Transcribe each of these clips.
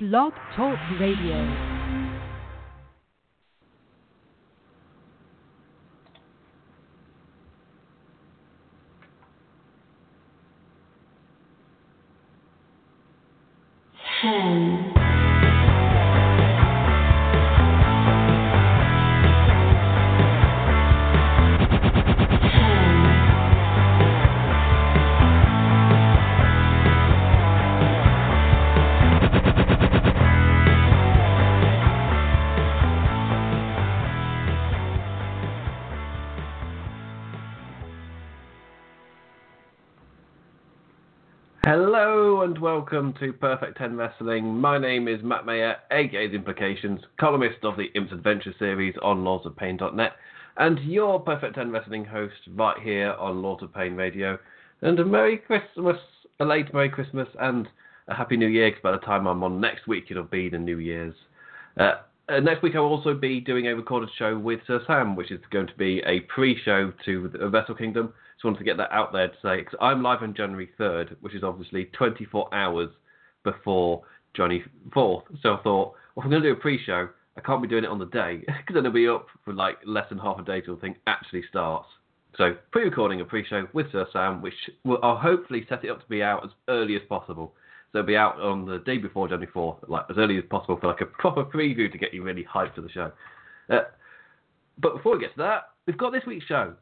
Blog Talk Radio. Welcome to Perfect 10 Wrestling. My name is Matt Mayer, aka The Implications, columnist of the Imps Adventure series on lordsofpain.net, and your Perfect 10 Wrestling host right here on Lords of Pain Radio. And a Merry Christmas, a late Merry Christmas, and a Happy New Year, because by the time I'm on next week, it'll be the New Year's. Uh, uh, next week, I'll also be doing a recorded show with Sir Sam, which is going to be a pre-show to the Wrestle Kingdom. Just wanted to get that out there to say, because I'm live on January 3rd, which is obviously 24 hours before January 4th. So I thought, well, if I'm going to do a pre-show, I can't be doing it on the day, because then it'll be up for like less than half a day till the thing actually starts. So pre-recording a pre-show with Sir Sam, which will, I'll hopefully set it up to be out as early as possible. So it'll be out on the day before January 4th, like as early as possible for like a proper preview to get you really hyped for the show. Uh, but before we get to that, we've got this week's show.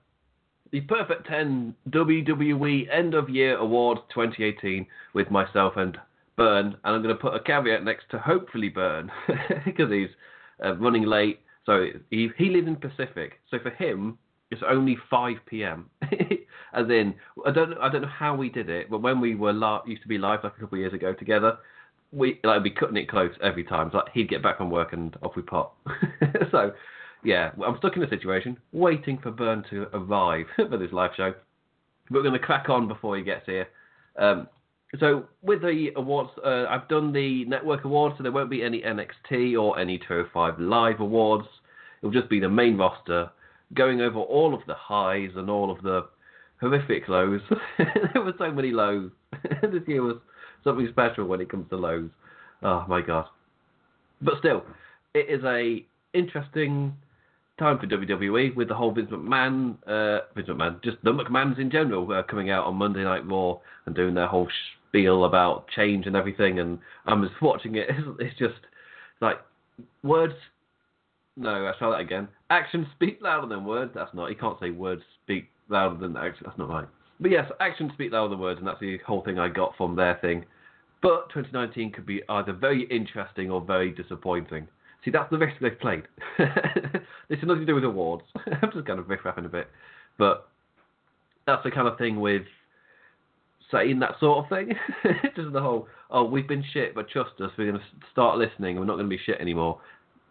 The Perfect 10 WWE End of Year Awards 2018 with myself and Burn. And I'm going to put a caveat next to hopefully Burn because he's uh, running late. So he, he lives in Pacific. So for him, it's only 5 p.m. As in, I don't I don't know how we did it, but when we were li- used to be live like a couple of years ago together, we like be cutting it close every time. So like he'd get back from work and off we pop. so yeah, I'm stuck in a situation waiting for Burn to arrive for this live show. But we're going to crack on before he gets here. Um, so with the awards, uh, I've done the network awards, so there won't be any NXT or any 205 live awards. It'll just be the main roster, going over all of the highs and all of the horrific lows. there were so many lows. this year was something special when it comes to lows. Oh my god! But still, it is a interesting time for WWE with the whole Vince McMahon, uh, Vince McMahon, just the McMahons in general, uh, coming out on Monday Night Raw and doing their whole spiel about change and everything. And I'm just watching it. It's, it's just like words. No, I try that again. Actions speak louder than words. That's not. You can't say words speak louder than actions. That's not right. But yes, actions speak louder than words, and that's the whole thing I got from their thing. But 2019 could be either very interesting or very disappointing. See, that's the risk they've played. this has nothing to do with awards. I'm just kind of riff rapping a bit. But that's the kind of thing with saying that sort of thing. just the whole, oh, we've been shit, but trust us, we're going to start listening and we're not going to be shit anymore.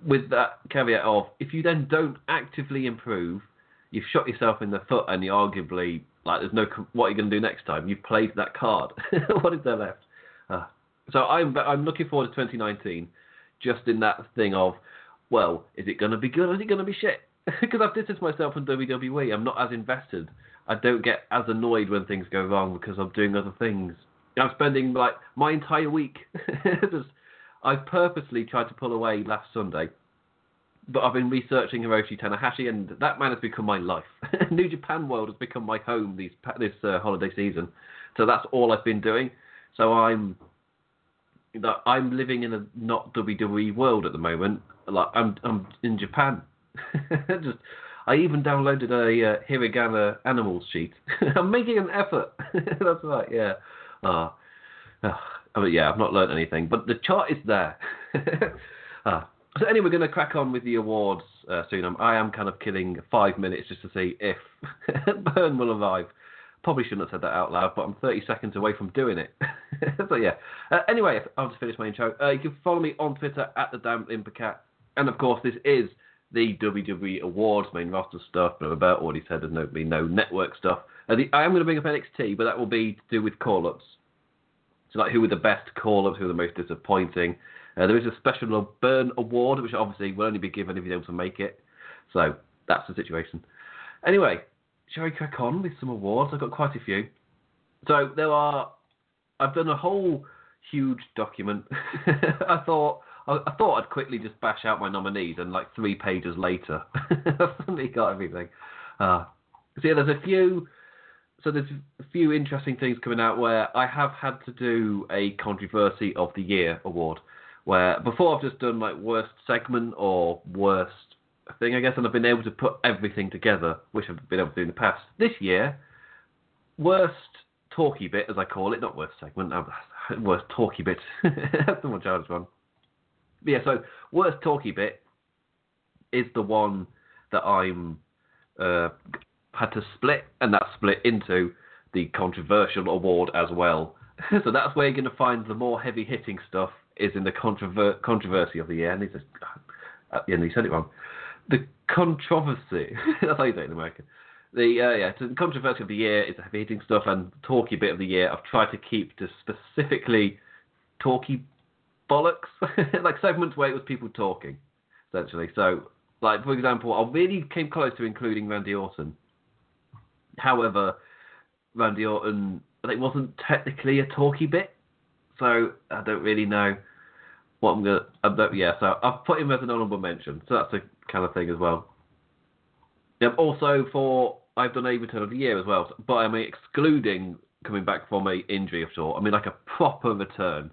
With that caveat of, if you then don't actively improve, you've shot yourself in the foot and you arguably, like, there's no, what are you going to do next time? You've played that card. what is there left? Uh, so I'm, I'm looking forward to 2019 just in that thing of, well, is it going to be good or is it going to be shit? because I've distanced myself from WWE. I'm not as invested. I don't get as annoyed when things go wrong because I'm doing other things. I'm spending like my entire week. just, I purposely tried to pull away last Sunday, but I've been researching Hiroshi Tanahashi, and that man has become my life. New Japan World has become my home these this uh, holiday season. So that's all I've been doing. So I'm that I'm living in a not WWE world at the moment. Like I'm I'm in Japan. Just I even downloaded a uh, hiragana animals sheet. I'm making an effort. That's right. Yeah. Ah. Uh, but yeah, I've not learned anything, but the chart is there. uh, so anyway, we're going to crack on with the awards uh, soon. I'm, I am kind of killing five minutes just to see if Burn will arrive. Probably shouldn't have said that out loud, but I'm 30 seconds away from doing it. so yeah. Uh, anyway, I'll just finish my intro. Uh, you can follow me on Twitter at the damn Impercat, and of course this is the WWE Awards main roster stuff. But I've about already said there's no be no network stuff. Uh, the, I am going to bring up NXT, but that will be to do with call ups. So like who were the best call ups, who were the most disappointing. Uh, there is a special Burn Award, which obviously will only be given if you're able to make it. So that's the situation. Anyway, shall we crack on with some awards? I've got quite a few. So there are. I've done a whole huge document. I thought I, thought I'd quickly just bash out my nominees, and like three pages later, I've suddenly got everything. Uh, so yeah, there's a few. So there's a few interesting things coming out where I have had to do a controversy of the year award, where before I've just done like worst segment or worst thing, I guess, and I've been able to put everything together, which I've been able to do in the past. This year, worst talky bit, as I call it, not worst segment, worst talky bit. That's the more childish one. But yeah, so worst talky bit is the one that I'm uh, had to split, and that's split into the controversial award as well. so that's where you're going to find the more heavy hitting stuff is in the controver- controversy of the year. And he says, uh, yeah, he said it wrong. The controversy. that's how you say in American. The uh, yeah, the controversy of the year is the heavy hitting stuff, and talky bit of the year. I've tried to keep to specifically talky bollocks, like segments where it was people talking, essentially. So, like for example, I really came close to including Randy Orton. However, Randy Orton, it wasn't technically a talky bit, so I don't really know what I'm gonna. Uh, yeah, so I've put him as an honourable mention. So that's a kind of thing as well. Yeah, also for I've done a return of the year as well, but I mean excluding coming back from a injury of sort. I mean like a proper return.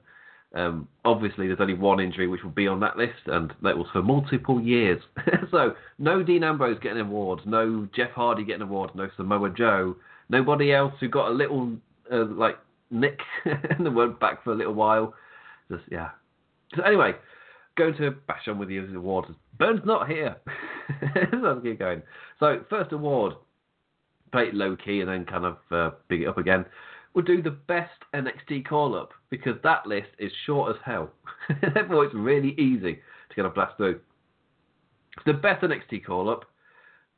Um, obviously, there's only one injury which will be on that list, and that was for multiple years. so, no Dean Ambrose getting an award, no Jeff Hardy getting an award, no Samoa Joe, nobody else who got a little uh, like nick and then went back for a little while. Just yeah. So anyway, going to bash on with the awards. Burns not here. Let's keep going. So first award, play it low key and then kind of uh, big it up again. We'll do the best NXT call up because that list is short as hell. Therefore, it's really easy to get a blast through. The best NXT call up.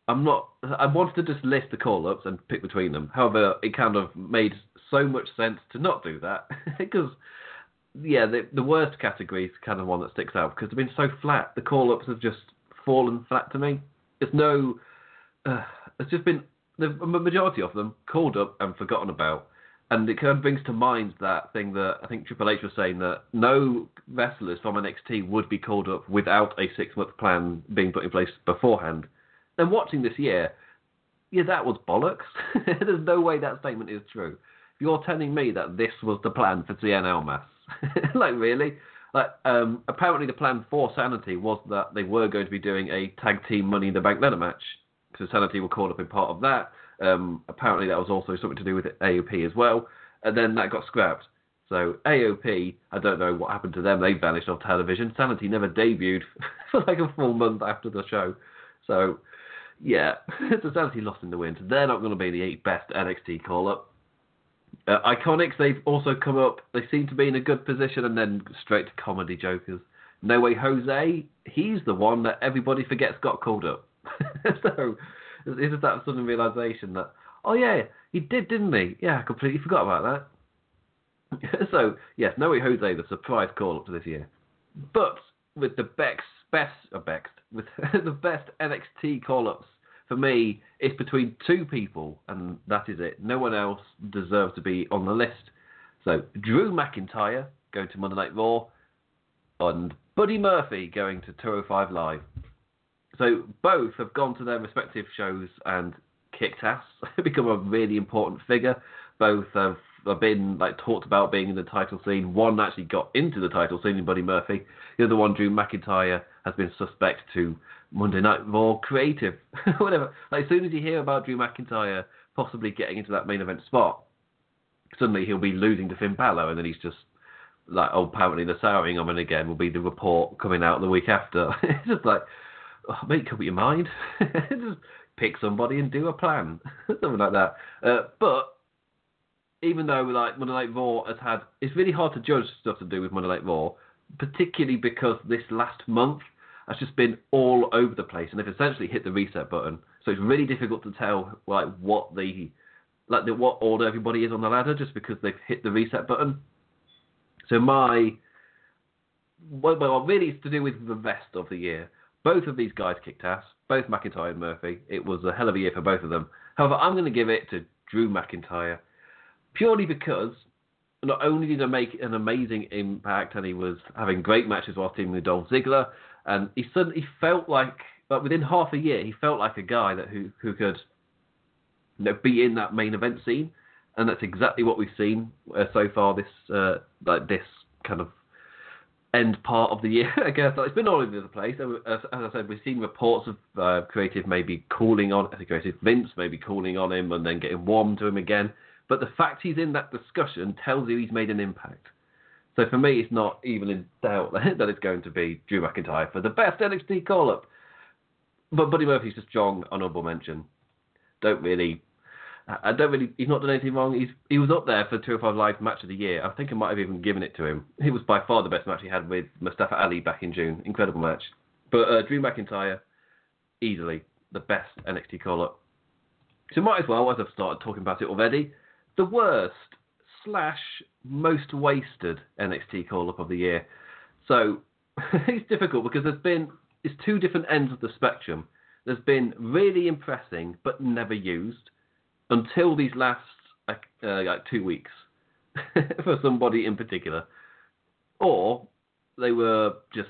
I'm not. I wanted to just list the call ups and pick between them. However, it kind of made so much sense to not do that because yeah, the, the worst category is kind of one that sticks out because they've been so flat. The call ups have just fallen flat to me. It's no, uh, it's just been the majority of them called up and forgotten about. And it kind of brings to mind that thing that I think Triple H was saying that no wrestlers from NXT would be called up without a six month plan being put in place beforehand. And watching this year, yeah, that was bollocks. There's no way that statement is true. You're telling me that this was the plan for Cien Almas, like really? Like um, apparently the plan for Sanity was that they were going to be doing a tag team Money in the Bank ladder match. So Sanity were called up in part of that. Um, apparently that was also something to do with AOP as well, and then that got scrapped. So AOP, I don't know what happened to them. They vanished off television. Sanity never debuted for like a full month after the show. So yeah, so Sanity lost in the wind. They're not going to be the best NXT call up. Uh, Iconics, they've also come up. They seem to be in a good position, and then straight to comedy jokers. No way, Jose. He's the one that everybody forgets got called up. so it's just that sudden realization that, oh yeah, he did, didn't he? Yeah, I completely forgot about that. so yes, No way, Jose, the surprise call up to this year. But with the best, best, or best, with the best NXT call ups for me, it's between two people, and that is it. No one else deserves to be on the list. So Drew McIntyre going to Monday Night Raw, and Buddy Murphy going to 205 Live. So both have gone to their respective shows and kicked ass, become a really important figure. Both have, have been like talked about being in the title scene. One actually got into the title scene in Buddy Murphy. The other one, Drew McIntyre, has been suspect to Monday Night Raw creative, whatever. Like as soon as you hear about Drew McIntyre possibly getting into that main event spot, suddenly he'll be losing to Finn Balor, and then he's just like, oh, apparently the souring on him again will be the report coming out the week after. it's just like, oh, make up your mind, just pick somebody and do a plan, something like that. Uh, but even though like Monday Night Raw has had, it's really hard to judge stuff to do with Monday Night Raw, particularly because this last month has just been all over the place, and they've essentially hit the reset button. So it's really difficult to tell like what the like the, what order everybody is on the ladder just because they've hit the reset button. So my well, well really it's to do with the rest of the year. Both of these guys kicked ass, both McIntyre and Murphy. It was a hell of a year for both of them. However, I'm going to give it to Drew McIntyre purely because not only did he make an amazing impact and he was having great matches while teaming with Dolph Ziggler, and he suddenly felt like, but within half a year, he felt like a guy that who who could, you know, be in that main event scene, and that's exactly what we've seen uh, so far this uh, like this kind of end part of the year. I guess it's been all over the place. As, I said, we've seen reports of uh, creative maybe calling on I think creative Vince maybe calling on him and then getting warm to him again. But the fact he's in that discussion tells you he's made an impact. So for me, it's not even in doubt that it's going to be Drew McIntyre for the best NXT call up. But Buddy Murphy's a strong honourable mention. Don't really, I don't really. He's not done anything wrong. He's he was up there for 205 Live Match of the Year. I think I might have even given it to him. He was by far the best match he had with Mustafa Ali back in June. Incredible match. But uh, Drew McIntyre, easily the best NXT call up. So might as well, as I've started talking about it already, the worst slash most wasted NXT call up of the year. So it's difficult because there's been it's two different ends of the spectrum. There's been really impressing but never used until these last uh, like two weeks for somebody in particular, or they were just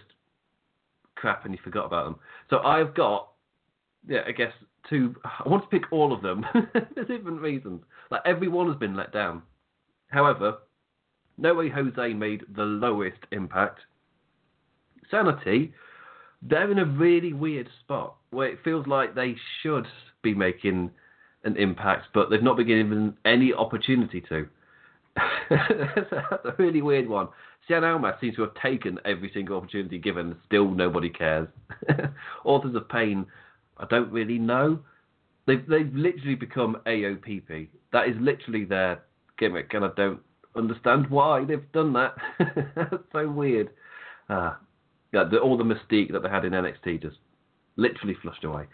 crap and you forgot about them. So I've got yeah, I guess two. I want to pick all of them for different reasons. Like everyone has been let down. However, No Way Jose made the lowest impact. Sanity, they're in a really weird spot where it feels like they should be making an impact, but they've not been given any opportunity to. That's a really weird one. Cien Almas seems to have taken every single opportunity given, still nobody cares. Authors of Pain, I don't really know. They've, they've literally become AOPP. That is literally their gimmick, and I don't understand why they've done that. That's so weird. Uh, yeah, the, all the mystique that they had in NXT just literally flushed away.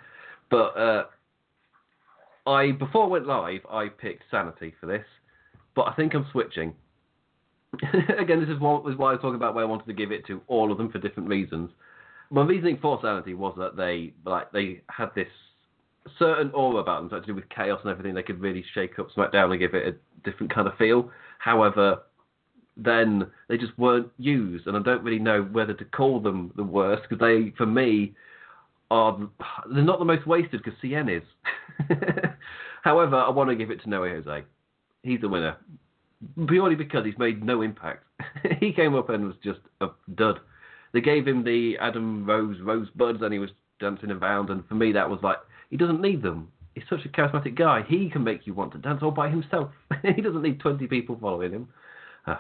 But uh, I before I went live, I picked Sanity for this, but I think I'm switching. Again, this is why I was talking about where I wanted to give it to all of them for different reasons. My reasoning for Sanity was that they like they had this certain aura about them, so to do with chaos and everything. They could really shake up SmackDown and give it a different kind of feel. However, then they just weren't used, and I don't really know whether to call them the worst because they, for me, are they're not the most wasted because Cien is. However, I want to give it to Noe Jose. He's the winner purely because he's made no impact. he came up and was just a dud. They gave him the Adam Rose rosebuds and he was dancing around, and for me that was like he doesn't need them. He's such a charismatic guy. He can make you want to dance all by himself. he doesn't need 20 people following him. Uh,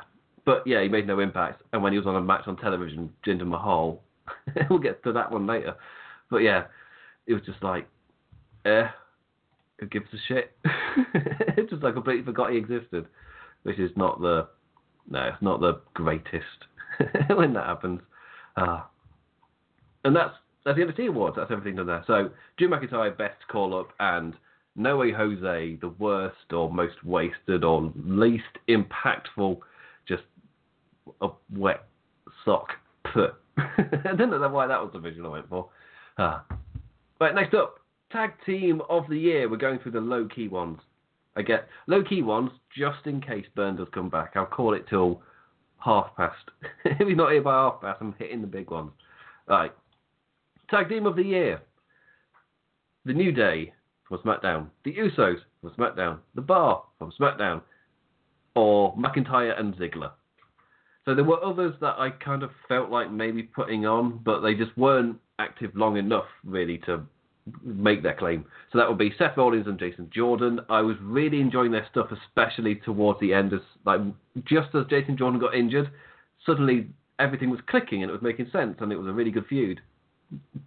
but yeah, he made no impact. And when he was on a match on television, Jinder Mahal, we'll get to that one later. But yeah, it was just like, eh, who gives a shit? it's just like I completely forgot he existed, which is not the, no, it's not the greatest when that happens. Uh, and that's that's the NXT awards. That's everything done there. So Drew McIntyre best call up and No Way Jose the worst or most wasted or least impactful. Just a wet sock. I didn't know why that was the visual I went for. Ah. Right, next up, tag team of the year. We're going through the low key ones. I get low key ones just in case Burn does come back. I'll call it till half past. if he's not here by half past, I'm hitting the big ones. Right. Tag team of the year. The New Day from SmackDown. The Usos from SmackDown. The Bar from SmackDown. Or McIntyre and Ziggler. So there were others that I kind of felt like maybe putting on, but they just weren't active long enough really to make their claim. So that would be Seth Rollins and Jason Jordan. I was really enjoying their stuff, especially towards the end, as like just as Jason Jordan got injured, suddenly everything was clicking and it was making sense, and it was a really good feud.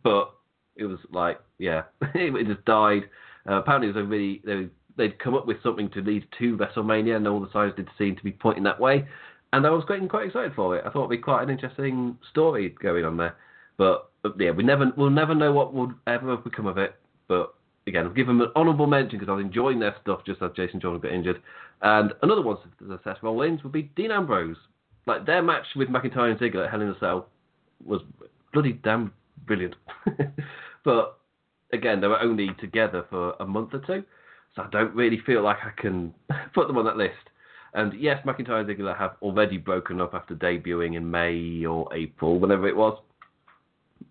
But it was like, yeah, it just died. Uh, apparently, it was a really they they'd come up with something to lead to WrestleMania, and all the signs did seem to be pointing that way. And I was getting quite excited for it. I thought it'd be quite an interesting story going on there. But, but yeah, we never we'll never know what would ever have become of it. But again, I'll give them an honourable mention because I was enjoying their stuff just as Jason Jordan got injured. And another one, as Seth Rollins, would be Dean Ambrose. Like their match with McIntyre and Ziggler at Hell in a Cell was bloody damn brilliant. but again, they were only together for a month or two, so I don't really feel like I can put them on that list. And yes, McIntyre and Ziggler have already broken up after debuting in May or April, whenever it was.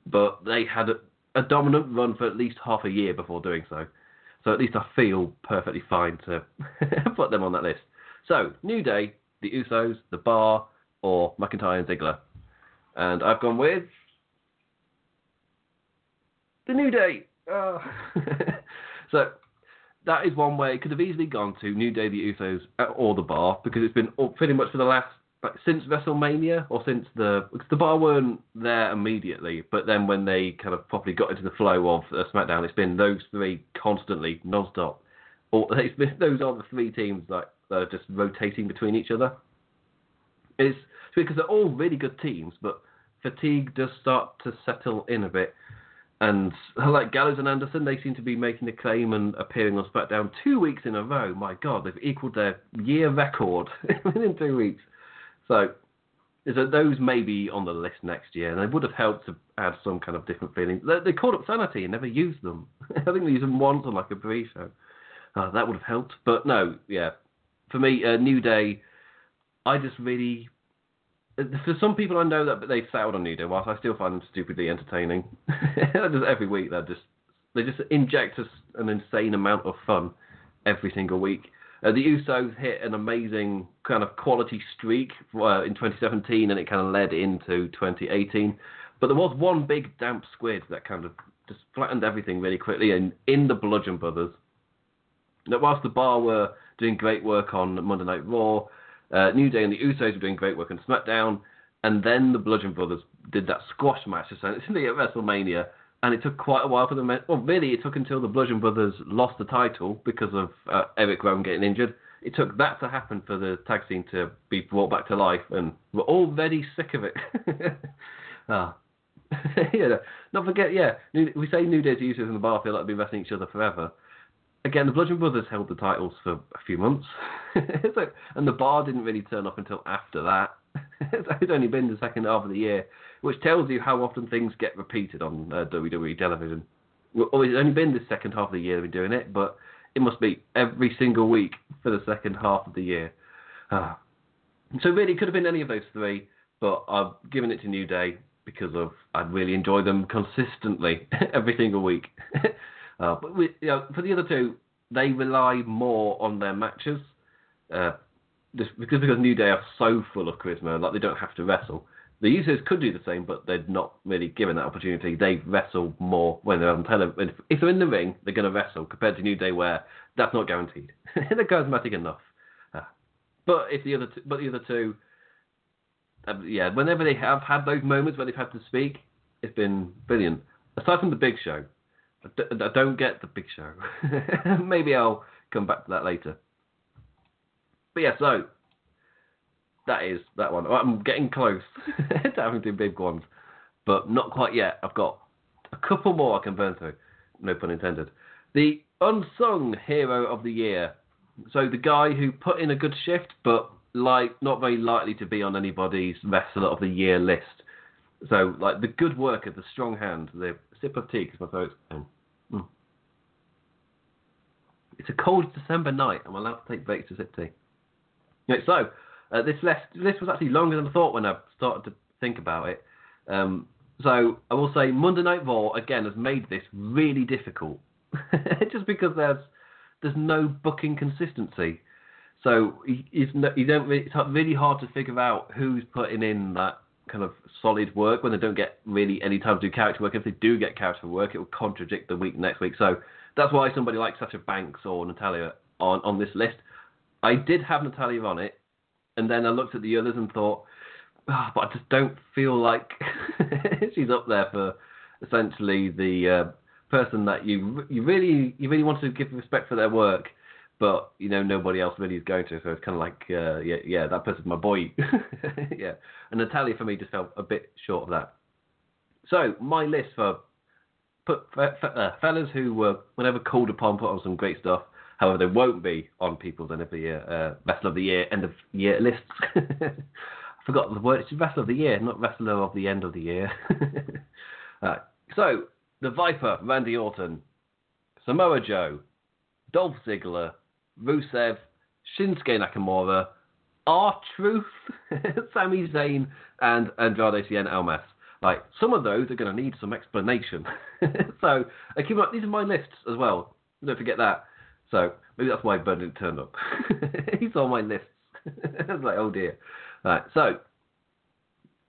But they had a, a dominant run for at least half a year before doing so. So at least I feel perfectly fine to put them on that list. So, New Day, the Usos, the Bar, or McIntyre and Ziggler. And I've gone with the New Day. Oh. so that is one way it could have easily gone to New Day, the Usos, or the Bar because it's been pretty much for the last like since WrestleMania or since the the Bar weren't there immediately, but then when they kind of properly got into the flow of uh, SmackDown, it's been those three constantly non-stop. Or it's been, those are the three teams like that are just rotating between each other. It's because they're all really good teams, but fatigue does start to settle in a bit. And like Gallows and Anderson, they seem to be making a claim and appearing on SmackDown two weeks in a row. My God, they've equalled their year record within two weeks. So those may be on the list next year, and they would have helped to add some kind of different feeling. They, they called up Sanity and never used them. I think they used them once on like a pre-show. Uh, that would have helped, but no, yeah. For me, uh, New Day, I just really for some people I know that but they've sailed on Day, whilst I still find them stupidly entertaining. just every week they just they just inject us an insane amount of fun every single week. Uh, the Usos hit an amazing kind of quality streak uh, in 2017, and it kind of led into 2018. But there was one big damp squid that kind of just flattened everything really quickly. And in the Bludgeon Brothers, that whilst the Bar were doing great work on Monday Night Raw, uh, New Day and the Usos were doing great work on SmackDown, and then the Bludgeon Brothers did that squash match essentially at WrestleMania, and it took quite a while for them. Well, really, it took until the Bludgeon Brothers lost the title because of uh, Eric Rowan getting injured. It took that to happen for the tag team to be brought back to life, and we're very sick of it. ah. yeah, not forget, yeah, we say New Day's Usos in the Bar feel like they've been wrestling each other forever again, the Bludgeon Brothers held the titles for a few months, so, and the bar didn't really turn up until after that. it's only been the second half of the year, which tells you how often things get repeated on uh, WWE television. Well, it's only been the second half of the year they've been doing it, but it must be every single week for the second half of the year. Uh, so really, it could have been any of those three, but I've given it to New Day because of I really enjoy them consistently every single week. Uh, but you know, for the other two, they rely more on their matches. Uh, just because because New Day are so full of charisma, like they don't have to wrestle. The Usos could do the same, but they're not really given that opportunity. They wrestle more when they're on television. If they're in the ring, they're going to wrestle compared to New Day, where that's not guaranteed. they're charismatic enough. Uh, but if the other, two, but the other two, uh, yeah, whenever they have had those moments where they've had to speak, it's been brilliant. Aside from the Big Show, I don't get the big show. Maybe I'll come back to that later. But yeah, so that is that one. I'm getting close to having two big ones, but not quite yet. I've got a couple more I can burn through. No pun intended. The unsung hero of the year. So the guy who put in a good shift, but like not very likely to be on anybody's wrestler of the year list. So like the good work of the strong hand, the sip of tea because my throat's. Mm. It's a cold December night. I'm allowed to take breaks to sip tea. Yeah, so uh, this list this was actually longer than I thought when I started to think about it. Um, so I will say Monday Night Raw again has made this really difficult, just because there's there's no booking consistency. So it's, you don't it's really hard to figure out who's putting in that kind of solid work when they don't get really any time to do character work. If they do get character work, it will contradict the week next week. So that's why somebody like Sasha Banks or Natalya on on this list. I did have Natalya on it, and then I looked at the others and thought, oh, but I just don't feel like she's up there for essentially the uh, person that you you really you really want to give respect for their work but you know nobody else really is going to. So it's kind of like, uh, yeah, yeah, that person's my boy. yeah, and Natalya for me just felt a bit short of that. So my list for put uh, fellas who were whenever called upon put on some great stuff. However, they won't be on people's end of the year, uh, of the year, end of year lists. I forgot the word. It's wrestler of the year, not wrestler of the end of the year. uh, so the Viper, Randy Orton, Samoa Joe, Dolph Ziggler, Rusev, Shinsuke Nakamura, R Truth, Sami Zayn, and Andrade Cien Almas. Like some of those are going to need some explanation. so I keep up. These are my lists as well. Don't forget that. So maybe that's why Bud didn't turn up. He's on my lists. I was like, oh dear. Right. So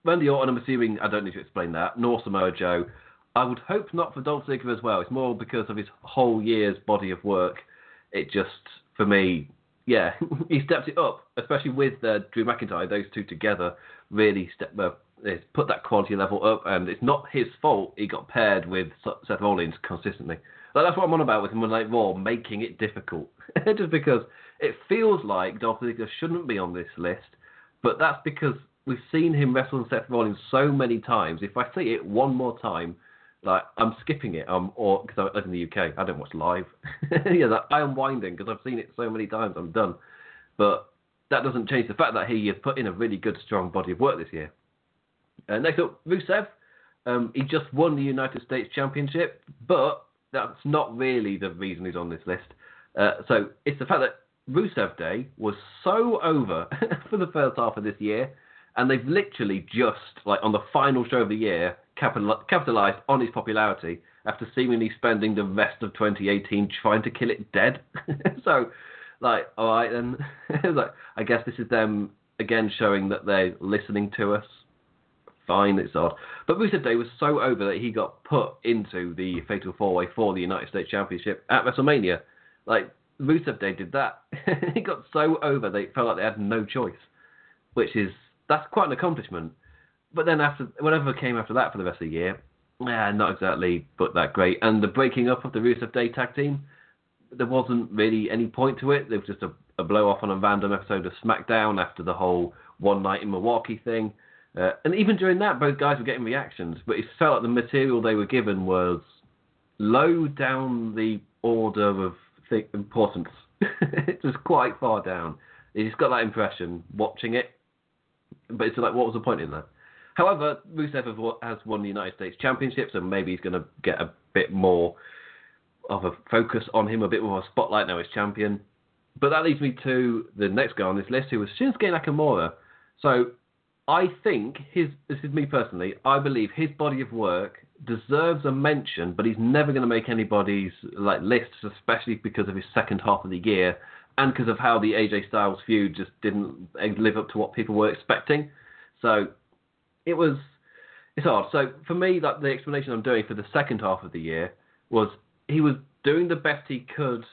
Randy Orton, I'm assuming I don't need to explain that. Nor Samoa Joe. I would hope not for Dolph Ziggler as well. It's more because of his whole year's body of work. It just, for me, yeah, he stepped it up, especially with uh, Drew McIntyre. Those two together really put that quality level up, and it's not his fault he got paired with Seth Rollins consistently. That's what I'm on about with him on like Raw, making it difficult. Just because it feels like Dolph Ziggler shouldn't be on this list, but that's because we've seen him wrestle Seth Rollins so many times. If I see it one more time, like I'm skipping it, um, or because I live in the UK, I don't watch live. yeah, like, I am winding because I've seen it so many times. I'm done, but that doesn't change the fact that he has put in a really good, strong body of work this year. Uh, next up, Rusev. Um, he just won the United States Championship, but that's not really the reason he's on this list. Uh, so it's the fact that Rusev Day was so over for the first half of this year, and they've literally just, like on the final show of the year, capital- capitalized on his popularity after seemingly spending the rest of 2018 trying to kill it dead. so, like, all right then, like, I guess this is them again showing that they're listening to us fine, it's odd. But Rusev Day was so over that he got put into the Fatal Four Way for the United States Championship at WrestleMania. Like Rusev Day did that. he got so over they felt like they had no choice, which is that's quite an accomplishment. But then after whatever came after that for the rest of the year, yeah, not exactly, but that great. And the breaking up of the Rusev Day tag team, there wasn't really any point to it. There was just a, a blow off on a random episode of SmackDown after the whole one night in Milwaukee thing. Uh, and even during that, both guys were getting reactions, but it felt like the material they were given was low down the order of th- importance. it was quite far down. You just got that impression watching it, but it's like, what was the point in that? However, Rusev has won the United States Championship, so maybe he's going to get a bit more of a focus on him, a bit more of a spotlight now as champion. But that leads me to the next guy on this list, who was Shinsuke Nakamura. So I think his this is me personally. I believe his body of work deserves a mention, but he's never going to make anybody's like lists, especially because of his second half of the year and because of how the AJ Styles feud just didn't eh, live up to what people were expecting. So it was it's hard. So for me, like the explanation I'm doing for the second half of the year was he was doing the best he could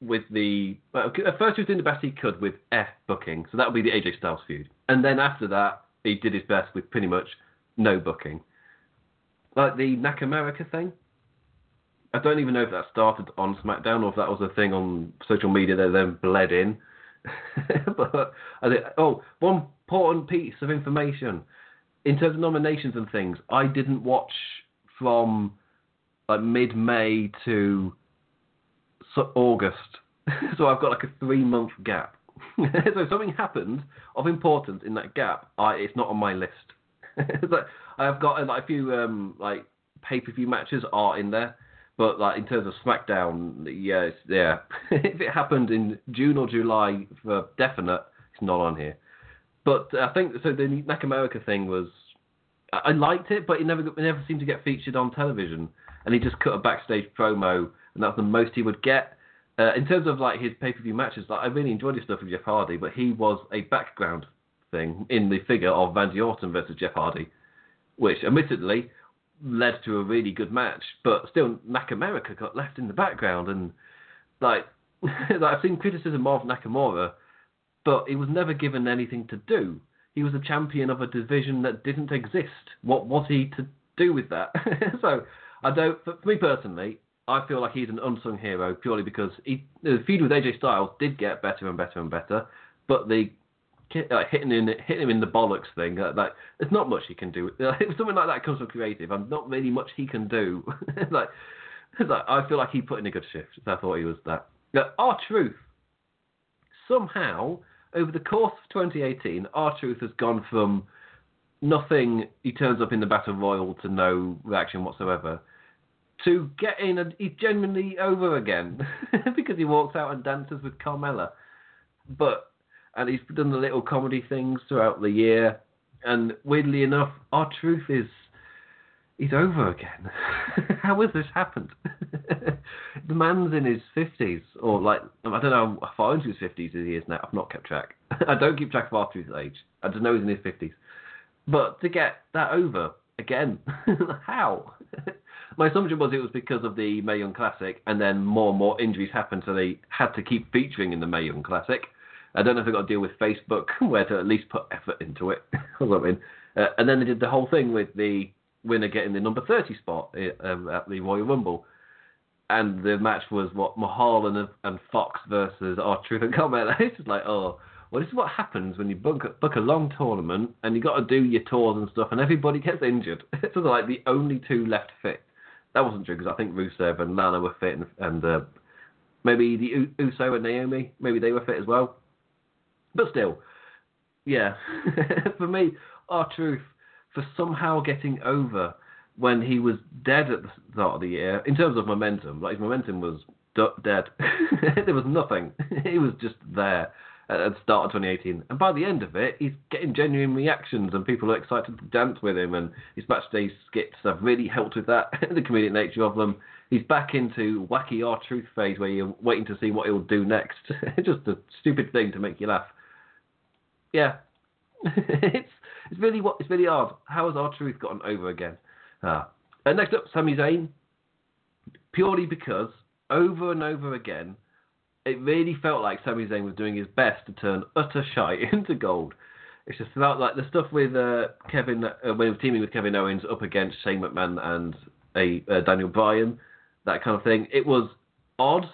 with the well, at first he was doing the best he could with F booking, so that would be the AJ Styles feud, and then after that he did his best with pretty much no booking. Like the Nakamura thing, I don't even know if that started on SmackDown or if that was a thing on social media that then bled in. but I think, oh, one important piece of information in terms of nominations and things, I didn't watch from like mid-May to August, so I've got like a three-month gap. so if something happened of importance in that gap, I, it's not on my list. I've got like a few um, like pay per view matches are in there, but like in terms of SmackDown, yeah, yeah. if it happened in June or July for definite, it's not on here. But I think so. The Nakamura thing was, I liked it, but it never it never seemed to get featured on television, and he just cut a backstage promo, and that's the most he would get. Uh, in terms of like his pay per view matches, like I really enjoyed his stuff with Jeff Hardy, but he was a background thing in the figure of Randy Orton versus Jeff Hardy, which admittedly led to a really good match, but still Nakamura got left in the background, and like, like I've seen criticism of Nakamura, but he was never given anything to do. He was a champion of a division that didn't exist. What was he to do with that? so I don't. For me personally, I feel like he's an unsung hero purely because he, the feud with AJ Styles did get better and better and better, but the hitting in hitting him in the bollocks thing, uh, like there's not much he can do. if something like that comes from creative, I'm not really much he can do. like, like I feel like he put in a good shift. So I thought he was that. R Truth somehow over the course of 2018, R Truth has gone from nothing. He turns up in the battle royal to no reaction whatsoever to getting a, he's genuinely over again because he walks out and dances with Carmella. But and he's done the little comedy things throughout the year. And weirdly enough, R Truth is he's over again. How has this happened? the man's in his fifties, or like I don't know how far into his fifties he is now. I've not kept track. I don't keep track of R Truth's age. I just know he's in his fifties. But to get that over again, how? My assumption was it was because of the Mae Young Classic, and then more and more injuries happened, so they had to keep featuring in the Mae Young Classic. I don't know if they got to deal with Facebook, where to at least put effort into it. Uh, and then they did the whole thing with the winner getting the number 30 spot uh, um, at the Royal Rumble. And the match was what Mahal and, and Fox versus R Truth and Combat. It's just like, oh, well, this is what happens when you book, book a long tournament and you got to do your tours and stuff, and everybody gets injured. It's like the only two left fit. That wasn't true because I think Rusev and Lana were fit, and, and uh, maybe the Uso and Naomi, maybe they were fit as well. But still, yeah, for me, R Truth for somehow getting over when he was dead at the start of the year in terms of momentum. Like his momentum was dead. there was nothing. he was just there at the start of 2018. And by the end of it, he's getting genuine reactions and people are excited to dance with him. And his backstage skits have really helped with that, the comedic nature of them. He's back into wacky R Truth phase where you're waiting to see what he'll do next. just a stupid thing to make you laugh. Yeah. it's it's really what it's really odd. How has R Truth gotten over again? Ah. And next up, Sami Zayn. Purely because over and over again, it really felt like Sami Zayn was doing his best to turn utter shite into gold. It's just felt like the stuff with uh, Kevin uh, when he was teaming with Kevin Owens up against Shane McMahon and a uh, Daniel Bryan, that kind of thing. It was odd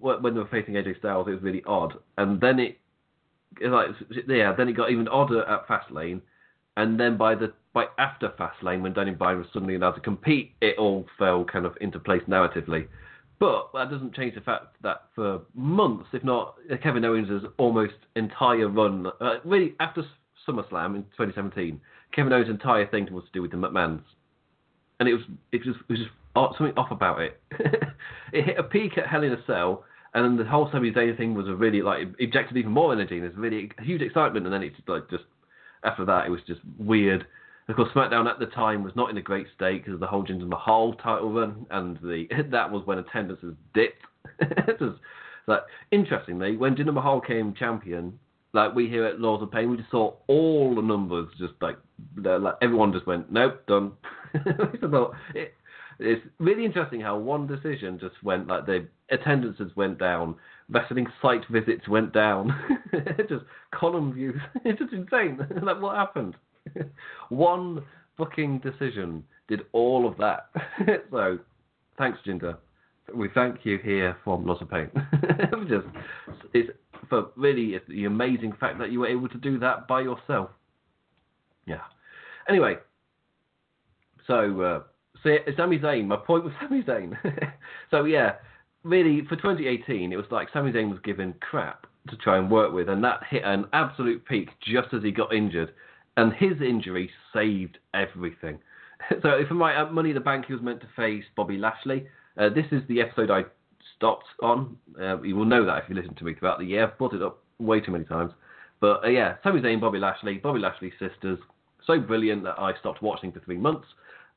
when they were facing AJ Styles. It was really odd, and then it like yeah, then it got even odder at Fastlane, and then by the by after Fastlane, when Daniel Bryan was suddenly allowed to compete, it all fell kind of into place narratively. But that doesn't change the fact that for months, if not Kevin Owens' almost entire run, uh, really after SummerSlam in 2017, Kevin Owens' entire thing was to do with the McMahons, and it was it was, it was just something off about it. it hit a peak at Hell in a Cell, and then the whole Sami Zayn thing was a really like injected even more energy, and there's really huge excitement, and then it's like just after that, it was just weird. Of course, SmackDown at the time was not in a great state because of the whole Jinder Mahal title run, and the that was when attendance has dipped. like interestingly, when Jinder Mahal came champion, like we here at Lords of Pain, we just saw all the numbers just like like everyone just went nope done. it, it's really interesting how one decision just went like the attendances went down, wrestling site visits went down, just column views. It's just insane. like what happened? one fucking decision did all of that. so thanks, Jinder. We thank you here from Lords of Pain. just it's for really it's the amazing fact that you were able to do that by yourself. Yeah. Anyway, so uh, so Sami Zayn. My point was Sami Zayn. so yeah, really for 2018, it was like Sami Zayn was given crap to try and work with, and that hit an absolute peak just as he got injured, and his injury saved everything. so for my uh, Money in the Bank, he was meant to face Bobby Lashley. Uh, this is the episode I stopped on. Uh, you will know that if you listen to me throughout the year. I've brought it up way too many times. But uh, yeah, Sami Zayn, Bobby Lashley, Bobby Lashley's sisters. So brilliant that I stopped watching for three months.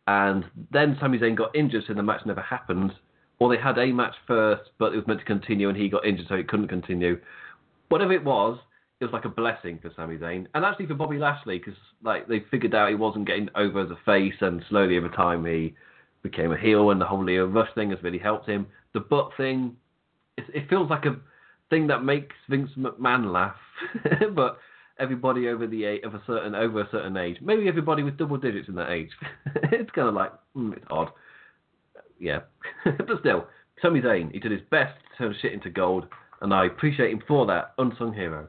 And then Sami Zayn got injured, so the match never happened. Or they had a match first, but it was meant to continue, and he got injured, so it couldn't continue. Whatever it was, it was like a blessing for Sami Zayn, and actually for Bobby Lashley, because like they figured out he wasn't getting over as a face, and slowly over time he became a heel, and the whole Lio Rush thing has really helped him. The butt thing, it, it feels like a thing that makes Vince McMahon laugh, but everybody over the age of a certain over a certain age, maybe everybody with double digits in that age, it's kind of like mm, it's odd. Yeah, but still, Sami Zayn, he did his best to turn shit into gold, and I appreciate him for that unsung hero.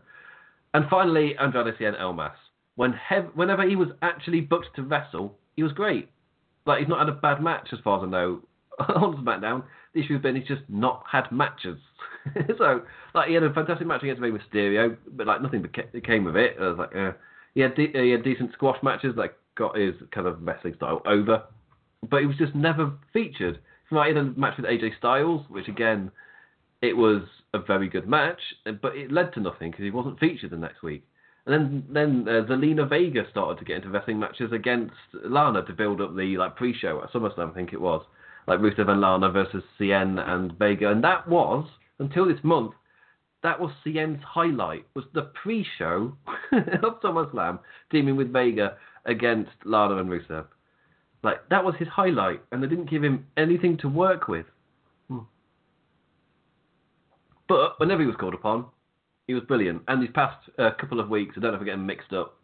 And finally, Andrade Cien Almas. When hev- whenever he was actually booked to wrestle, he was great. Like he's not had a bad match as far as I know on SmackDown. The issue has been he's just not had matches. so like he had a fantastic match against Rey Mysterio, but like nothing came of it. I was like, uh, he had de- he had decent squash matches that got his kind of wrestling style over, but he was just never featured. He had a match with AJ Styles, which again it was a very good match, but it led to nothing because he wasn't featured the next week. And then then uh, Zelina Vega started to get into wrestling matches against Lana to build up the like pre-show at SummerSlam, I think it was, like Rusev and Lana versus Cien and Vega, and that was until this month. That was Cien's highlight. Was the pre-show of SummerSlam teaming with Vega against Lana and Rusev. Like that was his highlight, and they didn't give him anything to work with. Hmm. But whenever he was called upon, he was brilliant. And these past uh, couple of weeks, I don't know if I'm getting mixed up,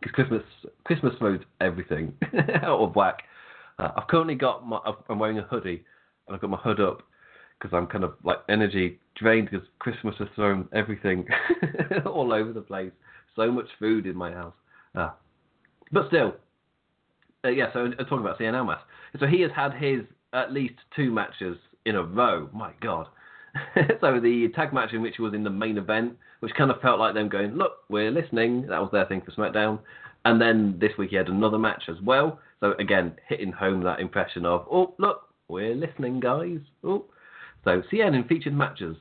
because Christmas Christmas throws everything out of whack. Uh, I've currently got my I'm wearing a hoodie, and I've got my hood up because I'm kind of like energy drained because Christmas has thrown everything all over the place. So much food in my house. Uh, but still, uh, yeah. So I'm talking about Cien Almas. So he has had his at least two matches in a row. My God. so the tag match in which he was in the main event, which kind of felt like them going, "Look, we're listening." That was their thing for SmackDown. And then this week he had another match as well. So again, hitting home that impression of, "Oh, look, we're listening, guys." Oh, so Cien in featured matches.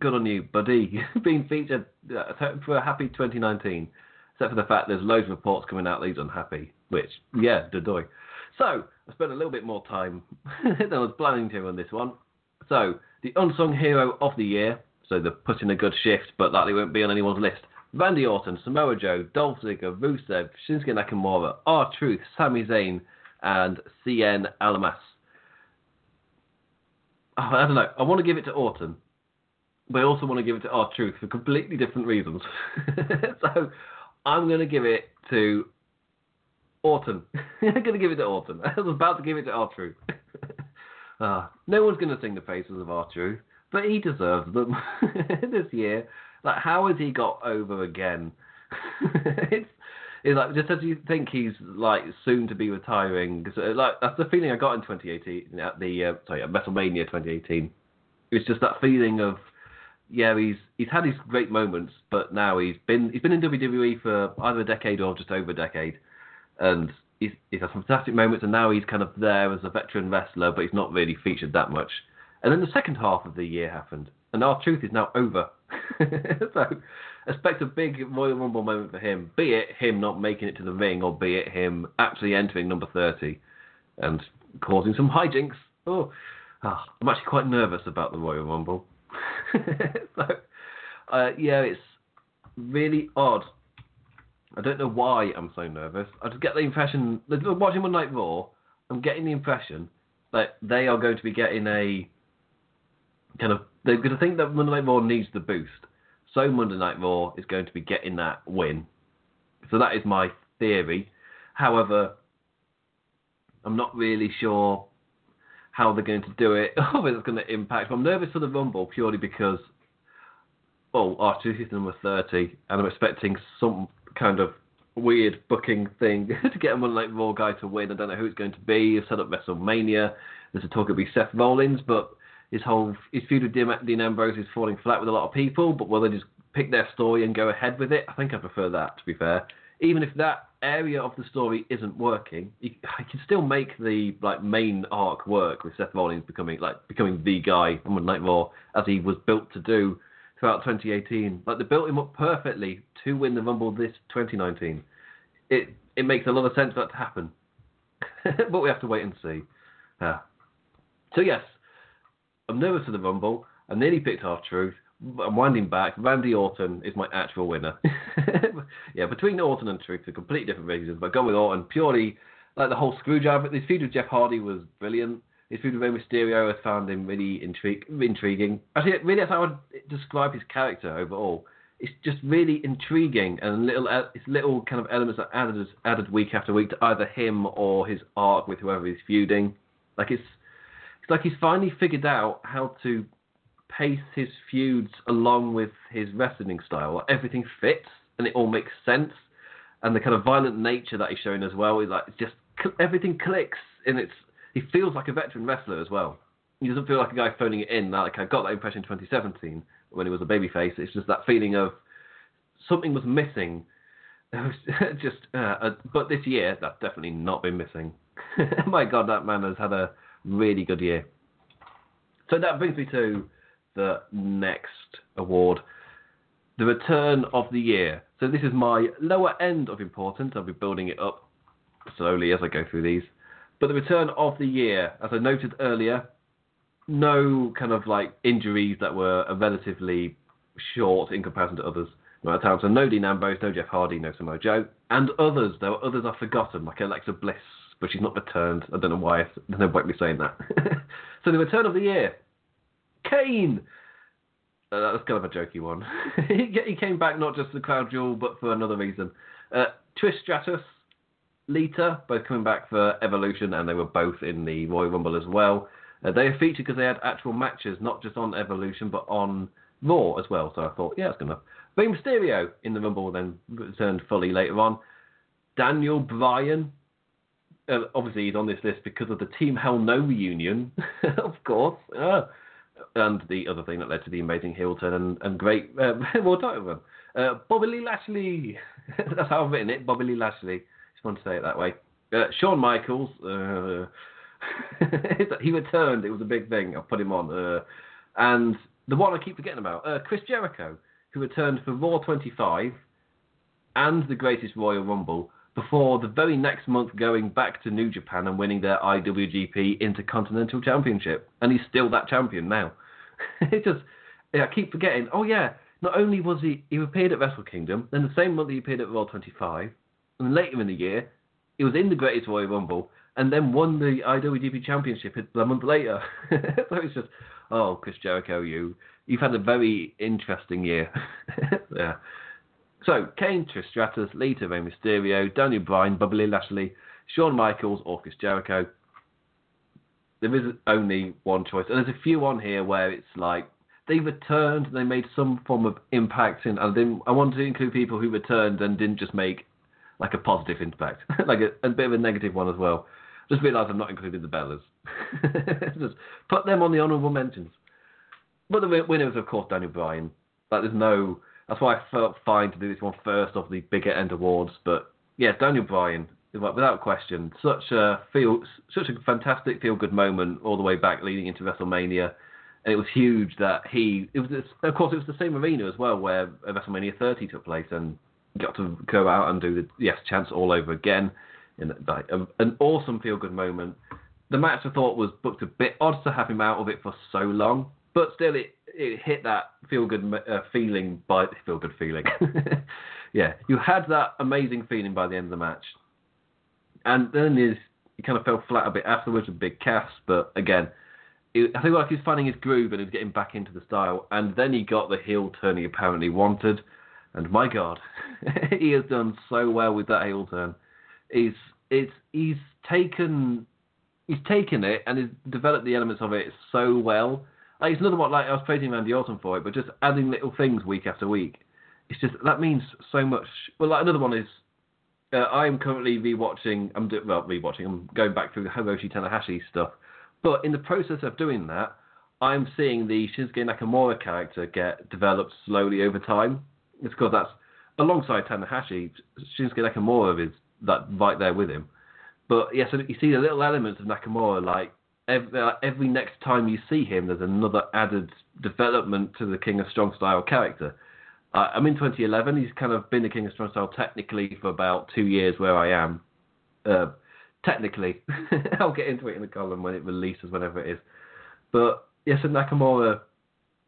Good on you, buddy. Being featured uh, for a happy 2019. Except for the fact there's loads of reports coming out that he's unhappy. Which, yeah, doy. So I spent a little bit more time than I was planning to on this one. So the unsung hero of the year. So they're putting a good shift, but likely won't be on anyone's list. Randy Orton, Samoa Joe, Dolph Ziggler, Rusev, Shinsuke Nakamura, R-Truth, Sami Zayn, and Cien Almas. Oh, I don't know. I want to give it to Orton, but I also want to give it to R-Truth for completely different reasons. so I'm going to give it to Orton. I'm going to give it to Orton. I was about to give it to R-Truth. Uh, no one's going to sing the praises of R-Truth, but he deserves them this year. Like, how has he got over again? it's, it's like just as you think he's like soon to be retiring. Uh, like that's the feeling I got in 2018 at the uh, sorry at WrestleMania 2018. It's just that feeling of yeah he's he's had his great moments, but now he's been he's been in WWE for either a decade or just over a decade, and he's, he's had fantastic moments, and now he's kind of there as a veteran wrestler, but he's not really featured that much. And then the second half of the year happened, and R-Truth is now over. so expect a big Royal Rumble moment for him, be it him not making it to the ring, or be it him actually entering number 30 and causing some hijinks. Oh, oh I'm actually quite nervous about the Royal Rumble. so, uh, yeah, it's really odd I don't know why I'm so nervous. I just get the impression, watching One Night Raw, I'm getting the impression that they are going to be getting a kind of, they're going to think that Monday Night Raw needs the boost. So Monday Night Raw is going to be getting that win. So that is my theory. However, I'm not really sure how they're going to do it, or if it's going to impact. I'm nervous for the Rumble purely because, oh, well, R-Truth is number 30, and I'm expecting some kind of weird booking thing to get a Monday Night Raw guy to win. I don't know who it's going to be. He's set up WrestleMania. There's a talk it'll be Seth Rollins, but his whole his feud with Dean Ambrose is falling flat with a lot of people. But will they just pick their story and go ahead with it? I think I prefer that. To be fair, even if that area of the story isn't working, you, can still make the like main arc work with Seth Rollins becoming like becoming the guy on Monday Night Raw as he was built to do throughout 2018. Like they built him up perfectly to win the Rumble this 2019. It it makes a lot of sense for that to happen, but we have to wait and see. Uh, so yes, I'm nervous for the Rumble. I nearly picked R-Truth. I'm winding back. Randy Orton is my actual winner. yeah, between Orton and Truth, for completely different reasons. But go with Orton purely like the whole screwjob. This feud with Jeff Hardy was brilliant. His feud with Rey Mysterio, I found him really intrig- intriguing. Actually, really, that's how I would describe his character overall. It's just really intriguing and little, uh, it's little kind of elements that added added week after week to either him or his arc with whoever he's feuding. Like it's, it's like he's finally figured out how to pace his feuds along with his wrestling style. Everything fits and it all makes sense, and the kind of violent nature that he's showing as well is like just everything clicks and it's he feels like a veteran wrestler as well. He doesn't feel like a guy phoning it in. Like I got that impression in 2017 when he was a babyface. It's just that feeling of something was missing. Just, uh, but this year that's definitely not been missing. My God, that man has had a really good year. So that brings me to the next award, the return of the year. So this is my lower end of importance. I'll be building it up slowly as I go through these. But the return of the year, as I noted earlier, no kind of like injuries that were relatively short in comparison to others. So no Dean Ambrose, no Jeff Hardy, no Samoa Joe, and others. There were others I've forgotten, like Alexa Bliss, but she's not returned. I don't know why. There's no point me saying that. so the return of the year, Kane. Uh, that's kind of a jokey one. he came back not just for the Crown Jewel, but for another reason. Uh, Trish Stratus, Lita, both coming back for Evolution, and they were both in the Royal Rumble as well. Uh, they are featured because they had actual matches, not just on Evolution, but on Raw as well. So I thought, yeah, it's good enough. Rey Mysterio in the Rumble then returned fully later on. Daniel Bryan, uh, obviously he's on this list because of the Team Hell No reunion, of course. Uh, and the other thing that led to the amazing heel turn and, and great uh, more title run. Uh, Bobby Lee Lashley. That's how I've written it. Bobby Lee Lashley. Just want to say it that way. Uh, Shawn Michaels. Uh, he returned. It was a big thing. I put him on. Uh, and the one I keep forgetting about, uh, Chris Jericho, who returned for Raw 25 and the Greatest Royal Rumble before the very next month going back to New Japan and winning their IWGP Intercontinental Championship. And he's still that champion now. it just, I keep forgetting. Oh yeah, not only was he he appeared at Wrestle Kingdom, then the same month he appeared at Raw 25, and later in the year he was in the Greatest Royal Rumble and then won the IWGP Championship a month later. so it's just, oh, Chris Jericho, you you've had a very interesting year. yeah. So, Kane, Trish Stratus, Lita, Rey Mysterio, Daniel Bryan, Bobby Lashley, Shawn Michaels, or Chris Jericho. There is only one choice. And there's a few on here where it's like they returned, and they made some form of impact. And I, didn't, I wanted to include people who returned and didn't just make like a positive impact, like a, a, bit of a negative one as well. Just realised I've not included the Bellas. just put them on the honourable mentions. But the winner was, of course, Daniel Bryan. Like, there's no. That's why I felt fine to do this one first of the bigger end awards. But yeah, Daniel Bryan, without question, such a feel, such a fantastic feel good moment all the way back leading into WrestleMania, and it was huge that he. It was of course it was the same arena as well where WrestleMania 30 took place, and got to go out and do the yes chance all over again. In like, an awesome feel good moment. The match I thought was booked a bit odd to have him out of it for so long, but still it, it hit that feel good uh, feeling by feel good feeling. yeah, you had that amazing feeling by the end of the match, and then his he kind of fell flat a bit afterwards with Big Cass. But again, it, I think like he's finding his groove and he's getting back into the style. And then he got the heel turn he apparently wanted, and my God, he has done so well with that heel turn. He's it's he's taken he's taken it and he's developed the elements of it so well like, it's another one like I was praising Randy Orton for it, but just adding little things week after week. It's just that means so much. Well, like another one is uh, I am currently rewatching. I'm do, well rewatching. I'm going back through the Hiroshi Tanahashi stuff, but in the process of doing that, I'm seeing the Shinsuke Nakamura character get developed slowly over time. It's because that's alongside Tanahashi, Shinsuke Nakamura is that right there with him. But yeah, so you see the little elements of Nakamura, like every, uh, every next time you see him, there's another added development to the King of Strong Style character. Uh, I'm in 2011. He's kind of been the King of Strong Style technically for about two years where I am. Uh, technically, I'll get into it in the column when it releases, whenever it is. But yes, Nakamura,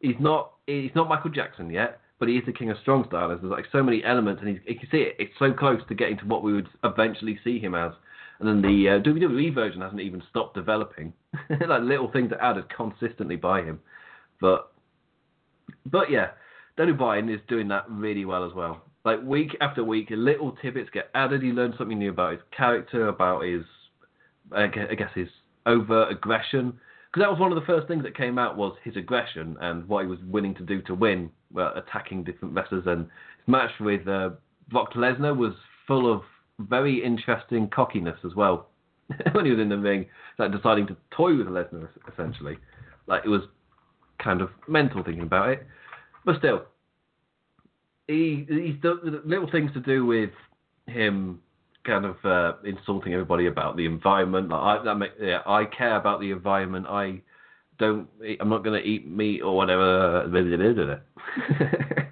he's not he's not Michael Jackson yet, but he is the King of Strong Style. There's like so many elements, and you can see it. It's so close to getting to what we would eventually see him as and then the uh, WWE version hasn't even stopped developing. like little things are added consistently by him. But but yeah, Daniel Bryan is doing that really well as well. Like week after week, little tidbits get added. He learn something new about his character, about his I guess his overt aggression. Because that was one of the first things that came out was his aggression and what he was willing to do to win, well, attacking different wrestlers. And his match with uh, Brock Lesnar was full of very interesting cockiness as well when he was in the ring, like deciding to toy with Lesnar essentially. Like it was kind of mental thinking about it, but still, he he's done little things to do with him kind of uh, insulting everybody about the environment. Like I, that make, yeah, I care about the environment. I don't. I'm not going to eat meat or whatever.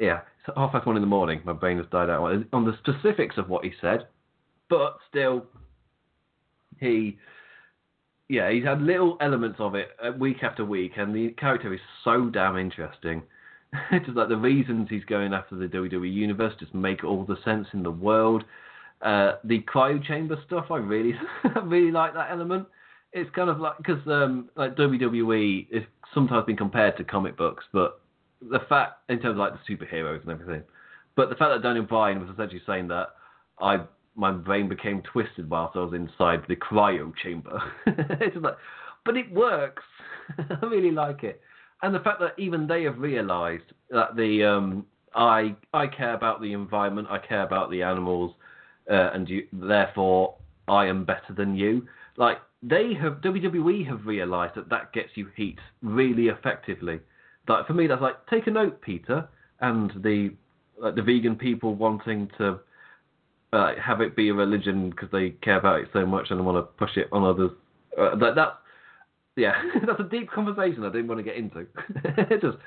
Yeah, half past one in the morning. My brain has died out on the specifics of what he said, but still, he. Yeah, he's had little elements of it uh, week after week, and the character is so damn interesting. just like the reasons he's going after the WWE universe just make all the sense in the world. Uh, the cryo chamber stuff, I really, really like that element. It's kind of like because um, like WWE is sometimes been compared to comic books, but the fact in terms of like the superheroes and everything, but the fact that Daniel Bryan was essentially saying that I my brain became twisted whilst I was inside the cryo chamber. it's like, but it works. I really like it, and the fact that even they have realised that the um, I I care about the environment, I care about the animals, uh, and you, therefore I am better than you. Like they have WWE have realised that that gets you heat really effectively. Like for me, that's like take a note, PETA, and the like the vegan people wanting to uh, have it be a religion because they care about it so much and want to push it on others. Uh, that that yeah, that's a deep conversation I didn't want to get into. just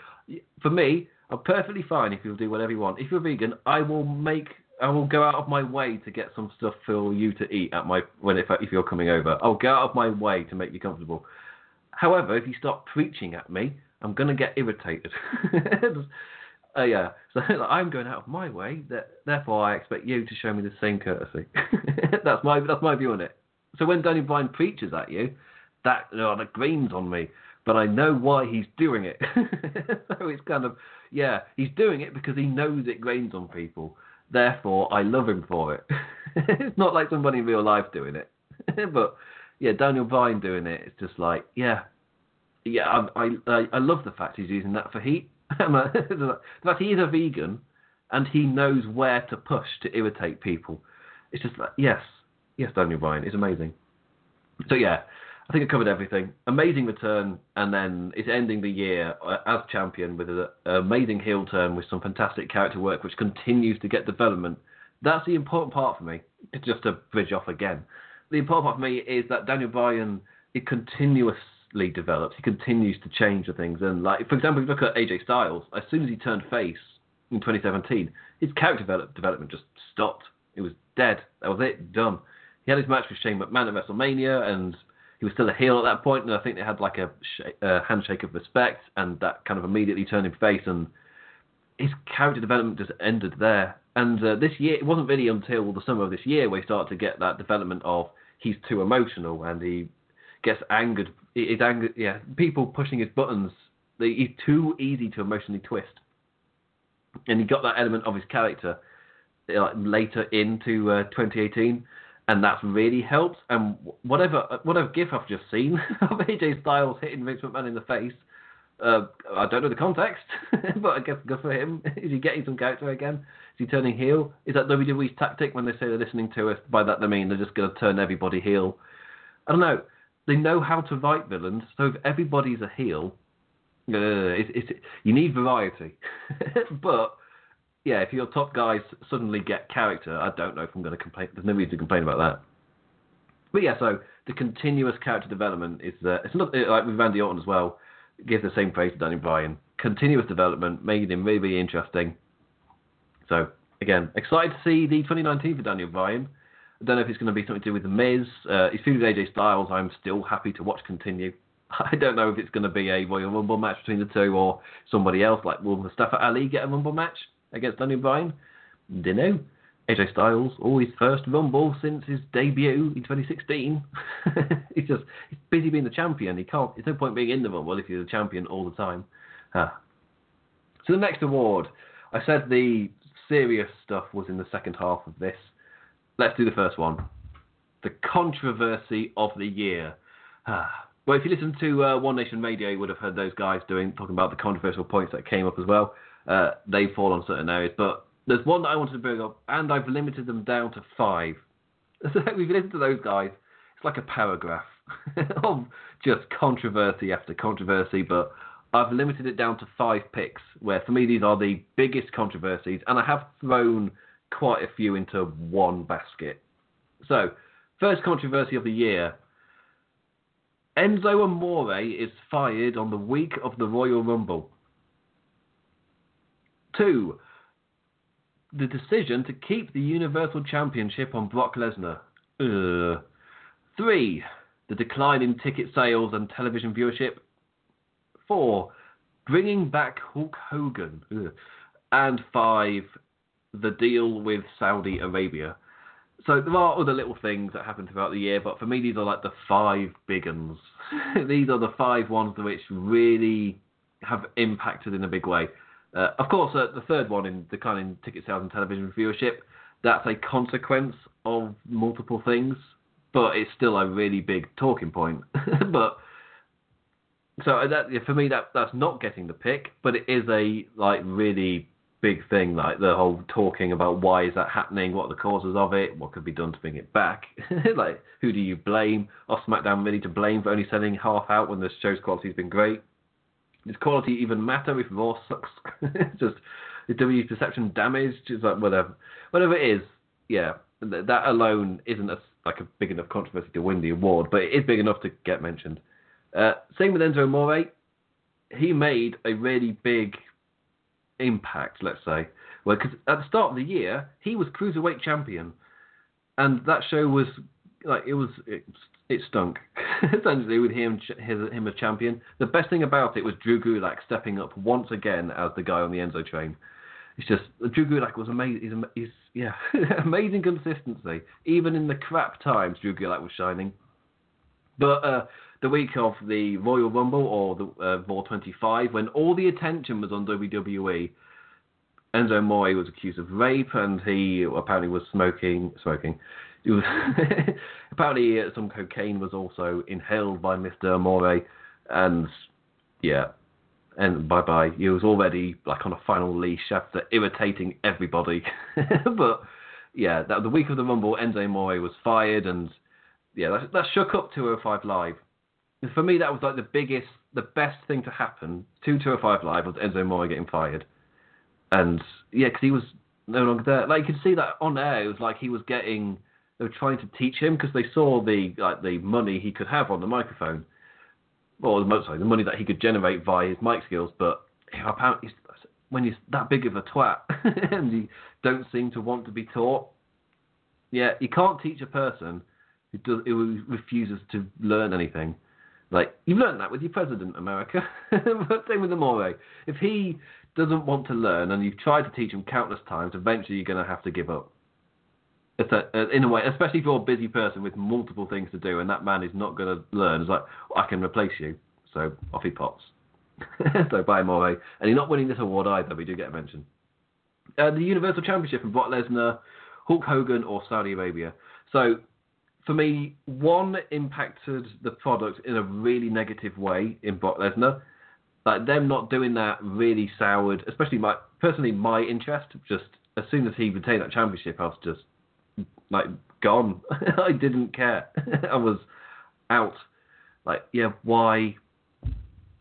for me, I'm perfectly fine if you'll do whatever you want. If you're vegan, I will make I will go out of my way to get some stuff for you to eat at my when if if you're coming over. I'll go out of my way to make you comfortable. However, if you start preaching at me, I'm gonna get irritated. uh, yeah, so I'm going out of my way. That, therefore, I expect you to show me the same courtesy. that's my that's my view on it. So when Daniel Bryan preaches at you, that oh, that grains on me. But I know why he's doing it. so it's kind of yeah, he's doing it because he knows it grains on people. Therefore, I love him for it. it's not like somebody in real life doing it, but yeah, Daniel Bryan doing it. It's just like yeah, yeah. I I I love the fact he's using that for heat. The fact he is a vegan, and he knows where to push to irritate people. It's just like yes, yes, Daniel Bryan is amazing. So yeah, I think I covered everything. Amazing return, and then it's ending the year uh, as champion with an amazing heel turn with some fantastic character work, which continues to get development. That's the important part for me. Just to bridge off again, the important part for me is that Daniel Bryan it develops. He continues to change the things, and like for example, if you look at AJ Styles, as soon as he turned face in 2017, his character develop, development just stopped. It was dead. That was it. Done. He had his match with Shane McMahon at WrestleMania, and he was still a heel at that point, and I think they had like a, sh- a handshake of respect, and that kind of immediately turned him face, and his character development just ended there. And uh, this year, it wasn't really until the summer of this year where he started to get that development of he's too emotional and he gets angered. He's angered, yeah, people pushing his buttons. He's too easy to emotionally twist, and he got that element of his character like, later into uh, 2018 and that's really helped. And whatever whatever gif I've just seen of AJ Styles hitting Vince McMahon in the face, uh, I don't know the context, but I guess good for him. Is he getting some character again? Is he turning heel? Is that WWE's tactic when they say they're listening to us? By that they mean they're just going to turn everybody heel. I don't know. They know how to write villains, so if everybody's a heel, uh, it's, it's, you need variety. but yeah, if your top guys suddenly get character, I don't know if I'm going to complain. There's no reason to complain about that. But yeah, so the continuous character development is uh, it's not like with Randy Orton as well. Gives the same praise to Daniel Bryan. Continuous development made him really, really interesting. So again, excited to see the 2019 for Daniel Bryan. I don't know if it's going to be something to do with the Miz. Uh, he's feuding with AJ Styles. I'm still happy to watch continue. I don't know if it's going to be a Royal Rumble match between the two or somebody else. Like will Mustafa Ali get a Rumble match? against Daniel Bryan? Dunno. AJ Styles, all his first Rumble since his debut in 2016. he's just he's busy being the champion. He can't. There's no point being in the Rumble if you're the champion all the time. Ah. So the next award, I said the serious stuff was in the second half of this. Let's do the first one. The controversy of the year. Well, if you listen to uh, One Nation Radio, you would have heard those guys doing talking about the controversial points that came up as well uh, they fall on certain areas. But there's one that I wanted to bring up, and I've limited them down to five. So we've listened to those guys. It's like a paragraph of just controversy after controversy, but I've limited it down to five picks, where for me these are the biggest controversies, and I have thrown quite a few into one basket. So, first controversy of the year. Enzo Amore is fired on the week of the Royal Rumble. Two, the decision to keep the Universal Championship on Brock Lesnar. Ugh. Three, the decline in ticket sales and television viewership. Four, bringing back Hulk Hogan. Ugh. And five, the deal with Saudi Arabia. So there are other little things that happen throughout the year, but for me, these are like the five big ones. these are the five ones which really have impacted in a big way. Uh, of course, uh, the third one in the kind declining ticket sales and television viewership, that's a consequence of multiple things, but it's still a really big talking point. but so that for me, that that's not getting the pick, but it is a like really big thing, like the whole talking about why is that happening, what are the causes of it, what could be done to bring it back. like, who do you blame? Are SmackDown really to blame for only sending half out when the show's quality's been great? Does quality even matter if Raw sucks? Just is WWE's perception damaged? Just like whatever, whatever it is. Yeah, that alone isn't a, like a big enough controversy to win the award, but it is big enough to get mentioned. Uh, same with Enzo Amore. He made a really big impact, let's say. Well, because at the start of the year, he was cruiserweight champion, and that show was like it was it, it stunk essentially with him his, him as champion. The best thing about it was Drew Gulak stepping up once again as the guy on the Enzo train. It's just Drew Gulak was amazing. He's, he's yeah, amazing consistency. Even in the crap times, Drew Gulak was shining. But uh, the week of the Royal Rumble or the uh, Raw 25, when all the attention was on WWE, Enzo Amore was accused of rape, and he apparently was smoking. Smoking. He was apparently uh, some cocaine was also inhaled by Mr. Amore, and yeah, and bye bye. He was already like on a final leash after irritating everybody. but yeah, that the week of the Rumble, Enzo Amore was fired, and yeah, that, that shook up 205 Live for me, that was like the biggest, the best thing to happen to 205 Live was Enzo Amore getting fired. And yeah, because he was no longer there. Like you could see that on air, it was like he was getting. They were trying to teach him because they saw the like the money he could have on the microphone, or sorry, the money that he could generate via his mic skills. But apparently, when you're that big of a twat and you don't seem to want to be taught, yeah, you can't teach a person who does who refuses to learn anything. Like you've learned that with your president, America. Same with Amore. If he doesn't want to learn, and you've tried to teach him countless times, eventually you're going to have to give up. A, uh, in a way, especially if you're a busy person with multiple things to do, and that man is not going to learn. It's like I can replace you, so off he pops. so bye, Amore. And he's not winning this award either. We do get a mention. Uh, the Universal Championship of Brock Lesnar, Hulk Hogan, or Saudi Arabia. So for me, one impacted the product in a really negative way in Brock Lesnar. Like them not doing that really soured, especially my personally my interest. Just as soon as he retained that championship, I was just like gone. I didn't care. I was out. Like, yeah, why?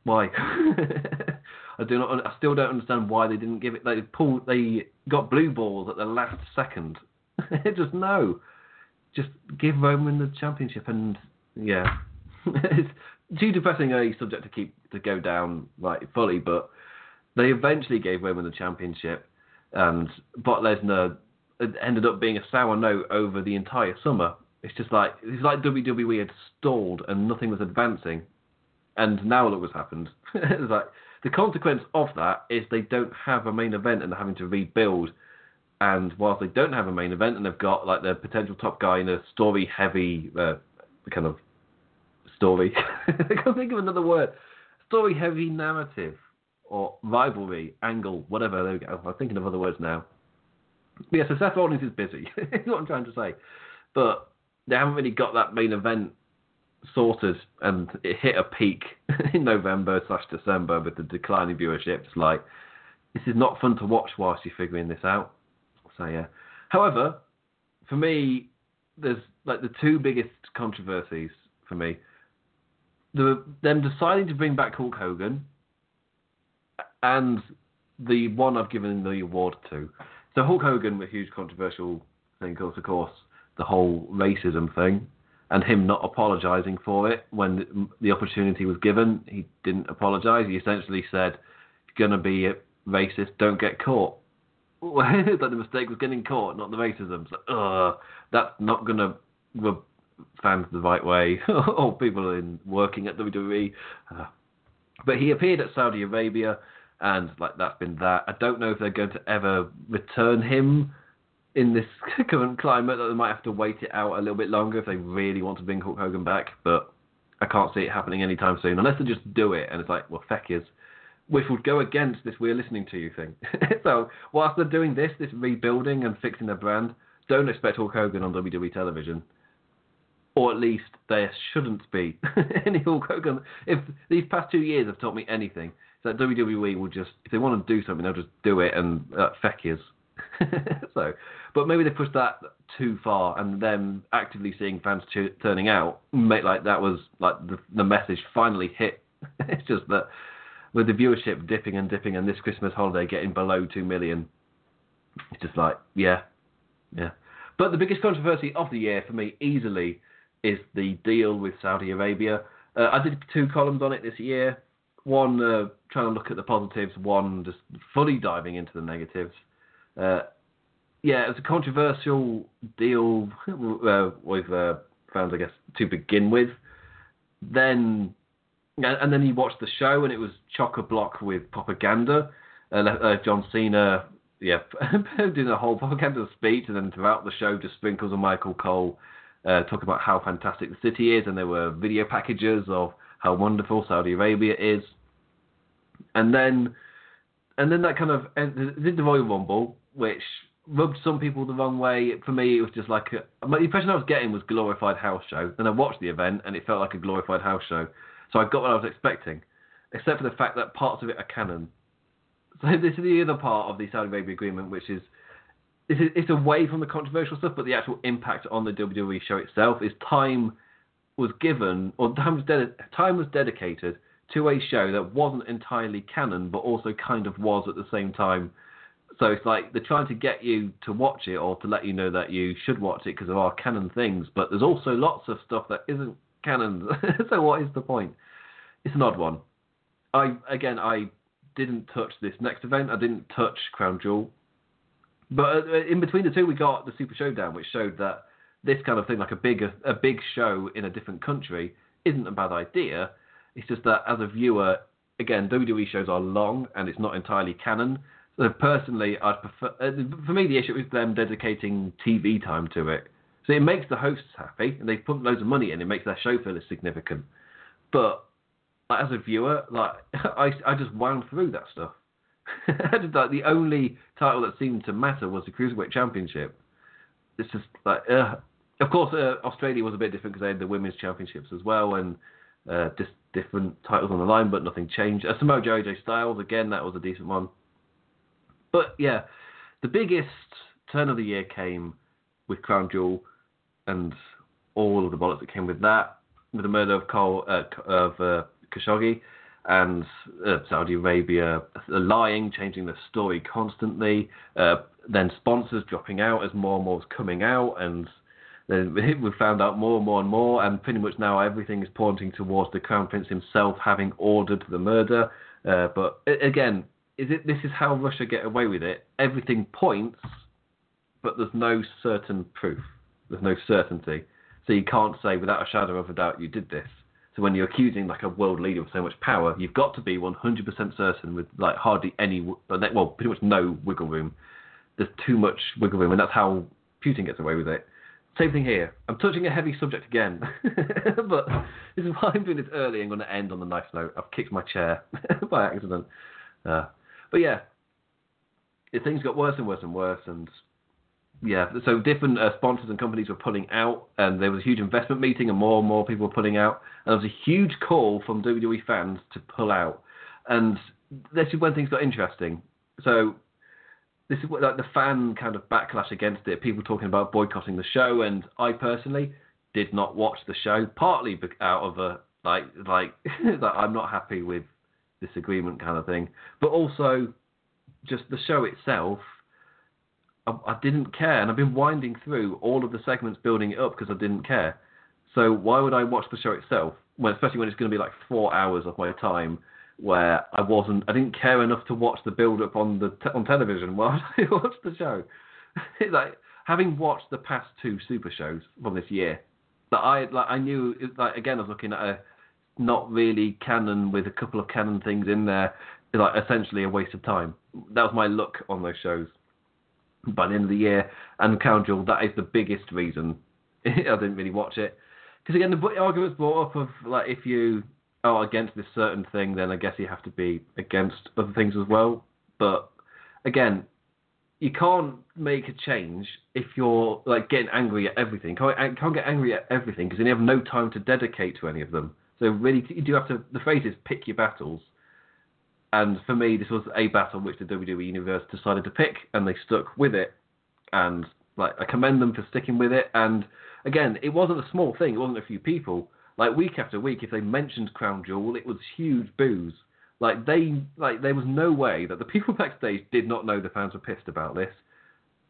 Why? I do not. I still don't understand why they didn't give it. They pulled. They got blue balls at the last second. just no just give Roman the championship, and yeah, it's too depressing a subject to keep to go down like fully, but they eventually gave Roman the championship, and Brock Lesnar ended up being a sour note over the entire summer. It's just like it's like WWE had stalled and nothing was advancing, and now look what's happened. it's like the consequence of that is they don't have a main event and they're having to rebuild and whilst they don't have a main event and they've got like the potential top guy in a story heavy uh, kind of story, I can't think of another word, story heavy narrative or rivalry angle, whatever. There we go. I'm thinking of other words now. But yeah, so Seth Rollins is busy. is what I'm trying to say, but they haven't really got that main event sorted, and it hit a peak in November slash December with the declining viewership. It's like this is not fun to watch whilst you're figuring this out. So yeah. However, for me, there's like the two biggest controversies for me. The them deciding to bring back Hulk Hogan, and the one I've given the award to. So Hulk Hogan, was a huge controversial thing, because of course the whole racism thing. and him not apologising for it when the opportunity was given. He didn't apologise. He essentially said, "If you're going to be a racist, don't get caught." that the mistake was getting caught, not the racism. So, uh, that's not going to rub fans the right way, or people in working at WWE. Uh, but he appeared at Saudi Arabia, and like that's been that. I don't know if they're going to ever return him in this current climate. That they might have to wait it out a little bit longer if they really want to bring Hulk Hogan back. But I can't see it happening anytime soon, unless they just do it. And it's like, well, feck is which would go against this we're listening to you thing. so whilst they're doing this, this rebuilding and fixing their brand, don't expect Hulk Hogan on WWE television. Or at least there shouldn't be any Hulk Hogan. If these past two years have taught me anything, it's that WWE will just, if they want to do something, they'll just do it and uh, is. so, but maybe they pushed that too far, and them actively seeing fans ch- turning out, make like that was like the, the message finally hit. it's just that with the viewership dipping and dipping, and this Christmas holiday getting below two million, it's just like, yeah, yeah. But the biggest controversy of the year for me, easily, is the deal with Saudi Arabia. Uh, I did two columns on it this year. One uh, trying to look at the positives, one just fully diving into the negatives. Uh, yeah, it was a controversial deal uh, with uh, fans, I guess, to begin with. Then and then he watched the show, and it was chock a block with propaganda. And uh, John Cena, yeah, doing a whole propaganda speech, and then throughout the show, just sprinkles of Michael Cole uh, talking about how fantastic the city is, and there were video packages of how wonderful Saudi Arabia is. And then, and then that kind of did the Royal Rumble, which rubbed some people the wrong way. For me, it was just like a, the impression I was getting was glorified house show. Then I watched the event, and it felt like a glorified house show. So I got what I was expecting, except for the fact that parts of it are canon. So this is the other part of the Saudi Arabia agreement, which is it's, away from the controversial stuff, but the actual impact on the WWE show itself is time was given or time was, ded- time was dedicated to a show that wasn't entirely canon, but also kind of was at the same time. So it's like they're trying to get you to watch it or to let you know that you should watch it because there are canon things, but there's also lots of stuff that isn't canon. so what is the point? it's an odd one. I again, I didn't touch this next event. I didn't touch Crown Jewel, but uh, in between the two, we got the Super Showdown, which showed that this kind of thing, like a big a big show in a different country, isn't a bad idea. It's just that as a viewer, again, WWE shows are long and it's not entirely canon. So personally, I'd prefer. Uh, for me, the issue is them dedicating TV time to it. So it makes the hosts happy, and they put loads of money in. It makes their show feel as significant. But like, as a viewer, like I, I just wound through that stuff. like the only title that seemed to matter was the cruiserweight championship. It's just like, uh, of course, uh, Australia was a bit different because they had the women's championships as well, and uh, just different titles on the line, but nothing changed. Uh, Samoa Joe Styles again, that was a decent one. But yeah, the biggest turn of the year came with Crown Jewel and all of the bollocks that came with that, with the murder of uh, of uh, Khashoggi and uh, Saudi Arabia lying, changing the story constantly, uh, then sponsors dropping out as more and more is coming out, and then we found out more and more and more, and pretty much now everything is pointing towards the Crown Prince himself having ordered the murder. Uh, but again, is it this is how Russia get away with it? Everything points, but there's no certain proof. There's no certainty, so you can't say without a shadow of a doubt you did this. So when you're accusing like a world leader with so much power, you've got to be 100% certain with like hardly any, well, pretty much no wiggle room. There's too much wiggle room, and that's how Putin gets away with it. Same thing here. I'm touching a heavy subject again, but this is why I'm doing this early I'm going to end on the nice note. I've kicked my chair by accident. Uh, but yeah, things got worse and worse and worse, and yeah, so different uh, sponsors and companies were pulling out, and there was a huge investment meeting, and more and more people were pulling out. And there was a huge call from WWE fans to pull out, and this is when things got interesting. So this is what, like the fan kind of backlash against it. People talking about boycotting the show, and I personally did not watch the show, partly out of a like like that I'm not happy with this agreement kind of thing, but also just the show itself I, didn't care, and I've been winding through all of the segments building it up because I didn't care. So why would I watch the show itself? Especially when it's going to be like four hours of my time where I wasn't, I didn't care enough to watch the build up on the on television. Would I watch the show? It's like having watched the past two super shows from this year, that I like I knew like again I was looking at a not really canon with a couple of canon things in there, like essentially a waste of time. That was my look on those shows. By the end of the year, and Crown Jewel, that is the biggest reason I didn't really watch it. Because again, the argument's brought up of like if you are against this certain thing, then I guess you have to be against other things as well. But again, you can't make a change if you're like getting angry at everything. You can't, can't get angry at everything because then you have no time to dedicate to any of them. So really, you do have to. The phrase is pick your battles. And for me, this was a battle which the WWE Universe decided to pick, and they stuck with it. And like, I commend them for sticking with it. And again, it wasn't a small thing. It wasn't a few people. Like week after week, if they mentioned Crown Jewel, it was huge boos. Like they, like there was no way that the people backstage did not know the fans were pissed about this.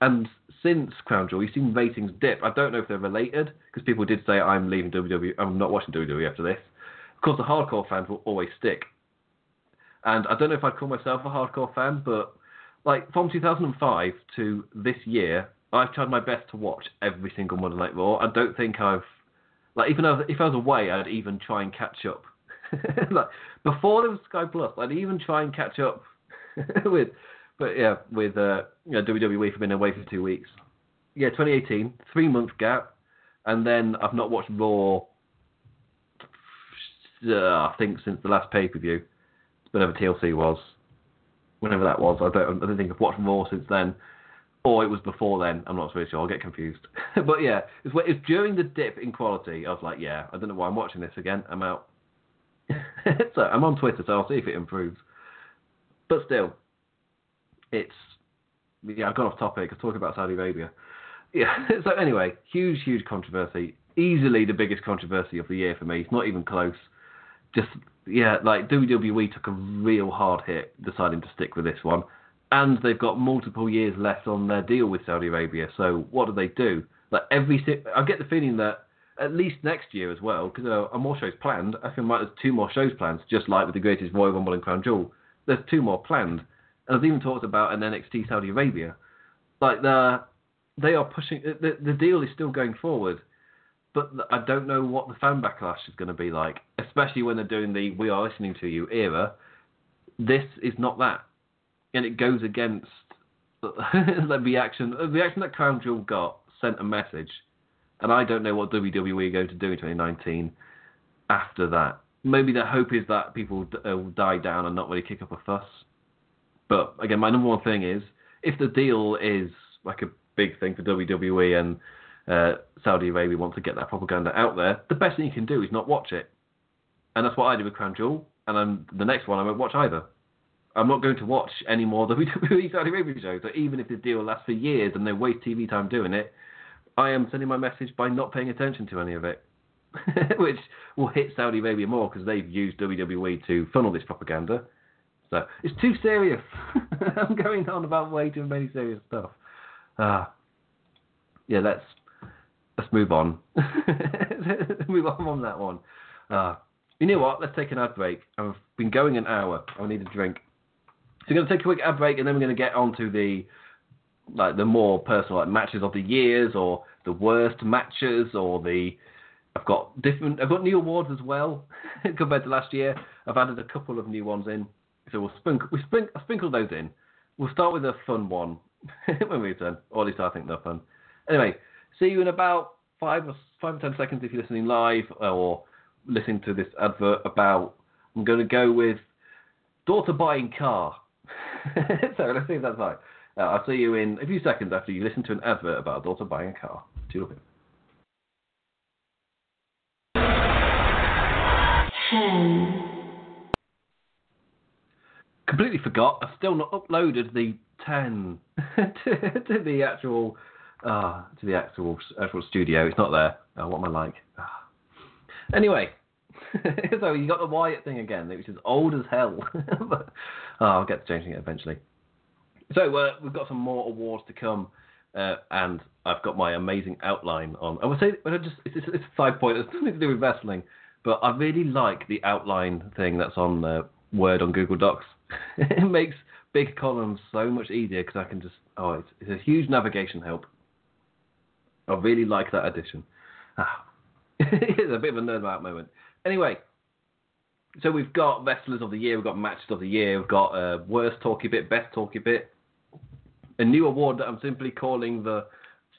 And since Crown Jewel, you've seen ratings dip. I don't know if they're related because people did say I'm leaving WWE. I'm not watching WWE after this. Of course, the hardcore fans will always stick. And I don't know if I'd call myself a hardcore fan, but like from 2005 to this year, I've tried my best to watch every single Monday Night Raw. I don't think I've like even if I was away, I'd even try and catch up. like before there was Sky Plus, I'd even try and catch up with, but yeah, with uh, you know, WWE for being away for two weeks. Yeah, 2018, three month gap, and then I've not watched Raw. Uh, I think since the last pay per view, whenever TLC was, whenever that was. I don't, I don't think I've watched more since then, or it was before then. I'm not really sure. I'll get confused. but yeah, it's, it's during the dip in quality. I was like, yeah, I don't know why I'm watching this again. I'm out. so I'm on Twitter, so I'll see if it improves. But still, it's yeah. I've gone off topic. I was talking about Saudi Arabia. Yeah. So anyway, huge, huge controversy. Easily the biggest controversy of the year for me. It's not even close. Just yeah, like WWE took a real hard hit deciding to stick with this one, and they've got multiple years left on their deal with Saudi Arabia. So what do they do? Like every, I get the feeling that at least next year as well, because there uh, are more shows planned. I feel like there's two more shows planned, just like with the Greatest Royal Rumble and Crown Jewel. There's two more planned, and there's even talked about an NXT Saudi Arabia. Like the they are pushing the the deal is still going forward, but I don't know what the fan backlash is going to be like, especially when they're doing the "We Are Listening to You" era. This is not that, and it goes against the reaction. The reaction that Crown Jewel got sent a message, and I don't know what WWE are going to do in 2019 after that. Maybe their hope is that people uh, will die down and not really kick up a fuss. But again, my number one thing is if the deal is like a big thing for WWE and uh, Saudi Arabia want to get that propaganda out there, the best thing you can do is not watch it. And that's what I did with Crown Jewel. And I'm, the next one I won't watch either. I'm not going to watch any more WWE Saudi Arabia shows. So even if the deal lasts for years and they waste TV time doing it, I am sending my message by not paying attention to any of it. Which will hit Saudi Arabia more because they've used WWE to funnel this propaganda. So it's too serious. I'm going on about way too many serious stuff. Ah, yeah. Let's let's move on. move on from that one. Ah, you know what? Let's take an ad break. I've been going an hour. I need a drink. So we're going to take a quick ad break, and then we're going to get on to the like the more personal like matches of the years, or the worst matches, or the I've got different. I've got new awards as well compared to last year. I've added a couple of new ones in, so we'll sprinkle we sprink, I'll sprinkle those in. We'll start with a fun one when we return, or at least I think they're fun. Anyway, see you in about five or five or ten seconds if you're listening live or listening to this advert about. I'm going to go with daughter buying car. so let's see if that's right. Uh, I'll see you in a few seconds after you listen to an advert about a daughter buying a car. Pip. ten, completely forgot. I've still not uploaded the ten to, to the actual uh, to the actual actual studio. It's not there. Oh, what am I like? Ah. Anyway, so you got the Wyatt thing again, which is old as hell. but I'll get to changing it eventually. So uh, we've got some more awards to come. uh, and I've got my amazing outline on. I would say, but I just it's, it's, a side point. It's nothing to do with wrestling, but I really like the outline thing that's on uh, Word on Google Docs. it makes big columns so much easier because I can just oh, it's, it's a huge navigation help. I really like that addition. Ah. it's a bit of a nerd out moment. Anyway, so we've got wrestlers of the year, we've got matches of the year, we've got uh, worst talky bit, best talky bit, a new award that I'm simply calling the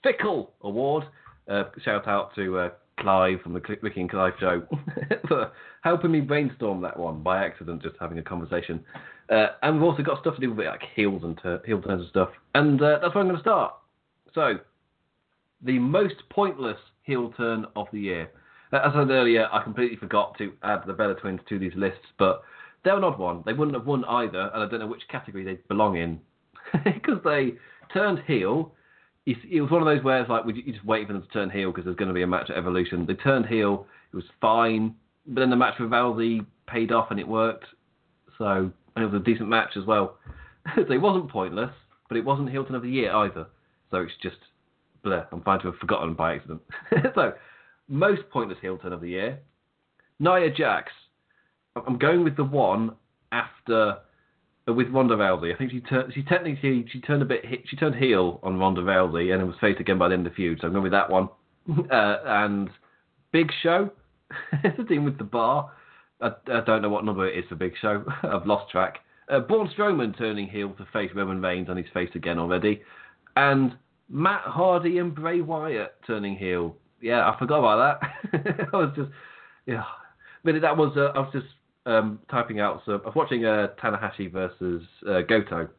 Fickle Award. Uh, shout out to uh, Clive from the Ricky and Clive show for helping me brainstorm that one by accident, just having a conversation. Uh, and we've also got stuff to do with it, like heels and tur- heel turns and stuff. And uh, that's where I'm going to start. So, the most pointless heel turn of the year. Uh, as I said earlier, I completely forgot to add the Bella Twins to these lists, but they're an odd one. They wouldn't have won either, and I don't know which category they belong in because they turned heel. It was one of those where it's like you just wait for them to turn heel because there's going to be a match at Evolution. They turned heel. It was fine, but then the match with Valsey paid off and it worked. So and it was a decent match as well. so it wasn't pointless, but it wasn't heel turn of the Year either. So it's just bleh. I'm fine to have forgotten by accident. so most pointless heel turn of the Year, Nia Jax. I'm going with the one after uh, with Ronda Rousey. I think she turned. She technically she turned a bit. She turned heel on Ronda Rousey and it was faced again by the end of the feud. So I'm going with that one. Uh, and Big Show, the team with the bar. I, I, don't know what number it is for Big Show. I've lost track. Uh, Braun Strowman turning heel to face Roman Reigns on his face again already, and Matt Hardy and Bray Wyatt turning heel. Yeah, I forgot about that. I was just yeah, but that was uh, I was just um, typing out. So I was watching uh, Tanahashi versus uh, Goto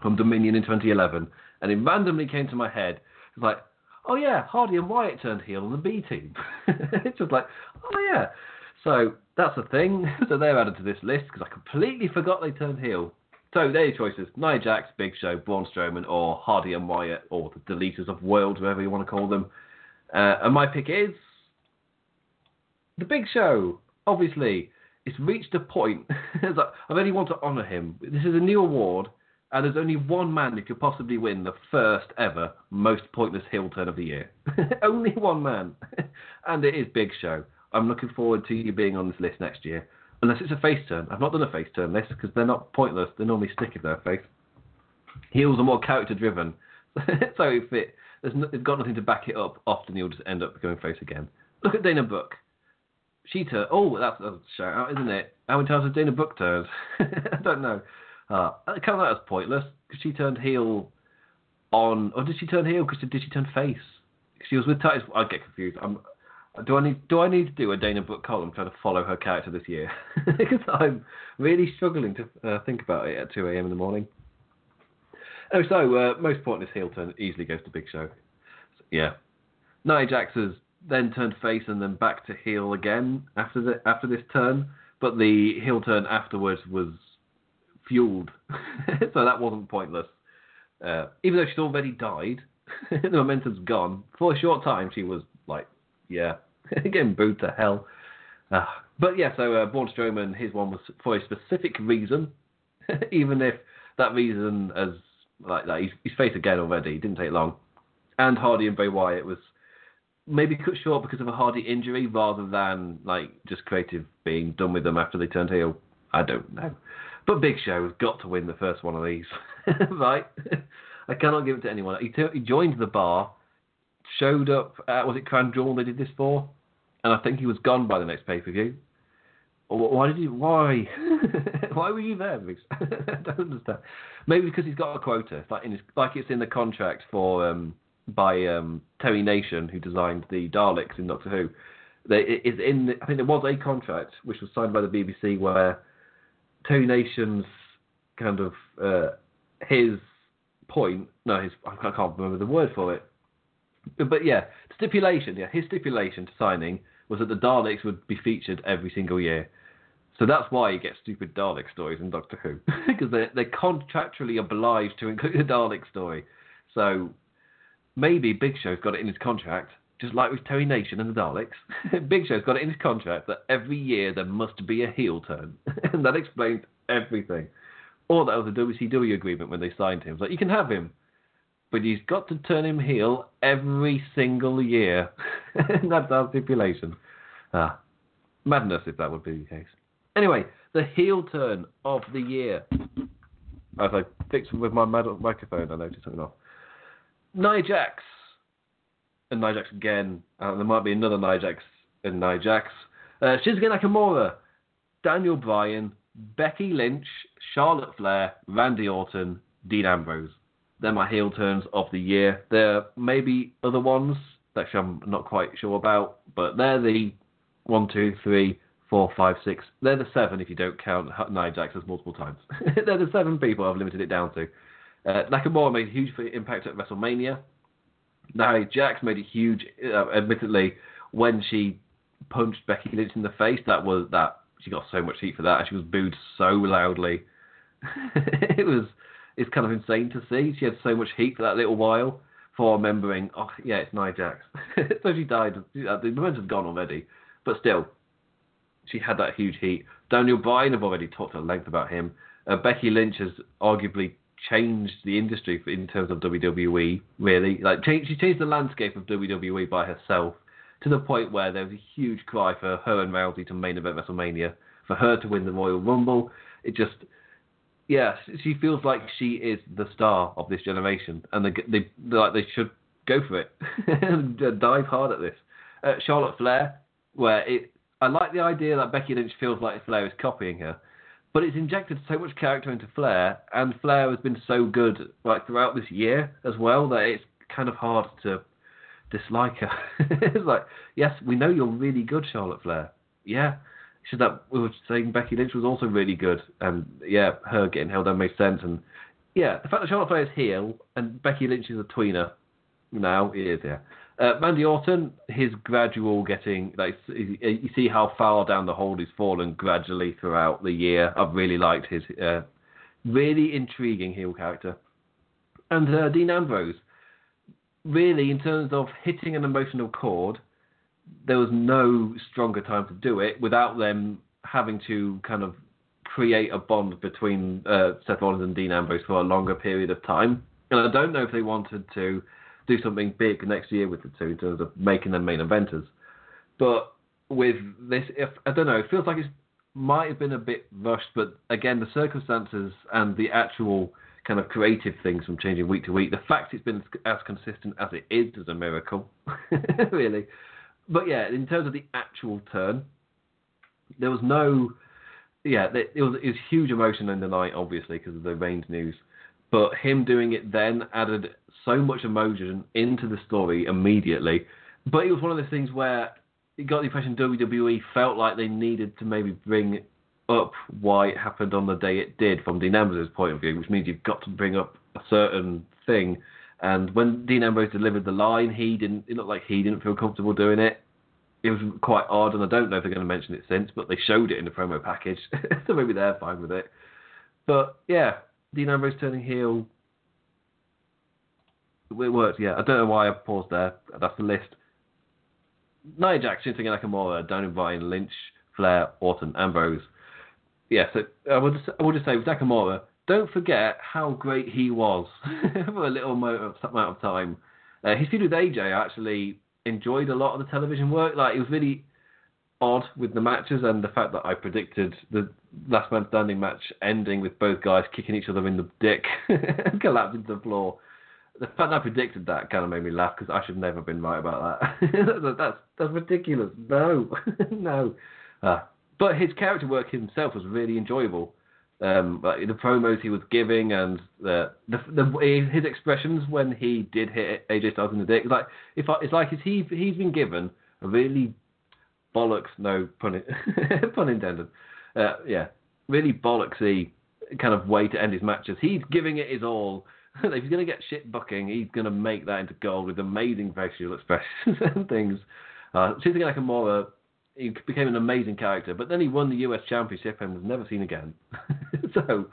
from Dominion in 2011, and it randomly came to my head. It's like, oh yeah, Hardy and Wyatt turned heel on the B team. it's just like, oh yeah. So that's a thing. so they're added to this list because I completely forgot they turned heel. So there are your choices: Nia Big Show, Braun Strowman, or Hardy and Wyatt, or the deleters of world, whatever you want to call them. Uh, and my pick is the Big Show. Obviously, it's reached a point. I really want to honour him. This is a new award, and there's only one man who could possibly win the first ever most pointless heel turn of the year. only one man, and it is Big Show. I'm looking forward to you being on this list next year. Unless it's a face turn. I've not done a face turn list because they're not pointless. They normally stick if they're face. Heels are more character driven. so if it, no, it's got nothing to back it up, often you'll just end up going face again. Look at Dana Brooke. She turned. Oh, that's a shout out, isn't it? How many times has Dana Brooke turned? I don't know. Uh, I count that as pointless because she turned heel on, or did she turn heel because did she turn face? She was with Titus. I get confused. I'm, do I need do I need to do a Dana Brooke column trying to follow her character this year? because I'm really struggling to uh, think about it at 2 a.m. in the morning. Oh, so uh, most pointless heel turn easily goes to Big Show. So, yeah, Nia Jax has then turned face and then back to heel again after the after this turn, but the heel turn afterwards was fueled, so that wasn't pointless. Uh, even though she's already died, the momentum's gone. For a short time, she was yeah, getting booed to hell. Uh, but yeah, so uh, Braun Strowman, his one was for a specific reason, even if that reason, as like that, he's, he's faced again already. It didn't take long. And Hardy and Bray Wyatt was maybe cut short because of a Hardy injury rather than like just creative being done with them after they turned heel. I don't know. But Big Show has got to win the first one of these, right? I cannot give it to anyone. He, t- he joined the bar showed up. Uh, was it Crown Jewel they did this for? And I think he was gone by the next pay per view. Why did you? Why? why were you there? I don't understand. Maybe because he's got a quota, like in his, like it's in the contract for um, by um, Terry Nation, who designed the Daleks in Doctor Who. They, in. I think there was a contract which was signed by the BBC where Terry Nation's kind of uh, his point. No, his I can't remember the word for it but yeah, stipulation. Yeah, his stipulation to signing was that the Daleks would be featured every single year. So that's why you get stupid Dalek stories in Doctor Who because they're they're contractually obliged to include a Dalek story. So maybe Big Show's got it in his contract, just like with Terry Nation and the Daleks. Big Show's got it in his contract that every year there must be a heel turn, and that explains everything. Or that was a WCW agreement when they signed him. It's like you can have him, but he's got to turn him heel every single year. That's our stipulation. Ah, madness if that would be the case. Anyway, the heel turn of the year. As I fixed with my microphone, I noticed something off. Nia Jax. And Nia Jax again. And there might be another Nia Jax and Nia Jax. Uh, Shinsuke Nakamura, Daniel Bryan, Becky Lynch, Charlotte Flair, Randy Orton, Dean Ambrose. They're my heel turns of the year. There may be other ones that I'm not quite sure about, but they're the one, two, three, four, five, six. They're the seven if you don't count Nia Jax as multiple times. they're the seven people I've limited it down to. Uh, Nakamura made a huge impact at WrestleMania. Nia Jax made a huge, uh, admittedly, when she punched Becky Lynch in the face. That was that she got so much heat for that, and she was booed so loudly. it was it's kind of insane to see. She had so much heat for that little while for remembering. Oh yeah, it's Nia Jax. so she died. The momentum's gone already, but still, she had that huge heat. Daniel Bryan, I've already talked at length about him. Uh, Becky Lynch has arguably changed the industry in terms of WWE. Really, like change, she changed the landscape of WWE by herself to the point where there was a huge cry for her and Rousey to main event WrestleMania, for her to win the Royal Rumble. It just, yeah, she feels like she is the star of this generation, and they they like they should go for it and dive hard at this. Uh, Charlotte Flair, where it, I like the idea that Becky Lynch feels like Flair is copying her, but it's injected so much character into Flair, and Flair has been so good like throughout this year as well that it's kind of hard to dislike her. it's like, yes, we know you're really good, Charlotte Flair. Yeah. Should that we were saying Becky Lynch was also really good, and yeah, her getting held down made sense. And yeah, the fact that Charlotte Flair is heel and Becky Lynch is a tweener now is yeah. Uh, Randy Orton, his gradual getting like you see how far down the hole he's fallen gradually throughout the year. I've really liked his uh, really intriguing heel character. And uh, Dean Ambrose, really, in terms of hitting an emotional chord, there was no stronger time to do it without them having to kind of create a bond between uh, Seth Rollins and Dean Ambrose for a longer period of time. And I don't know if they wanted to do something big next year with the two in terms of making them main eventers. But with this, if I don't know, it feels like it might have been a bit rushed. But again, the circumstances and the actual kind of creative things from changing week to week. The fact it's been as consistent as it is is a miracle, really. But yeah, in terms of the actual turn, there was no, yeah, it was, it was huge emotion in the night, obviously, because of the Reigns news. But him doing it then added so much emotion into the story immediately. But it was one of those things where you got the impression WWE felt like they needed to maybe bring up why it happened on the day it did from Dean Ambrose's point of view, which means you've got to bring up a certain thing. And when Dean Ambrose delivered the line, he didn't. It looked like he didn't feel comfortable doing it. It was quite odd, and I don't know if they're going to mention it since, but they showed it in the promo package, so maybe they're fine with it. But yeah, Dean Ambrose turning heel. It worked, yeah. I don't know why I paused there. That's the list. Nia Jax, Shinsuke Nakamura, Daniel Bryan, Lynch, Flair, Orton, Ambrose yeah, so I would just, I would just say with Nakamura, don't forget how great he was for a little amount of time. Uh, his feud with AJ I actually enjoyed a lot of the television work. Like it was really odd with the matches and the fact that I predicted the last man standing match ending with both guys kicking each other in the dick and collapsing to the floor. The fact that I predicted that kind of made me laugh because I should never have been right about that. that's that's ridiculous. No, no. Uh, but his character work himself was really enjoyable. Um, like the promos he was giving and the, the, the his expressions when he did hit AJ Styles in the dick, like if I, it's like he he's been given a really bollocks no pun pun intended, uh, yeah, really bollocksy kind of way to end his matches. He's giving it his all. if he's going to get shit booking, he's going to make that into gold with amazing facial expressions and things. Uh, Shinsuke Nakamura he became an amazing character. But then he won the US Championship and was never seen again. so,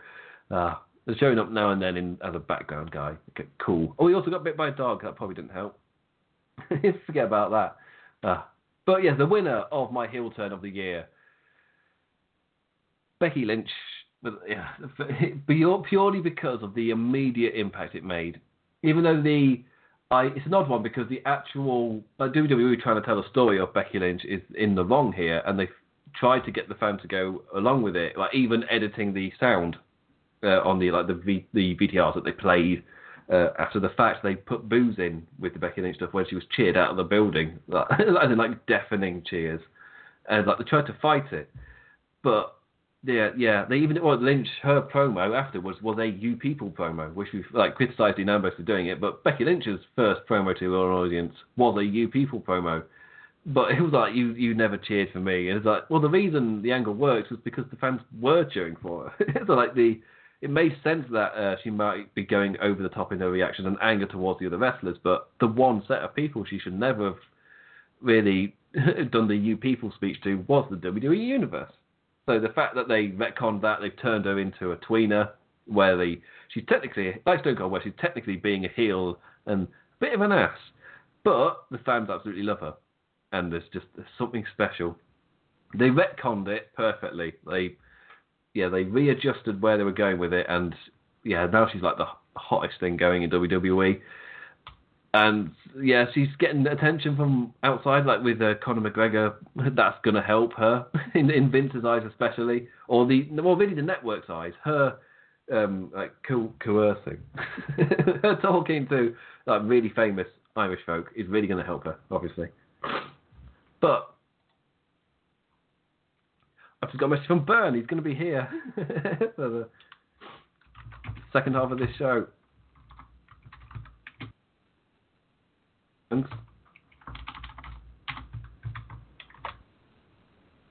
uh, showing up now and then in, as a background guy. Okay, cool. Oh, he also got bit by a dog. That probably didn't help. Forget about that. Uh, but yeah, the winner of my heel turn of the year, Becky Lynch. But yeah, purely because of the immediate impact it made. even though the I, it's an odd one because the actual like WWE trying to tell a story of Becky Lynch is in the wrong here, and they tried to get the fan to go along with it, like even editing the sound uh, on the like the v, the VTRs that they played uh, after the fact. They put booze in with the Becky Lynch stuff when she was cheered out of the building, like, like deafening cheers, and like they tried to fight it, but yeah, yeah. They even well, Lynch her promo afterwards was a "You People" promo, which we've like criticised Ambrose for doing it. But Becky Lynch's first promo to her audience was a "You People" promo. But it was like you you never cheered for me, and it's like well the reason the angle works was because the fans were cheering for her. so like the it made sense that uh, she might be going over the top in her reaction and anger towards the other wrestlers, but the one set of people she should never have really done the "You People" speech to was the WWE Universe. So the fact that they retconned that, they've turned her into a tweener, where they she's technically like Stone Cold, where she's technically being a heel and a bit of an ass, but the fans absolutely love her, and there's just there's something special. They retconned it perfectly. They yeah they readjusted where they were going with it, and yeah now she's like the hottest thing going in WWE and yeah, she's getting attention from outside, like with uh, Conor McGregor. That's going to help her in, in Vince's eyes, especially, or the well, really the network's eyes. Her um, like co- coercing, her talking to like really famous Irish folk is really going to help her, obviously. But I've just got a message from Byrne. He's going to be here for the second half of this show.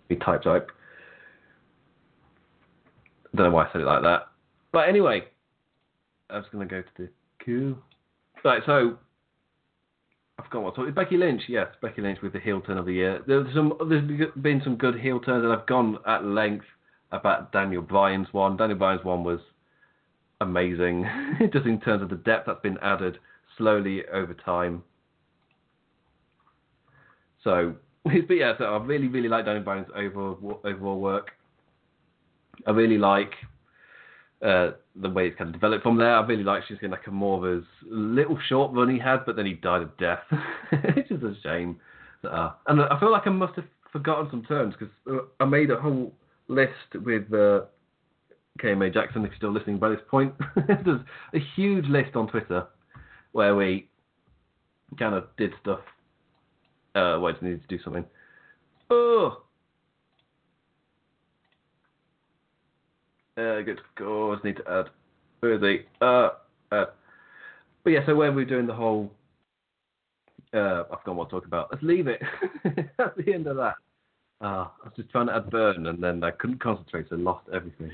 Be type type. Don't know why I said it like that. But anyway, I was going to go to the queue. Right, so I've forgotten what talking. About. Becky Lynch, yes, Becky Lynch with the heel turn of the year. There's some, there's been some good heel turns, and I've gone at length about Daniel Bryan's one. Daniel Bryan's one was amazing, just in terms of the depth that's been added slowly over time. So, but yeah, so I really, really like Daniel Bryan's overall, overall work. I really like uh, the way it's kind of developed from there. I really like she's getting like a more of his little short run he had, but then he died of death, which is a shame. Uh, and I feel like I must have forgotten some terms because uh, I made a whole list with uh, KMA Jackson, if you're still listening by this point. There's a huge list on Twitter where we kind of did stuff uh, wait, I need to do something. Oh! Uh, good scores. Need to add. Where is he? Uh, uh. But yeah, so when we're doing the whole. Uh, I've forgotten what to talk about. Let's leave it at the end of that. Uh, I was just trying to add burn and then I couldn't concentrate, so lost everything.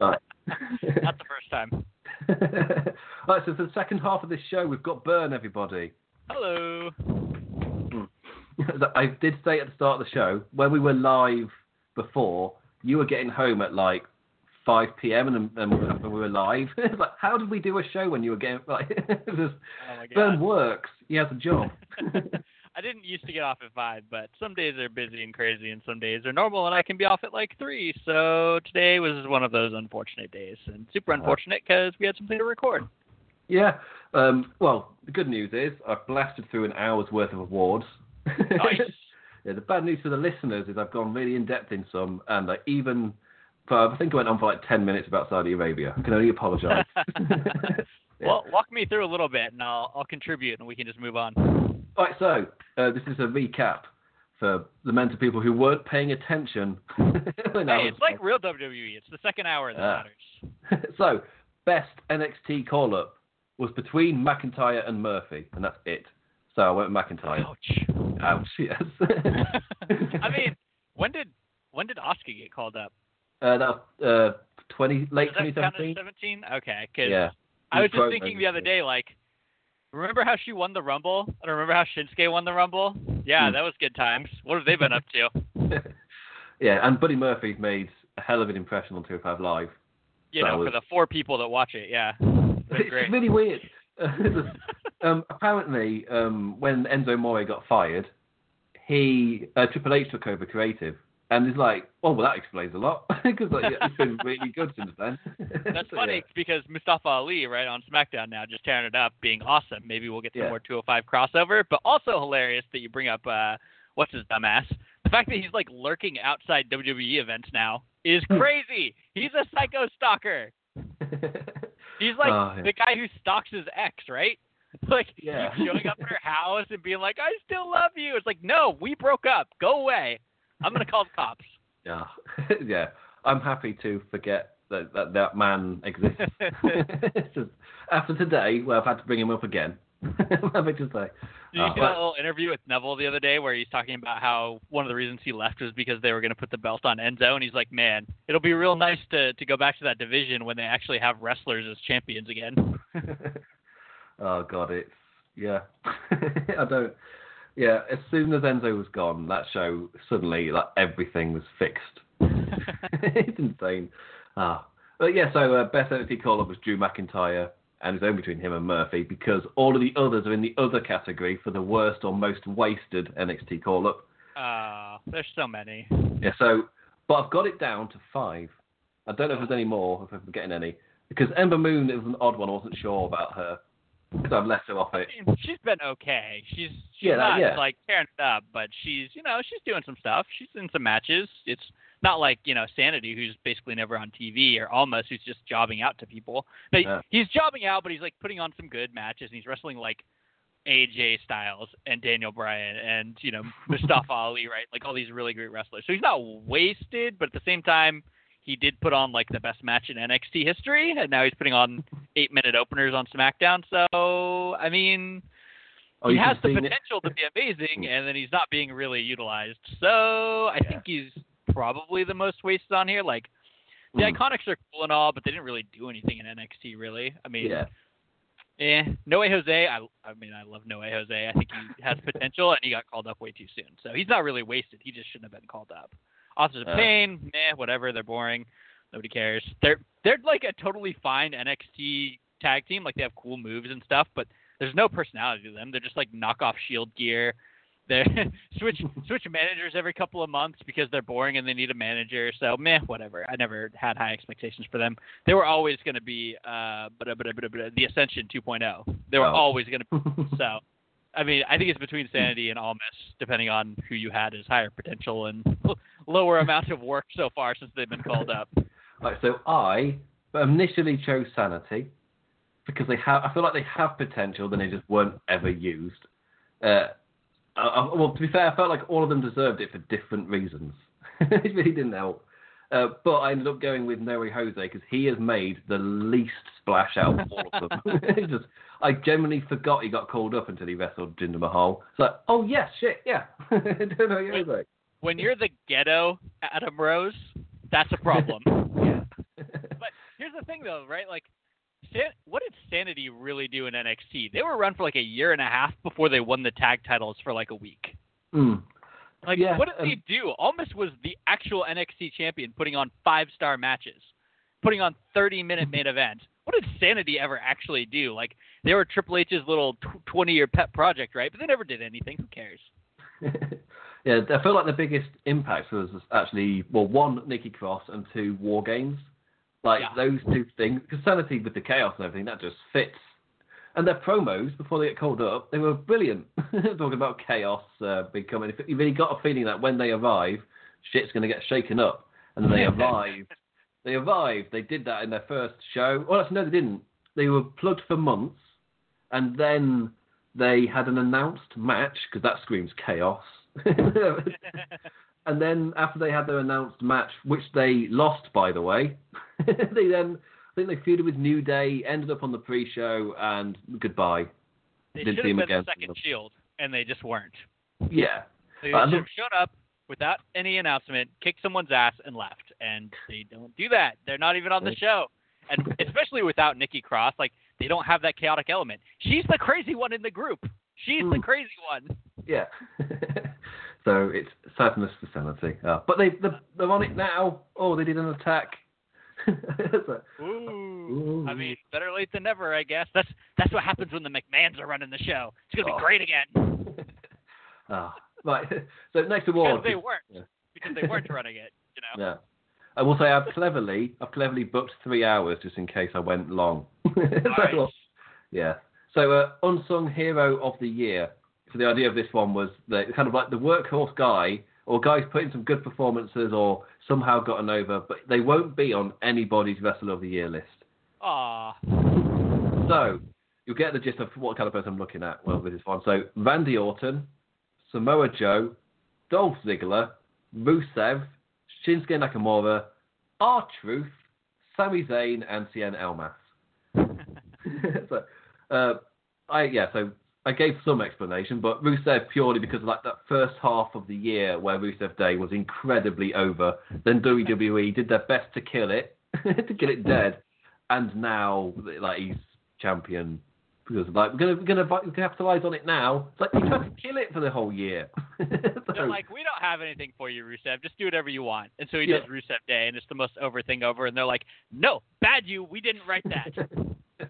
right. Not the first time. right, so for the second half of this show, we've got burn, everybody. Hello. I did say at the start of the show when we were live before, you were getting home at like 5 p.m. and, and we were live. like, how did we do a show when you were getting like? just, oh Burn works. He has a job. I didn't used to get off at five, but some days are busy and crazy, and some days are normal, and I can be off at like three. So today was one of those unfortunate days, and super uh-huh. unfortunate because we had something to record. Yeah. Um, well, the good news is I've blasted through an hour's worth of awards Nice. yeah, the bad news for the listeners is I've gone really in depth in some, and I even, for, I think I went on for like 10 minutes about Saudi Arabia. I can only apologise. yeah. Well, walk me through a little bit, and I'll, I'll contribute, and we can just move on. All right, so uh, this is a recap for the mental people who weren't paying attention. hey, it's like real WWE. It's the second hour that uh, matters. so, best NXT call up was between McIntyre and Murphy, and that's it. So I went McIntyre. Ouch. Ouch. Yes. I mean, when did when did Asuka get called up? Uh, that uh, twenty late twenty seventeen. Seventeen. Okay. Cause yeah. I was just thinking the other day, like, remember how she won the Rumble? I remember how Shinsuke won the Rumble. Yeah, mm. that was good times. What have they been up to? yeah, and Buddy Murphy's made a hell of an impression on 205 Live. You so know, was... for the four people that watch it, yeah. It's, it's really weird. um, apparently, um, when Enzo Amore got fired, he uh, Triple H took over creative, And he's like, oh, well, that explains a lot because like, yeah, it's been really good since then. That's So, funny yeah. because Mustafa Ali, right on SmackDown now, just tearing it up, being awesome. Maybe we'll get some Yeah. more 205 crossover, but also hilarious that you bring up uh, what's his dumbass. The fact that he's like lurking outside WWE events now is crazy. He's a psycho stalker. He's like Oh, yeah. the guy who stalks his ex, right? Like Yeah. he's showing up at her house and being like, "I still love you." It's like, no, we broke up. Go away. I'm gonna call the cops. yeah, yeah. I'm happy to forget that that, that man exists. After today, where I've had to bring him up again, Happy to say. Did you Uh, see but- that little interview with Neville the other day where he's talking about how one of the reasons he left was because they were going to put the belt on Enzo, and he's like, "Man, it'll be real nice to to go back to that division when they actually have wrestlers as champions again." oh god, it's yeah. I don't. Yeah, as soon as Enzo was gone, that show suddenly like everything was fixed. it's insane. Ah, but yeah. So uh, best NXT call up was Drew McIntyre, and it's only between him and Murphy because all of the others are in the other category for the worst or most wasted NXT call up. uh, there's so many. Yeah. So, but I've got it down to five. I don't know if there's any more, if I'm getting any, because Ember Moon is an odd one. I wasn't sure about her, so I've left her off it. She's been okay. She's she's Yeah, that- not yeah. like tearing it up, but she's you know she's doing some stuff. She's in some matches. It's not like you know Sanity, who's basically never on TV, or Almas, who's just jobbing out to people. No, Yeah. he's jobbing out, but he's like putting on some good matches, and he's wrestling like AJ Styles and Daniel Bryan and you know Mustafa Ali, right? Like all these really great wrestlers. So he's not wasted, but at the same time, he did put on like the best match in NXT history, and now he's putting on eight minute openers on SmackDown. So I mean, Oh, he has the potential to be amazing, and then he's not being really utilized. So I Yeah. think he's probably the most wasted on here. Like the Mm. Iconics are cool and all, but they didn't really do anything in NXT. Really, I mean, Yeah. eh. No Way Jose, I, I mean, I love No Way Jose. I think he has potential, and he got called up way too soon. So he's not really wasted. He just shouldn't have been called up. Authors of Uh. Pain, meh, whatever. They're boring. Nobody cares. They're they're like a totally fine NXT tag team. Like they have cool moves and stuff, but there's no personality to them. They're just like knockoff Shield gear. They switch switch managers every couple of months because they're boring and they need a manager. So meh, whatever. I never had high expectations for them. They were always going to be uh, but, but, but, the Ascension 2.0. They were Oh. always going to. So, I mean, I think it's between Sanity and Almas, depending on who you had as higher potential and lower amount of work so far since they've been called up. Right, so I initially chose Sanity because they have. I feel like they have potential, then they just weren't ever used. Uh, Well, to be fair, I felt like all of them deserved it for different reasons. it really didn't help. Uh, but I ended up going with No Way Jose because he has made the least splash out of all of them. Just, I genuinely forgot he got called up until he wrestled Jinder Mahal. It's like, oh yes, shit, yeah, Jose. When you're the ghetto Adam Rose, that's a problem. Yeah. But here's the thing, though, right? Like, what did Sanity really do in NXT? They were run for like a year and a half before they won the tag titles for like a week. Mm. Like, Yeah, what did um, they do? Almas was the actual NXT champion, putting on five star matches, putting on 30 minute main events. What did Sanity ever actually do? Like, they were Triple H's little 20 year pet project, right? But they never did anything. Who cares? yeah, I feel like the biggest impact was actually well, one Nikki Cross and two War Games. Like Yeah. those two things, because Sanity with the chaos and everything that just fits. And their promos before they get called up, they were brilliant. Talking about chaos uh, becoming, you really got a feeling that when they arrive, shit's going to get shaken up. And then they arrived. They arrived. They did that in their first show. Well, actually, no, they didn't. They were plugged for months, and then they had an announced match because that screams chaos. and then after they had their announced match, which they lost, by the way, they then I think they feuded with New Day, ended up on the pre-show, and goodbye. They Didn't should have been again. the second Shield, and they just weren't. Yeah, They Uh, should have shown up without any announcement, kicked someone's ass, and left. And they don't do that. They're not even on the show. And especially without Nikki Cross, like they don't have that chaotic element. She's the crazy one in the group. She's the Hmm. crazy one. yeah. so it's sadness for sanity. Uh, but they they're, they're on it now. Oh, they did an attack. So- Ooh. I mean, better late than never, I guess. That's that's what happens when the McMahons are running the show. It's gonna be Oh. great again. Ah, right. So next Because award. they weren't. Yeah. Because they they weren't running it. You know. Yeah. I will say I've cleverly, I've cleverly booked three hours just in case I went long. So, Nice. yeah. So, uh, unsung hero of the year. So the idea of this one was that kind of like the workhorse guy, or guys put in some good performances, or somehow gotten over, but they won't be on anybody's wrestler of the year list. Ah. So you'll get the gist of what kind of person I'm looking at. Well, with this one. So Randy Orton, Samoa Joe, Dolph Ziggler, Rusev, Shinsuke Nakamura, R Truth, Sami Zayn, and Cien Almas. so, uh, I yeah. So I gave some explanation, but Rusev purely because of like that first half of the year where Rusev Day was incredibly over. Then WWE did their best to kill it, to kill it dead, and now like he's champion because like we're gonna we're gonna vi- capitalize on it now. It's like you tried to kill it for the whole year. They're like, we don't have anything for you, Rusev. Just do whatever you want. And so he Yeah. does Rusev Day, and it's the most over thing over. And they're like, no, bad you. We didn't write that.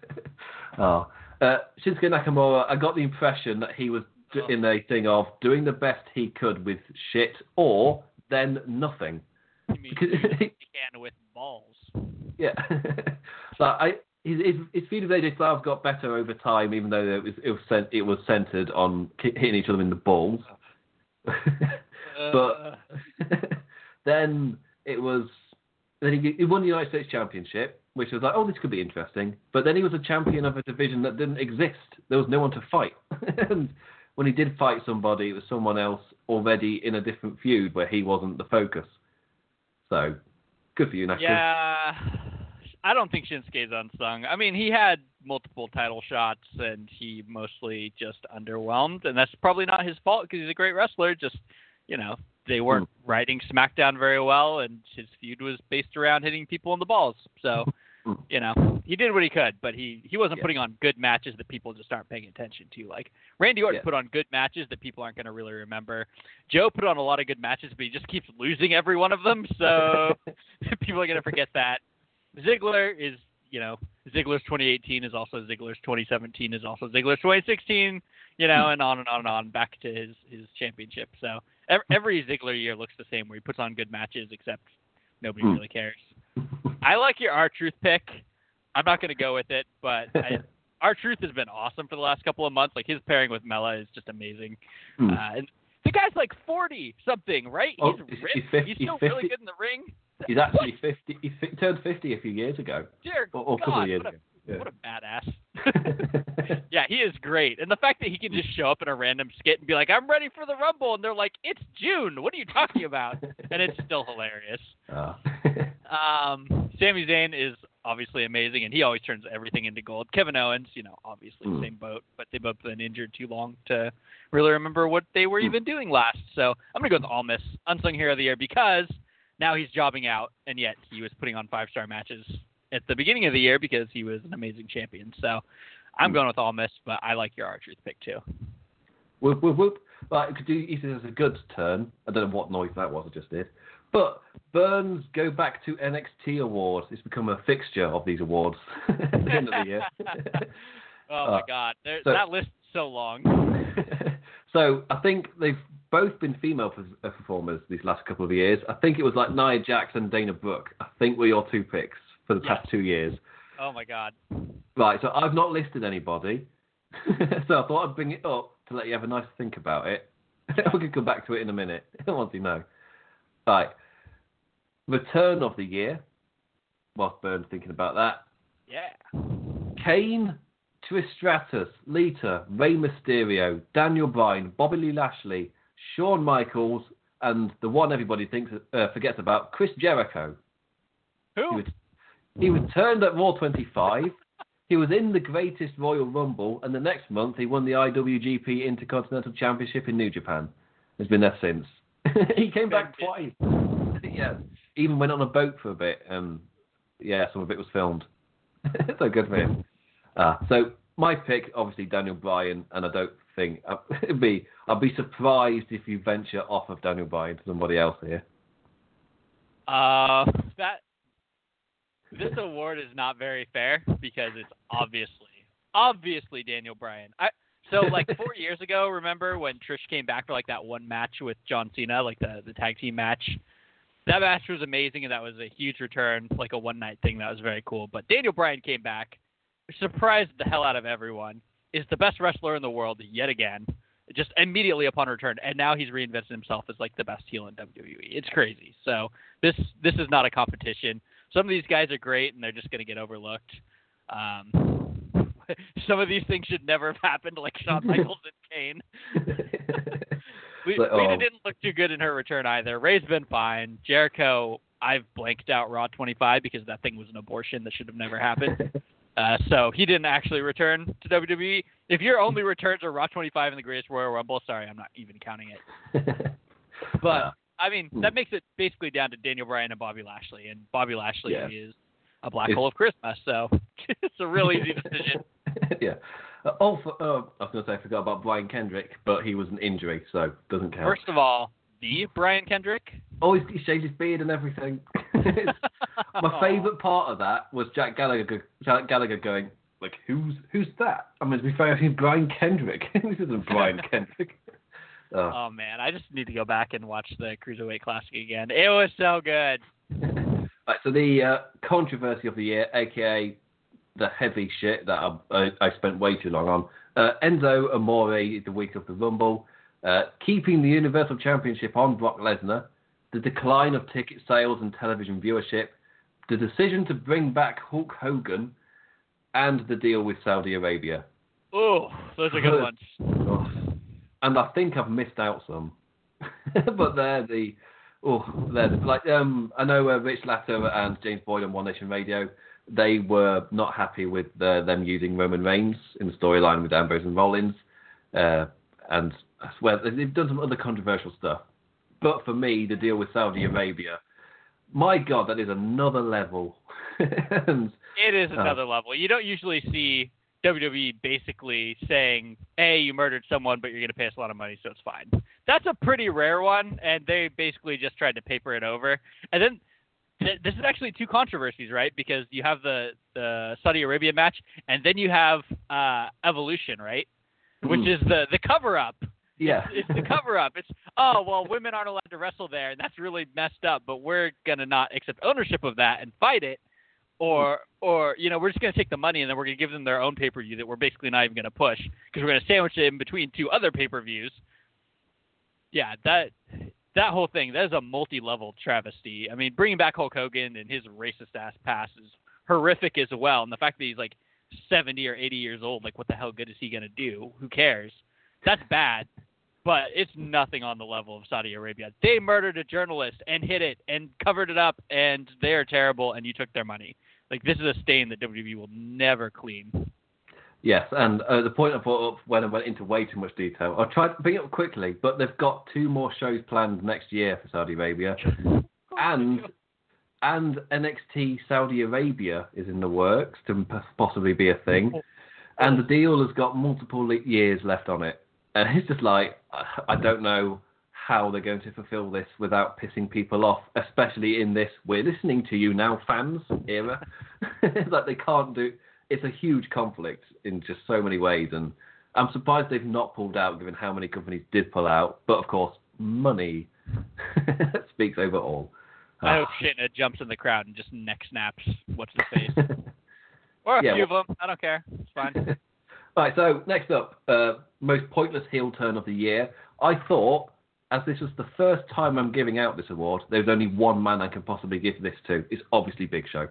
oh, uh, Shinsuke Nakamura. I got the impression that he was d- Oh. in a thing of doing the best he could with shit, or then nothing. You mean he can with balls. Yeah, like I. His, his, his feud with AJ Styles got better over time, even though it was it was, cent- it was centered on hitting each other in the balls. But- Uh, then it was then he, he won the United States Championship, which was like, oh, this could be interesting. But then he was a champion of a division that didn't exist. There was no one to fight. and when he did fight somebody, it was someone else already in a different feud where he wasn't the focus. So good for you, Nash. yeah, I don't think Shinsuke's unsung. I mean, he had multiple title shots, and he mostly just underwhelmed, and that's probably not his fault because he's a great wrestler. Just you know, they weren't writing SmackDown very well, and his feud was based around hitting people in the balls. So. Mm. You know, he did what he could, but he he wasn't Yeah. putting on good matches that people just aren't paying attention to. Like Randy Orton Yeah. put on good matches that people aren't going to really remember. Joe put on a lot of good matches, but he just keeps losing every one of them. So people are going to forget that. Ziggler is, you know, Ziggler's 2018 is also Ziggler's 2017 is also Ziggler's 2016, you know, and on and on and on back to his his championship. So ev- every Ziggler year looks the same, where he puts on good matches, except nobody Hmm. really cares. I like your R Truth pick. I'm not going to go with it, but R Truth has been awesome for the last couple of months. Like his pairing with Mela is just amazing. Hmm. Uh, and the guy's like 40 something, right? Oh, he's ripped. he's 50 He's still he's really good in the ring. He's actually 50. He turned 50 a few years ago. Dear Or, or a God, couple of years what a, ago. Yeah. what a badass. yeah, he is great. And the fact that he can just show up in a random skit and be like, I'm ready for the Rumble. And they're like, it's June. What are you talking about? and it's still hilarious. Ah. Um, Sami Zayn is obviously amazing, and he always turns everything into gold. Kevin Owens, you know, obviously Mm. same boat, but they both been injured too long to really remember what they were Mm. even doing last. So I'm gonna go with Almas, unsung hero of the year, because now he's jobbing out, and yet he was putting on five star matches at the beginning of the year because he was an amazing champion. So I'm Mm. going with Almas, but I like your R Truth pick too. Whoop, whoop, whoop. Right, could do it as a good turn. I don't know what noise that was I just did. But Burns go back to NXT awards. It's become a fixture of these awards at the end of the year. oh my Uh, God, there, so- that list is so long. so I think they've both been female uh, performers these last couple of years. I think it was like Nia Jax and Dana Brooke. I think were your two picks for the past two years. Oh my God. Right, so I've not listed anybody. so I thought I'd bring it up to let you have a nice think about it. we can come back to it in a minute once you know. Right. Return of the year. Whilst Burns thinking about that. Yeah. Kane, Trish Stratus, Lita, Rey Mysterio, Daniel Bryan, Bobby Lee Lashley, Shawn Michaels, and the one everybody thinks uh, forgets about, Chris Jericho. Who? Was, he returned at Raw 25. he was in the greatest Royal Rumble, and the next month he won the IWGP Intercontinental Championship in New Japan. He's been there since. he came back twice. yeah, even went on a boat for a bit, and yeah, some of it was filmed. so good for him. Uh, so my pick, obviously Daniel Bryan, and I don't think uh, it'd be. I'd be surprised if you venture off of Daniel Bryan to somebody else here. Uh, that this award is not very fair because it's obviously, obviously Daniel Bryan. I so like four years ago, remember when Trish came back for like that one match with John Cena, like the the tag team match, that match was amazing, and that was a huge return, like a one night thing. That was very cool. But Daniel Bryan came back, surprised the hell out of everyone. Is the best wrestler in the world yet again, just immediately upon return, and now he's reinvented himself as like the best heel in WWE. It's crazy. So this this is not a competition. Some of these guys are great, and they're just going to get overlooked. Um, some of these things should never have happened, like Shawn Michaels and Kane. We, But, oh. didn't look too good in her return either. Rey's been fine. Jericho, I've blanked out Raw 25 because that thing was an abortion that should have never happened. uh, so he didn't actually return to WWE. If your only returns are Raw 25 and the Greatest Royal Rumble, sorry, I'm not even counting it. But I mean, Hmm. that makes it basically down to Daniel Bryan and Bobby Lashley, and Bobby Lashley Yeah. is a black It's- hole of Christmas, So it's a real easy decision. yeah. Uh, oh, uh, I was going to say I forgot about Brian Kendrick, but he was an injury, so doesn't count. First of all, the Brian Kendrick. Oh, he's, he shaved his beard and everything. My favourite part of that was Jack Gallagher, Jack Gallagher going, like, who's who's that? I mean, to be fair, I think Brian Kendrick. this isn't Brian Kendrick. Oh. Oh man, I just need to go back and watch the Cruiserweight Classic again. It was so good. Right, so the uh, controversy of the year, aka the heavy shit that I, I, I spent way too long on. Uh, Enzo Amore, the week of the Rumble, uh, keeping the Universal Championship on Brock Lesnar, the decline of ticket sales and television viewership, the decision to bring back Hulk Hogan, and the deal with Saudi Arabia. Oh, those are good ones. And I think I've missed out some, but they're the oh they're the, like um I know uh, Rich Latter and James Boyd on One Nation Radio they were not happy with uh, them using Roman Reigns in the storyline with Ambrose and Rollins, uh, and I swear they've done some other controversial stuff. But for me, the deal with Saudi Arabia, my God, that is another level. and It is Oh. another level. You don't usually see WWE basically saying, "Hey, you murdered someone, but you're going to pay us a lot of money, so it's fine." That's a pretty rare one, and they basically just tried to paper it over. And then th- this is actually two controversies, right? Because you have the the Saudi Arabia match, and then you have uh, Evolution, right? Which Mm. is the the cover up. yeah, It's the cover up. It's oh well, women aren't allowed to wrestle there, and that's really messed up. But we're gonna not accept ownership of that and fight it, or or you know we're just gonna take the money and then we're gonna give them their own pay per view that we're basically not even gonna push because we're gonna sandwich it in between two other pay per views. Yeah, that that whole thing that is a multi level travesty. I mean, bringing back Hulk Hogan and his racist ass past is horrific as well, and the fact that he's like seventy or eighty years old, like what the hell good is he gonna do? Who cares? That's bad but it's nothing on the level of Saudi Arabia. They murdered a journalist and hid it and covered it up, and they are terrible. And you took their money. Like this is a stain that WWE will never clean. Yes, and uh, the point I brought up when I went into way too much detail, I'll try to bring it up quickly, but they've got two more shows planned next year for Saudi Arabia, and and NXT Saudi Arabia is in the works to possibly be a thing, and the deal has got multiple years left on it, and it's just like I- I don't know how they're going to fulfill this without pissing people off, especially in this "we're listening to you now" fans era. like they can't do. It's a huge conflict in just so many ways, and I'm surprised they've not pulled out, given how many companies did pull out. But of course, money speaks over all. I hope Shitna jumps in the crowd and just neck snaps what's the face, or a Yeah, few of them. I don't care. It's fine. right, so next up, uh, most pointless heel turn of the year. I thought, as this was the first time I'm giving out this award, there's only one man I can possibly give this to. It's obviously Big Show.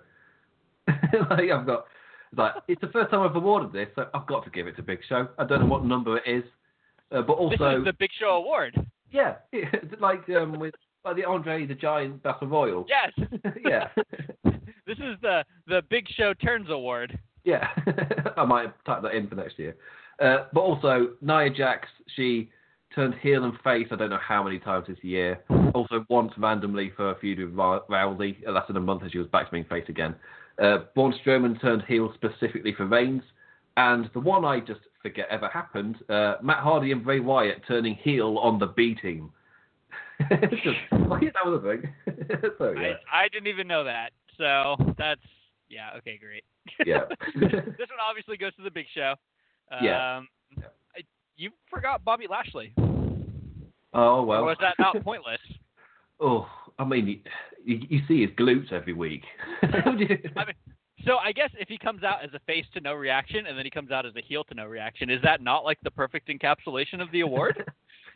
like I've got, it's like it's the first time I've awarded this, so I've got to give it to Big Show. I don't know what number it is, uh, but this also is the Big Show Award. yeah, like um, with like the Andre the Giant Battle Royal. Yes. yeah. this is the the Big Show Turns Award. Yeah, I might type that in for next year. Uh, but also, Nia Jax, she turned heel and face I don't know how many times this year. Also, once randomly for a feud with Ra- Rousey. It lasted a month and she was back to being face again. Uh, Braun Strowman turned heel specifically for Reigns. And the one I just forget ever happened uh, Matt Hardy and Bray Wyatt turning heel on the B team. Just, that was a thing. so, yeah. I I didn't even know that. So that's yeah. Okay, great. yeah. this one obviously goes to the Big Show. Yeah. Um, I, you forgot Bobby Lashley. Oh, Or well. was that not pointless? Oh, I mean, you, you see his glutes every week. I mean, so I guess if he comes out as a face to no reaction, and then he comes out as a heel to no reaction, is that not like the perfect encapsulation of the award?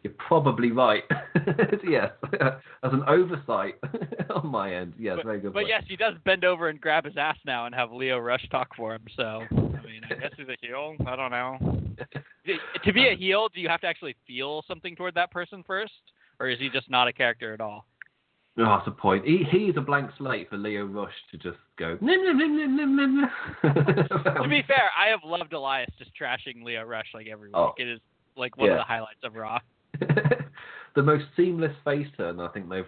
You're probably right. yes, as an oversight on my end. Yes, but, very good. But point. yes, he does bend over and grab his ass now and have Lio Rush talk for him. So I mean, I guess he's a heel. I don't know. to be a heel, do you have to actually feel something toward that person first, or is he just not a character at all? Oh, that's a point. He he is a blank slate for Lio Rush to just go. "Nim, nim, nim, nim, nim, nim." to be fair, I have loved Elias just trashing Lio Rush like every oh. week. Oh. It is like one Yeah. of the highlights of Raw. the most seamless face turn I think they've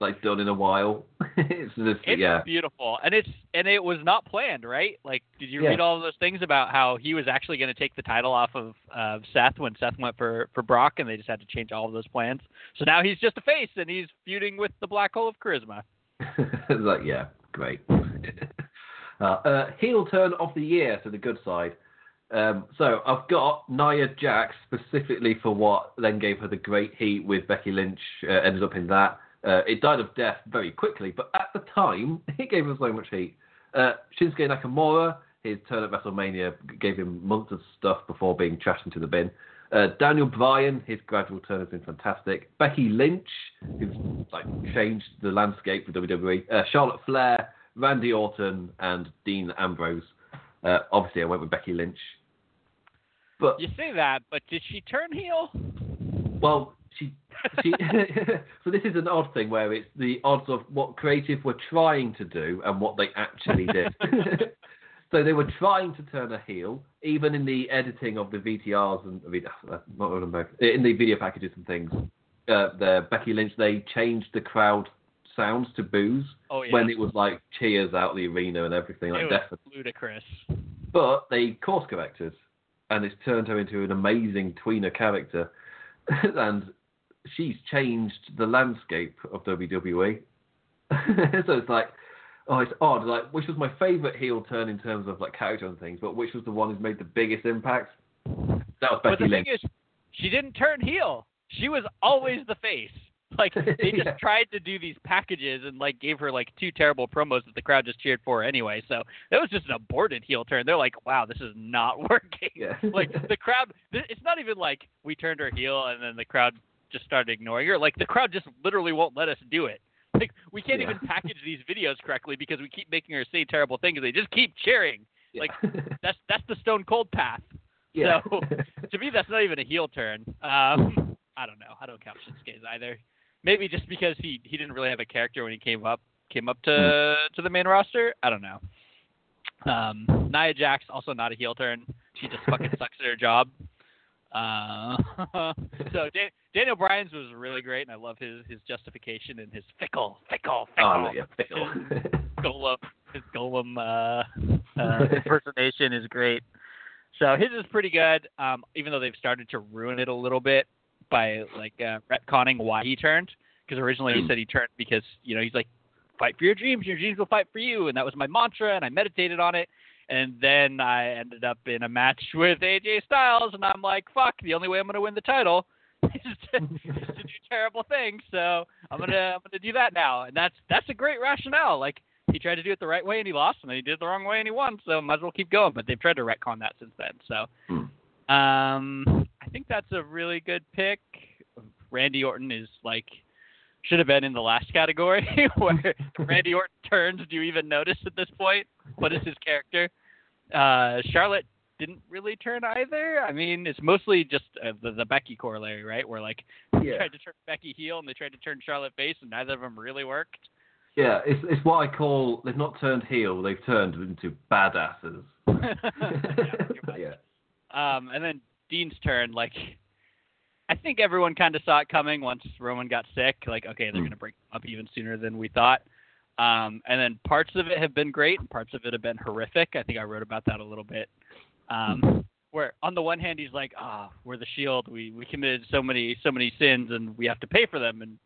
like done in a while. it's just It's yeah. beautiful, and it's and it was not planned, right? Like, did you Yeah. read all of those things about how he was actually going to take the title off of uh, Seth when Seth went for for Brock, and they just had to change all of those plans. So now he's just a face, and he's feuding with the Black Hole of Charisma. It's like yeah, great. uh, uh, heel turn of the year to the good side. Um, so I've got Nia Jax specifically for what then gave her the great heat with Becky Lynch. Uh, ended up in that. Uh, it died of death very quickly, but at the time it gave her so much heat. Uh, Shinsuke Nakamura, his turn at WrestleMania gave him months of stuff before being trashed into the bin. Uh, Daniel Bryan, his gradual turn has been fantastic. Becky Lynch, who's like changed the landscape for WWE. Uh, Charlotte Flair, Randy Orton, and Dean Ambrose. Uh, obviously, I went with Becky Lynch. But You say that, but did she turn heel? well, she, she so this is an odd thing where it's the odds of what creative were trying to do and what they actually did. so they were trying to turn a heel, even in the editing of the VTRs and uh, not of in the video packages and things. Uh, the Becky Lynch they changed the crowd sounds to boos Oh yeah, when it was like cheers out the arena and everything like that. ludicrous. But they course corrected, and it's turned her into an amazing tweener character, and she's changed the landscape of WWE. so it's like, oh, it's odd. Like, which was my favorite heel turn in terms of like character and things, but which was the one who's made the biggest impact? That was But Becky the Lynch. thing is, she didn't turn heel. She was always the face. Like they just Yeah. tried to do these packages and like gave her like two terrible promos that the crowd just cheered for anyway. So that was just an aborted heel turn. They're like, wow, this is not working. yeah. like the crowd, it's not even like we turned her heel and then the crowd just started ignoring her. Like the crowd just literally won't let us do it. Like we can't Yeah. even package these videos correctly because we keep making her say terrible things. They just keep cheering. Like, That's that's the Stone Cold path. yeah. So to me, that's not even a heel turn. Um, I don't know. I don't count Shinsuke's either. Maybe just because he he didn't really have a character when he came up came up to to the main roster. I don't know. Um, Nia Jax also not a heel turn. She just fucking sucks at her job. Uh, so Dan, Daniel Bryan's was really great, and I love his his justification and his fickle, fickle, fickle, oh, yeah, fickle. Gollum, his Gollum uh, uh, impersonation is great. So his is pretty good, um, even though they've started to ruin it a little bit by like uh, retconning why he turned. Because originally he Hmm. said he turned because you know he's like, fight for your dreams, your dreams will fight for you, and that was my mantra, and I meditated on it. And then I ended up in a match with AJ Styles, and I'm like, fuck, the only way I'm gonna win the title is to, is to do terrible things. So I'm gonna I'm gonna do that now, and that's that's a great rationale. Like he tried to do it the right way and he lost, and then he did it the wrong way and he won. So might as well keep going. But they've tried to retcon that since then. So Hmm. um, think that's a really good pick. Randy Orton is like should have been in the last category where Randy Orton turns. Do you even notice at this point? What is his character? Uh, Charlotte didn't really turn either. I mean, it's mostly just uh, the, the Becky corollary, right? Where like they Yeah. tried to turn Becky heel and they tried to turn Charlotte face, and neither of them really worked. Yeah, it's it's what I call they've not turned heel, they've turned into badasses. yeah. Um, and then Dean's turn, like I think everyone kind of saw it coming once Roman got sick. Like, okay, they're Hmm. going to break up even sooner than we thought. Um, and then parts of it have been great, and parts of it have been horrific. I think I wrote about that a little bit. Um, where on the one hand he's like, "Ah, we're the Shield. We we committed so many so many sins, and we have to pay for them." And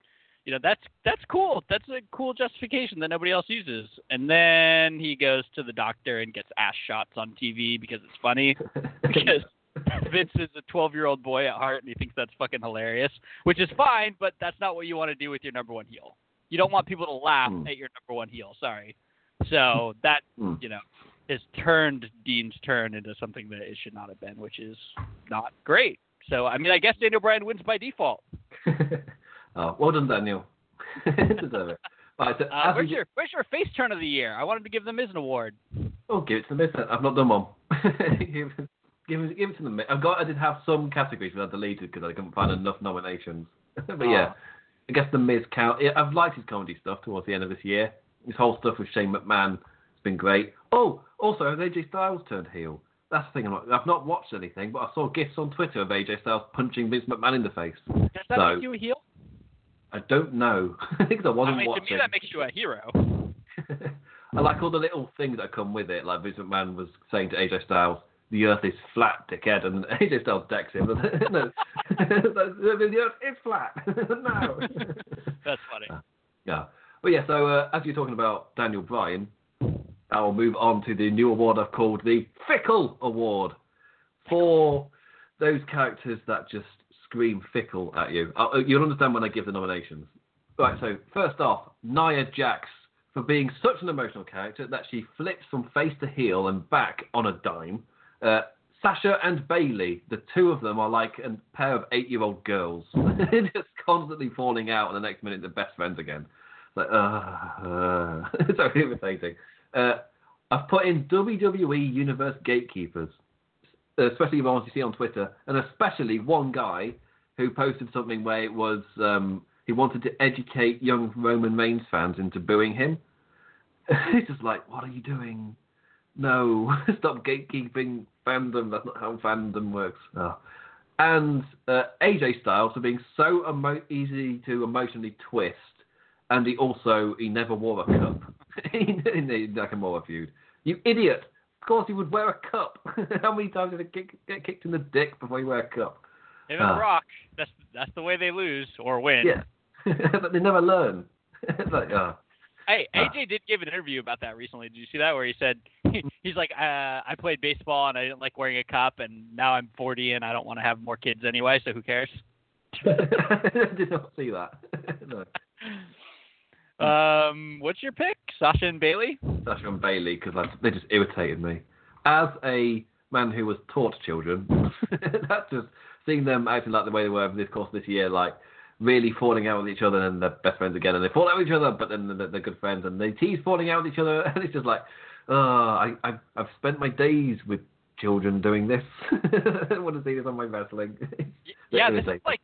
you know that's that's cool. That's a cool justification that nobody else uses. And then he goes to the doctor and gets ass shots on TV because it's funny because Vince is a 12 year old boy at heart and he thinks that's fucking hilarious, which is fine, but that's not what you want to do with your number one heel. You don't want people to laugh Hmm. at your number one heel. Sorry. So that Hmm. you know has turned Dean's turn into something that it should not have been, which is not great. So I mean, I guess Daniel Bryan wins by default. oh, well done, Daniel. Deserve it. Right, so Uh, where's your Where's your face turn of the year? I wanted to give the Miz an award. Oh, give it to the Miz. I've not done one. Give, it, give it to the Miz. I've got. I did have some categories that I deleted because I couldn't find mm. enough nominations. but ah. yeah, I guess the Miz count. I've liked his comedy stuff towards the end of this year. His whole stuff with Shane McMahon has been great. Oh, also has AJ Styles turned heel. That's the thing. I'm not, I've not watched anything, but I saw gifs on Twitter of AJ Styles punching Vince McMahon in the face. Does that So- make you a heel? I don't know because I I wasn't mean, to me, that makes you a hero. I like all the little things that come with it. Like Vince McMahon was saying to AJ Styles, "The Earth is flat, dickhead," and AJ Styles decks him. no, the Earth is flat. no. That's funny. yeah, but yeah. So uh, as you're talking about Daniel Bryan, I'll move on to the new award I've called the Fickle Award for those characters that just scream fickle at you. Uh, you'll understand when I give the nominations. Right, so first off, Nia Jax for being such an emotional character that she flips from face to heel and back on a dime. Uh, Sasha and Bayley, the two of them are like a pair of eight-year-old girls, just constantly falling out, and the next minute they're best friends again. It's like, uh, uh. so irritating. Uh, I've put in WWE Universe Gatekeepers, especially the ones you see on Twitter, and especially one guy who posted something where it was um, he wanted to educate young Roman Reigns fans into booing him. it's just like, what are you doing? No, stop gatekeeping fandom. That's not how fandom works. Oh. And uh, AJ Styles for being so emo- easy to emotionally twist, and he also he never wore a cup in the Nakamura feud. You idiot! Of course he would wear a cup. how many times did he kick, get kicked in the dick before he wear a cup? Him and. Brock, that's that's the way they lose or win. Yeah, but they never learn. it's like, oh. Hey, Ah. AJ did give an interview about that recently. Did you see that? Where he said he's like, uh, I played baseball and I didn't like wearing a cup, and now I'm 40 and I don't want to have more kids anyway. So who cares? I did not see that. no. Um, what's your pick? Sasha and Bayley. Sasha and Bayley because they just irritated me. As a man who was taught children, that just seeing them acting like the way they were over this course this year, like really falling out with each other and they're best friends again, and they fall out with each other, but then they're, they're good friends, and they tease falling out with each other, and it's just like, oh, I, I've, I've spent my days with children doing this. I want to see this on my wrestling. Yeah, this is like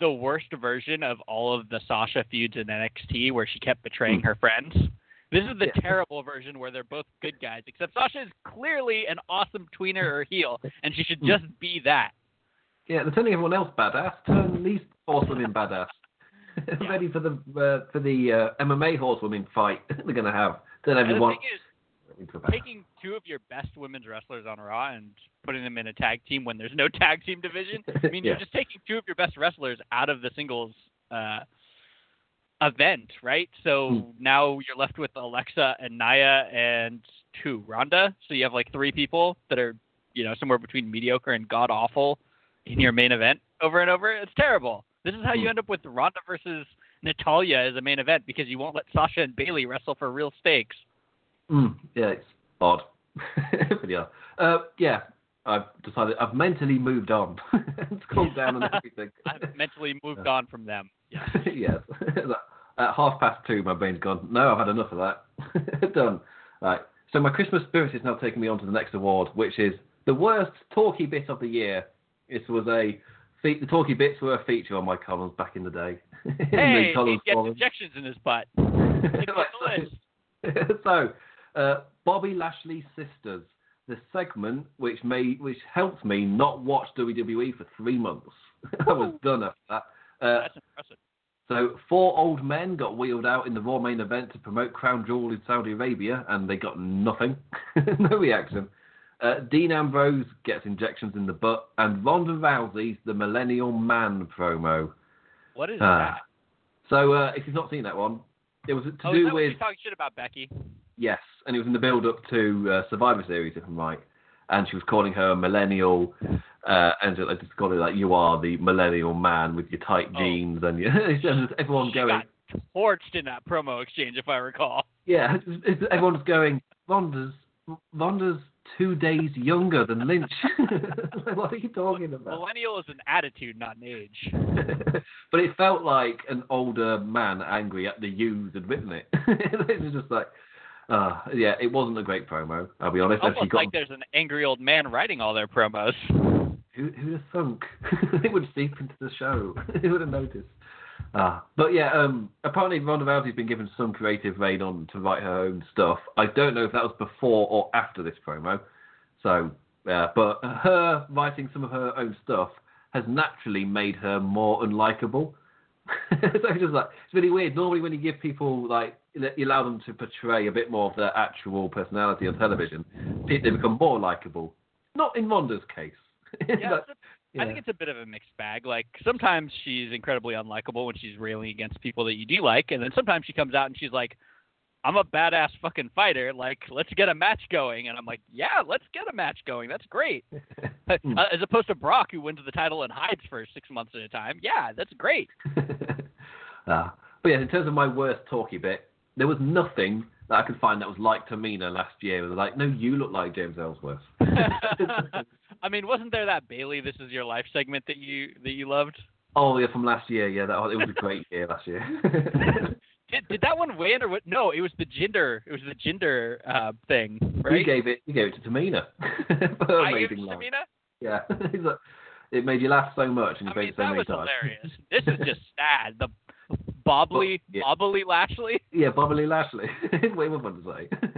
the worst version of all of the Sasha feuds in NXT where she kept betraying Hmm. her friends. This is the Yeah. terrible version where they're both good guys, except Sasha is clearly an awesome tweener or heel, and she should Hmm. just be that. Yeah, they're turning everyone else badass. Turn these horsewomen badass. Yeah. Ready for the uh, for the uh, MMA horsewomen fight they're gonna have. Turn And the everyone is, into a badass. taking two of your best women's wrestlers on Raw and putting them in a tag team when there's no tag team division. I mean, you're just taking two of your best wrestlers out of the singles uh, event, right? So Hmm. now you're left with Alexa and Nia and two Ronda. So you have like three people that are, you know, somewhere between mediocre and god awful in your main event over and over. It's terrible. This is how you Hmm. end up with Ronda versus Natalya as a main event because you won't let Sasha and Bayley wrestle for real stakes. Mm, yeah, it's odd. but yeah, uh, yeah. I've decided I've mentally moved on. it's cooled down and everything. I've mentally moved on from them. Yeah. yes. At half past two, my brain's gone. No, I've had enough of that. Done. Right. So my Christmas spirit is now taking me on to the next award, which is the worst talky bit of the year. This was a the talky bits were a feature on my columns back in the day. The Hey, he gets column. injections in his butt. Take Right, the list. so, uh, Bobby Lashley's sisters, the segment which made which helped me not watch WWE for three months. I was done after that. Uh, That's impressive. so four old men got wheeled out in the Raw main event to promote Crown Jewel in Saudi Arabia, and they got nothing, no reaction. Uh, Dean Ambrose gets injections in the butt, and Ronda Rousey's the Millennial Man promo. What is Ah. that? So uh, if you've not seen that one, it was to Oh, do with talking shit about Becky? Yes, and it was in the build up to uh, Survivor Series, if I'm right. And she was calling her a millennial, uh, and I just called it like, you are the millennial man with your tight Oh. jeans, and, you, and everyone she going, got torched in that promo exchange, if I recall. Yeah, it's, it's, everyone's going. Ronda's Ronda's two days younger than Lynch. what are you talking about? Millennial is an attitude, not an age. but it felt like an older man angry at the youth had written it. it was just like, uh, yeah, it wasn't a great promo. I'll be honest. Almost got... like there's an angry old man writing all their promos. Who, who'd have thunk? it would seep into the show. Who would have noticed? Ah, but yeah, um, apparently Ronda Rousey's been given some creative reign on to write her own stuff. I don't know if that was before or after this promo. So, yeah, but her writing some of her own stuff has naturally made her more unlikable. so it's just like it's really weird. Normally, when you give people like you allow them to portray a bit more of their actual personality on television, they become more likable. Not in Ronda's case. yeah, yeah. I think it's a bit of a mixed bag. Like sometimes she's incredibly unlikable when she's railing against people that you do like, and then sometimes she comes out and she's like, "I'm a badass fucking fighter. Like, let's get a match going." And I'm like, "Yeah, let's get a match going. That's great." Uh, as opposed to Brock, who wins the title and hides for six months at a time. Yeah, that's great. uh, but yeah, in terms of my worst talky bit, there was nothing that I could find that was like Tamina last year. It was like, no, you look like James Ellsworth. I mean, wasn't there that Bayley "This Is Your Life" segment that you that you loved? Oh yeah, from last year. Yeah, that it was a great year last year. did, did that one win or what? No, it was the gender. It was the gender uh, thing, right? You gave it. You gave it to Tamina. I gave it to Tamina. Yeah, it made you laugh so much, and you I mean, so that many was times. hilarious. This is just sad. The Bobbly, yeah. Bobbly Lashley. Yeah, Bobbly Lashley. Way more fun to say.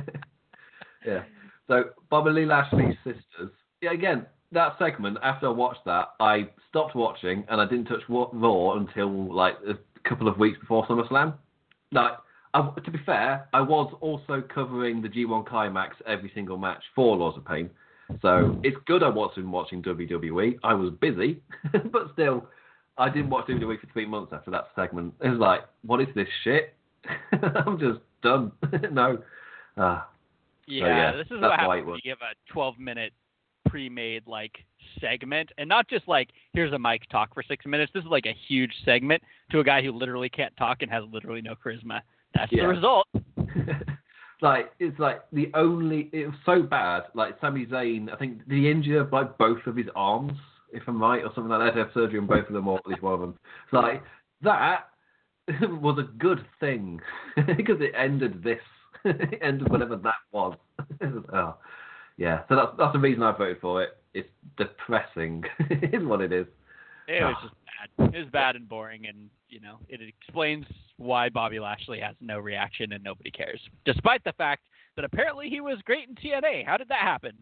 yeah. So Bobbly Lashley's sisters. Yeah, again, that segment. After I watched that, I stopped watching and I didn't touch Raw until like a couple of weeks before SummerSlam. Like, I, to be fair, I was also covering the G1 Climax every single match for Lords of Pain. So it's good I wasn't watching WWE. I was busy, but still, I didn't watch WWE for three months after that segment. It was like, what is this shit? I'm just done. no. Uh, yeah, so yeah, this is what happens when you give a 12 minute pre-made like segment and not just like here's a mic talk for 6 minutes. This is like a huge segment to a guy who literally can't talk and has literally no charisma. That's Yeah. the result. like it's like the only it was so bad. Like Sami Zayn, I think the injure like both of his arms, if I'm right, or something like that. They have surgery on both of them, or at least one of them. Like that was a good thing because it ended this. it ended whatever that was. oh, yeah. So that's that's the reason I voted for it. It's depressing, is what it is. It was Ah. just bad. It was bad and boring, and you know, it explains why Bobby Lashley has no reaction and nobody cares, despite the fact that apparently he was great in TNA. How did that happen?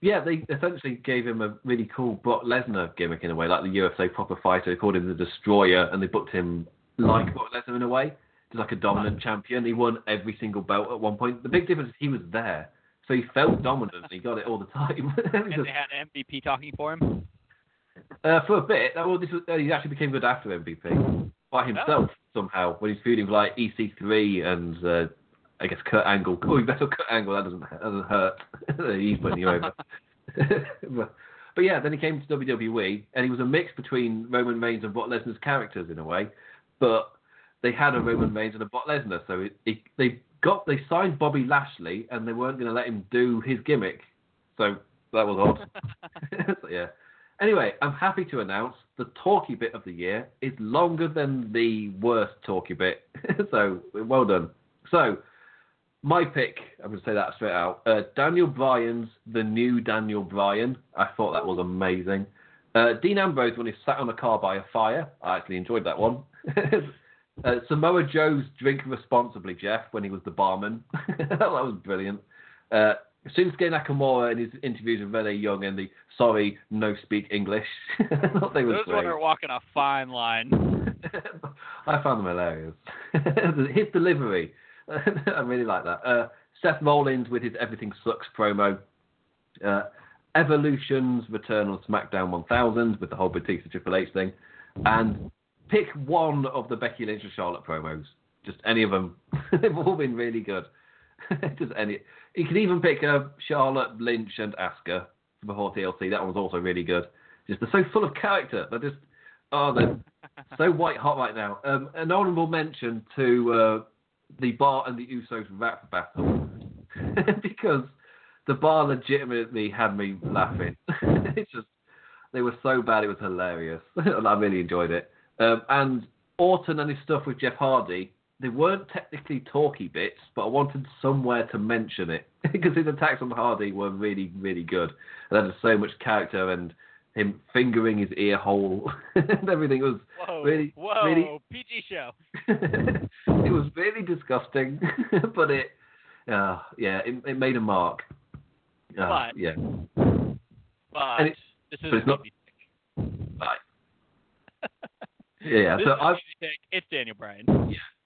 Yeah, they essentially gave him a really cool Brock Lesnar gimmick in a way, like the UFC proper fighter. They called him the Destroyer, and they booked him like Brock Lesnar in a way, just like a dominant champion. He won every single belt at one point. The big difference is he was there, so he felt dominant. and He got it all the time. And just- they had MVP talking for him. uh, for a bit, well, this was, uh, he actually became good after MVP by himself somehow when he's feuding with like EC3 and uh, I guess Kurt Angle. Oh, better Kurt Angle. That doesn't that doesn't hurt. he's putting you over. but, but yeah, then he came to WWE and he was a mix between Roman Reigns and Brock Lesnar's characters in a way, but they had a Roman Reigns and a Brock Lesnar, so it, it, they got they signed Bobby Lashley and they weren't going to let him do his gimmick, so that was odd. So, yeah. Anyway, I'm happy to announce the talky bit of the year is longer than the worst talky bit. so well done. So my pick, I'm going to say that straight out. Uh, Daniel Bryan's The New Daniel Bryan. I thought that was amazing. Uh, Dean Ambrose when he sat on a car by a fire. I actually enjoyed that one. Uh, Samoa Joe's Drink Responsibly, Jeff, when he was the barman. that was brilliant. Uh, Shinsuke Nakamura in his interviews with Renee Young and the sorry, no speak English. I thought they was Those great. one are walking a fine line. I found them hilarious. his delivery, I really like that. Uh, Seth Rollins with his Everything Sucks promo. Uh, Evolution's return on SmackDown 1000 with the whole Batista Triple H thing. And pick one of the Becky Lynch and Charlotte promos. Just any of them. They've all been really good. Just any. You can even pick uh, Charlotte, Lynch, and Asuka from before TLC. That one was also really good. Just they're so full of character. They're just Oh, they're so white hot right now. Um, an honourable mention to uh, the Bar and the Usos rap battle because the Bar legitimately had me laughing. it's just they were so bad it was hilarious, and I really enjoyed it. Um, and Orton and his stuff with Jeff Hardy, they weren't technically talky bits, but I wanted somewhere to mention it because his attacks on Hardy were really, really good. And had so much character and him fingering his ear hole and everything was Whoa, really, whoa, really PG show. it was really disgusting, but it, uh, yeah, it, it made a mark. Uh, But- yeah, But it- this is but it's not- right. Yeah, this so is a I've, pick. It's Daniel Bryan.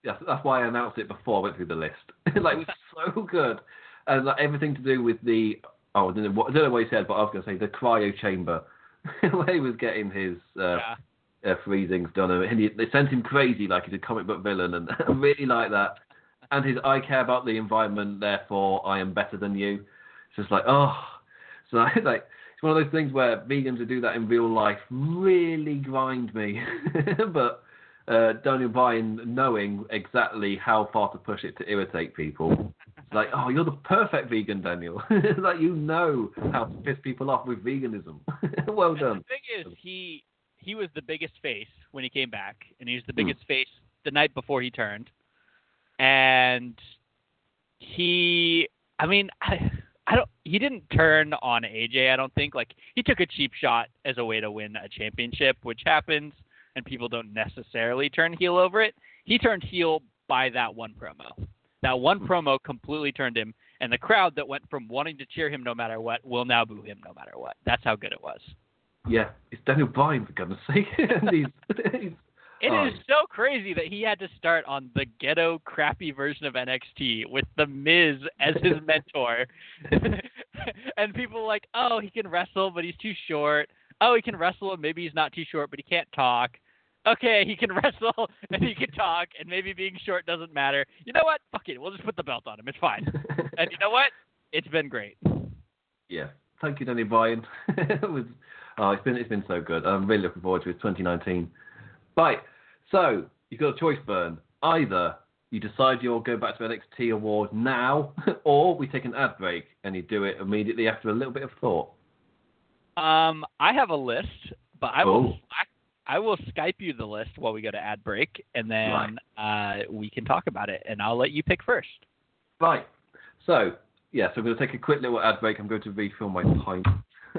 yeah, that's why I announced it before I went through the list. like it was so good, and like everything to do with the oh, I don't know what, I don't know what he said, but I was going to say the cryo chamber, where he was getting his uh, yeah. uh, freezings done, and he, they sent him crazy like he's a comic book villain, and I really like that. And his I care about the environment, therefore I am better than you. It's just like oh, so I, like it's one of those things where vegans who do that in real life really grind me, but. Uh, Daniel Bryan knowing exactly how far to push it to irritate people. It's like, oh, you're the perfect vegan, Daniel. like you know how to piss people off with veganism. well And done. The thing is, he he was the biggest face when he came back, and he was the Hmm. biggest face the night before he turned. And he, I mean, I, I don't. He didn't turn on AJ. I don't think. Like he took a cheap shot as a way to win a championship, which happens, and people don't necessarily turn heel over it. He turned heel by that one promo. That one promo completely turned him, and the crowd that went from wanting to cheer him no matter what will now boo him no matter what. That's how good it was. Yeah, it's Daniel Bryan for goodness sake. he's, he's, It is Oh. so crazy that he had to start on the ghetto, crappy version of NXT with The Miz as his mentor. and people are like, oh, he can wrestle, but he's too short. Oh, he can wrestle, and maybe he's not too short, but he can't talk. Okay, he can wrestle, and he can talk, and maybe being short doesn't matter. You know what? Fuck it. We'll just put the belt on him. It's fine. And you know what? It's been great. yeah, thank you, Danny Bryan. it was, oh, it's been it's been so good. I'm really looking forward to it. 2019. Right, so you've got a choice, Burn. Either you decide you'll go back to NXT Award now, or we take an ad break and you do it immediately after a little bit of thought. Um, I have a list, but I will Oh. I, I will Skype you the list while we go to ad break, and then uh, we can talk about it. And I'll let you pick first. Right. So, yeah, so I'm going to take a quick little ad break. I'm going to refill my pint.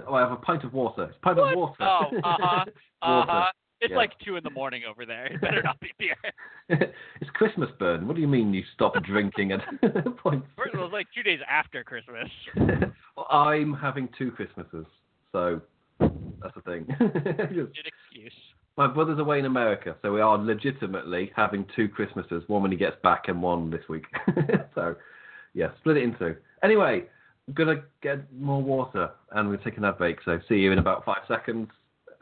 Oh, I have a pint of water. It's a pint What? of water. Oh, uh-huh. Uh Water. huh. It's Yeah. like two in the morning over there. It better not be beer. it's Christmas burn. What do you mean you stop drinking at point? First, it was like two days after Christmas. Well, I'm having two Christmases, so that's the thing. Good excuse. My brother's away in America, so we are legitimately having two Christmases, one when he gets back and one this week. so, yeah, split it in two. Anyway, I'm to get more water and we're taking that break. So, see you in about five seconds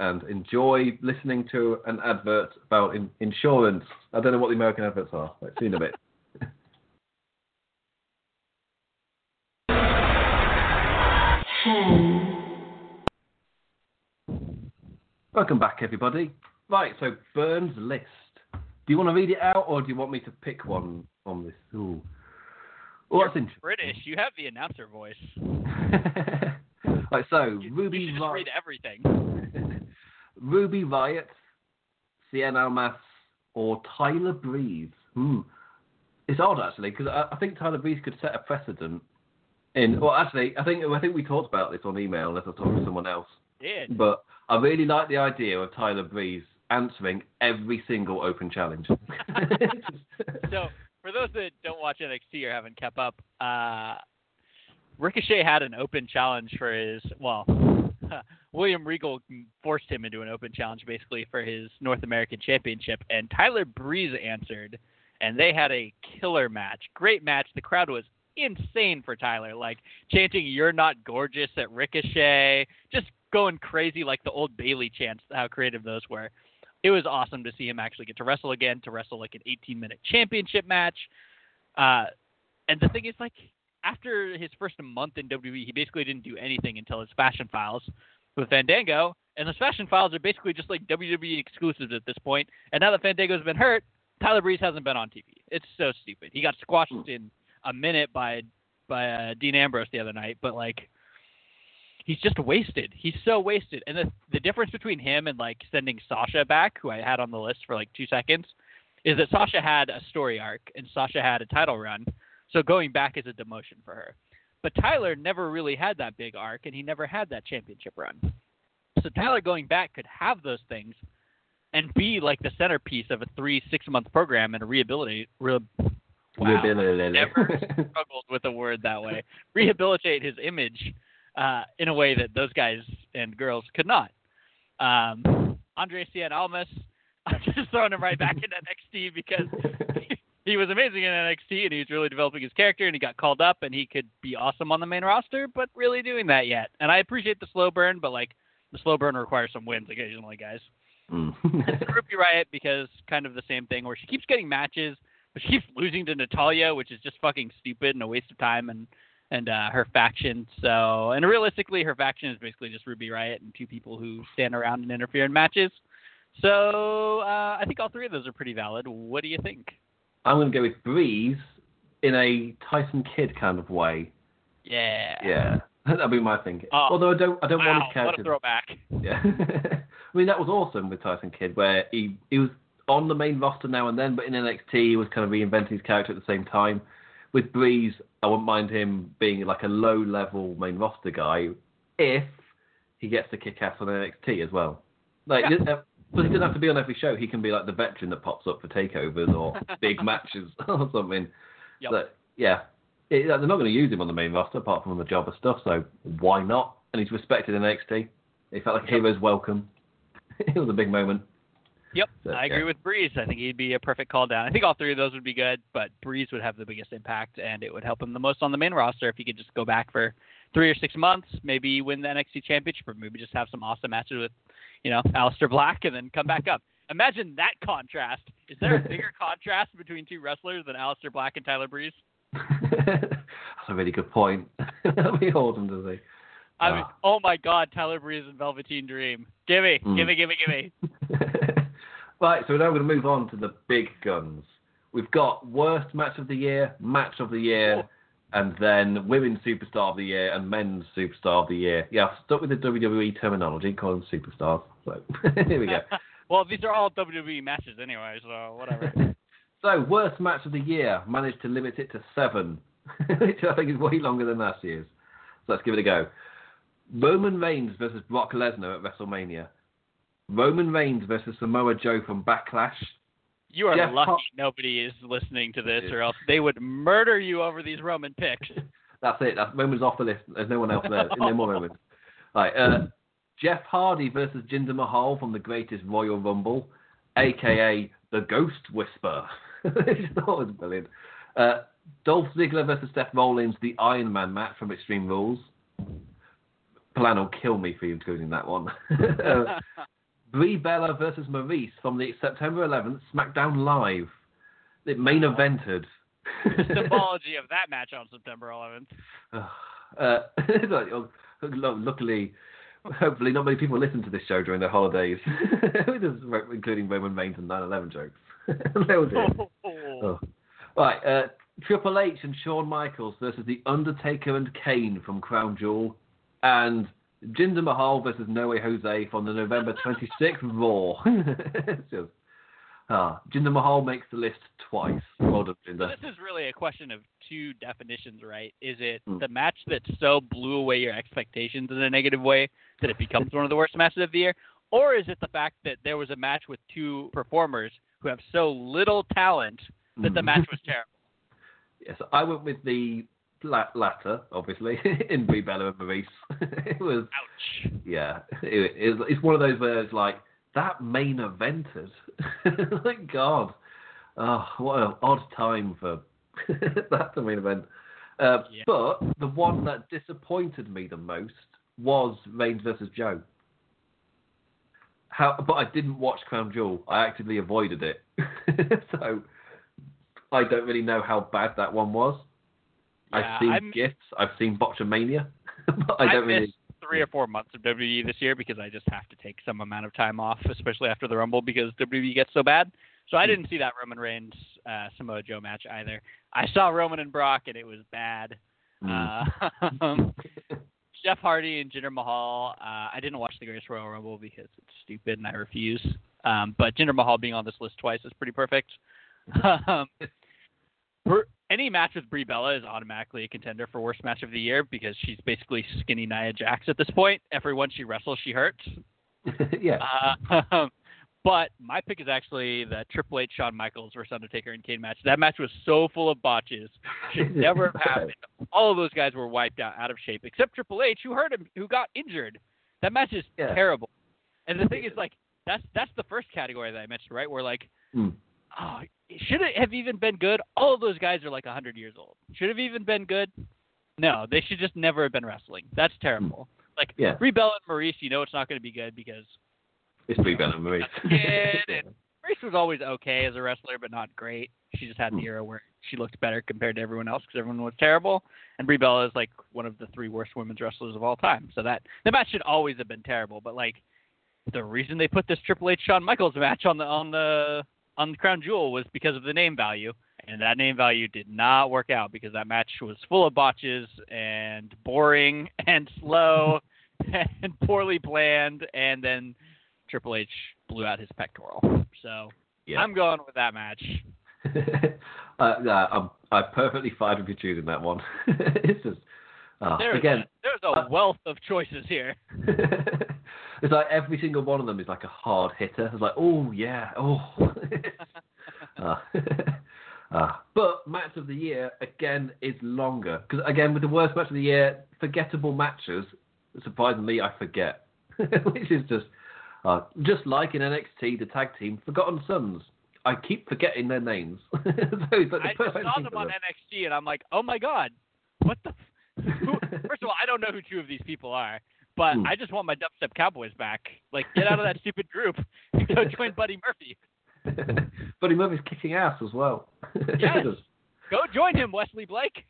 and enjoy listening to an advert about in- insurance. I don't know what the American adverts are. Right, see you in a bit. Welcome back, everybody. Right, so Burns' list. Do you want to read it out, or do you want me to pick one on this? Ooh. Well, that's interesting. British, you have the announcer voice. right, so You, Ruby you should just read everything. Ruby Riott, Cien Almas, or Tyler Breeze. Hmm. It's odd actually because I, I think Tyler Breeze could set a precedent. In well, actually, I think I think we talked about this on email. Unless I talked to someone else. Did. But I really like the idea of Tyler Breeze answering every single open challenge. So, for those that don't watch NXT or haven't kept up, uh, Ricochet had an open challenge for his, well, William Regal forced him into an open challenge basically for his North American Championship, and Tyler Breeze answered, and they had a killer match. Great match. The crowd was insane for Tyler, like chanting "You're not gorgeous" at Ricochet, just going crazy like the old Bayley chants. How creative those were it was awesome to see him actually get to wrestle again, to wrestle like an 18 minute championship match. Uh, and the thing is, like, after his first month in WWE, he basically didn't do anything until his Fashion Files with Fandango, And the Fashion files are basically just like WWE exclusives at this point. And now that Fandango's been hurt, Tyler Breeze hasn't been on TV. It's so stupid. He got squashed in a minute by by uh, Dean Ambrose the other night, but like he's just wasted. He's so wasted. And the the difference between him and like sending Sasha back, who I had on the list for like two seconds, is that Sasha had a story arc and Sasha had a title run. So going back is a demotion for her. But Tyler never really had that big arc and he never had that championship run. So Tyler going back could have those things and be like the centerpiece of a three, six month program and a rehabilitate re- wow, never struggled with a word that way. Rehabilitate his image uh, in a way that those guys and girls could not. Um, Andrade Cien Almas, I'm just throwing him right back into NXT because he was amazing in NXT and he was really developing his character and he got called up and he could be awesome on the main roster, but really doing that yet. And I appreciate the slow burn, but like the slow burn requires some wins occasionally, guys. Mm. Ruby Riott because kind of the same thing where she keeps getting matches, but she keeps losing to Natalya, which is just fucking stupid and a waste of time and and uh, her faction. So and realistically, her faction is basically just Ruby Riott and two people who stand around and interfere in matches. So uh, I think all three of those are pretty valid. What do you think? I'm going to go with Breeze in a Tyson Kidd kind of way. Yeah. Yeah. That'd be my thing. Oh, Although I don't, I don't wow, want his character. What a throwback. Yeah. I mean, that was awesome with Tyson Kidd, where he he was on the main roster now and then, but in NXT he was kind of reinventing his character at the same time. With Breeze, I wouldn't mind him being like a low level main roster guy if he gets to kick ass on NXT as well. Like, Yeah. Uh, but he doesn't have to be on mm. every show. He can be like the veteran that pops up for takeovers or big matches or something. Yep. But yeah, it, they're not going to use him on the main roster apart from on the jobber stuff. So why not? And he's respected in NXT. He felt like a hero's welcome. it was a big moment. Yep, So, I agree yeah. with Breeze. I think he'd be a perfect call down. I think all three of those would be good, but Breeze would have the biggest impact, and it would help him the most on the main roster if he could just go back for three or six months, maybe win the NXT championship, or maybe just have some awesome matches with, you know, Aleister Black, and then come back up. Imagine that contrast. Is there a bigger contrast between two wrestlers than Aleister Black and Tyler Breeze? That's a really good point. That'd be awesome to see. I mean, Ah. oh my God, Tyler Breeze and Velveteen Dream. Gimme, Mm. gimme, gimme, gimme. Right, so now we're going to move on to the big guns. We've got worst match of the year, match of the year, and then women's superstar of the year and men's superstar of the year. Yeah, I've stuck with the WWE terminology, call them superstars. So here we go. well, these are all WWE matches anyway, so whatever. So, worst match of the year, managed to limit it to seven, which I think is way longer than last year's. So let's give it a go. Roman Reigns versus Brock Lesnar at WrestleMania. Roman Reigns versus Samoa Joe from Backlash. You are Jeff lucky nobody is listening to this, or else they would murder you over these Roman picks. That's it. That's Roman's off the list. There's no one else there. no more Romans. Right. Uh, Jeff Hardy versus Jinder Mahal from the Greatest Royal Rumble, aka the Ghost Whisper. Thought was brilliant. Uh, Dolph Ziggler versus Seth Rollins, the Iron Man match from Extreme Rules. Plan will kill me for including that one. uh, Brie Bella versus Maryse from the September 11th SmackDown Live. It main evented. the symbology of that match on September 11th. Uh, luckily, hopefully, not many people listen to this show during their holidays, including Roman Reigns and 9/11 jokes. They'll do. Oh. Right, uh, Triple H and Shawn Michaels versus The Undertaker and Kane from Crown Jewel, and Jinder Mahal versus No Way Jose from the November 26th Raw. Ah, Jinder Mahal makes the list twice. Well done, Jinder. this is really a question of two definitions, right? Is it Hmm. the match that so blew away your expectations in a negative way that it becomes one of the worst matches of the year? Or is it the fact that there was a match with two performers who have so little talent that the Hmm. match was terrible? Yes, I went with the latter, obviously, in Brie Bella and Maryse. it was, Ouch. yeah, it, it's, it's one of those where it's like, that main evented. Thank God. Oh, what an odd time for that to main event. Uh, Yeah. But the one that disappointed me the most was Reigns versus Joe. How, but I didn't watch Crown Jewel. I actively avoided it. so I don't really know how bad that one was. Yeah, I've seen I'm- gifts. I've seen Botchamania, I I don't really. missed- three or four months of WWE this year because I just have to take some amount of time off, especially after the Rumble because WWE gets so bad. So I didn't see that Roman Reigns uh, Samoa Joe match either. I saw Roman and Brock and it was bad. Mm. Uh, Jeff Hardy and Jinder Mahal. Uh, I didn't watch the Greatest Royal Rumble because it's stupid and I refuse. Um, but Jinder Mahal being on this list twice is pretty perfect. um, any match with Brie Bella is automatically a contender for worst match of the year because she's basically skinny Nia Jax at this point. Everyone she wrestles, she hurts. yeah. Uh, but my pick is actually the Triple H Shawn Michaels versus Undertaker and Kane match. That match was so full of botches. Should never have happened. All of those guys were wiped out, out of shape, except Triple H, who hurt him, who got injured. That match is Yeah. terrible. And the thing is, like, that's that's the first category that I mentioned, right? Where like, Mm. Oh, should it have even been good? All of those guys are like 100 years old. Should have even been good? No, they should just never have been wrestling. That's terrible. Like, Yeah. Brie Bella and Maryse, you know it's not going to be good because It's Brie Bella and Maryse. kid, and Maryse was always okay as a wrestler, but not great. She just had an Hmm. era where she looked better compared to everyone else because everyone was terrible. And Brie Bella is like one of the three worst women's wrestlers of all time. So that the match should always have been terrible. But like the reason they put this Triple H Shawn Michaels match on the on the on the Crown Jewel was because of the name value. And that name value did not work out because that match was full of botches and boring and slow and poorly planned. And then Triple H blew out his pectoral. So Yeah. I'm going with that match. uh, yeah, I'm, I'm perfectly fine with you choosing that one. it's just, uh, There's again, a, there's a uh, wealth of choices here. it's like every single one of them is like a hard hitter. It's like, oh yeah, oh. uh, uh, but match of the year again is longer because again with the worst match of the year, forgettable matches. Surprisingly, I forget, which is just uh, just like in NXT, the tag team Forgotten Sons. I keep forgetting their names. so like the I just saw them on them. NXT and I'm like, oh my god, what the? Who, first of all, I don't know who two of these people are, but Hmm. I just want my Dubstep Cowboys back. Like, get out of that stupid group and go join Buddy Murphy. Buddy Murphy's kicking ass as well. Yes. Go join him, Wesley Blake.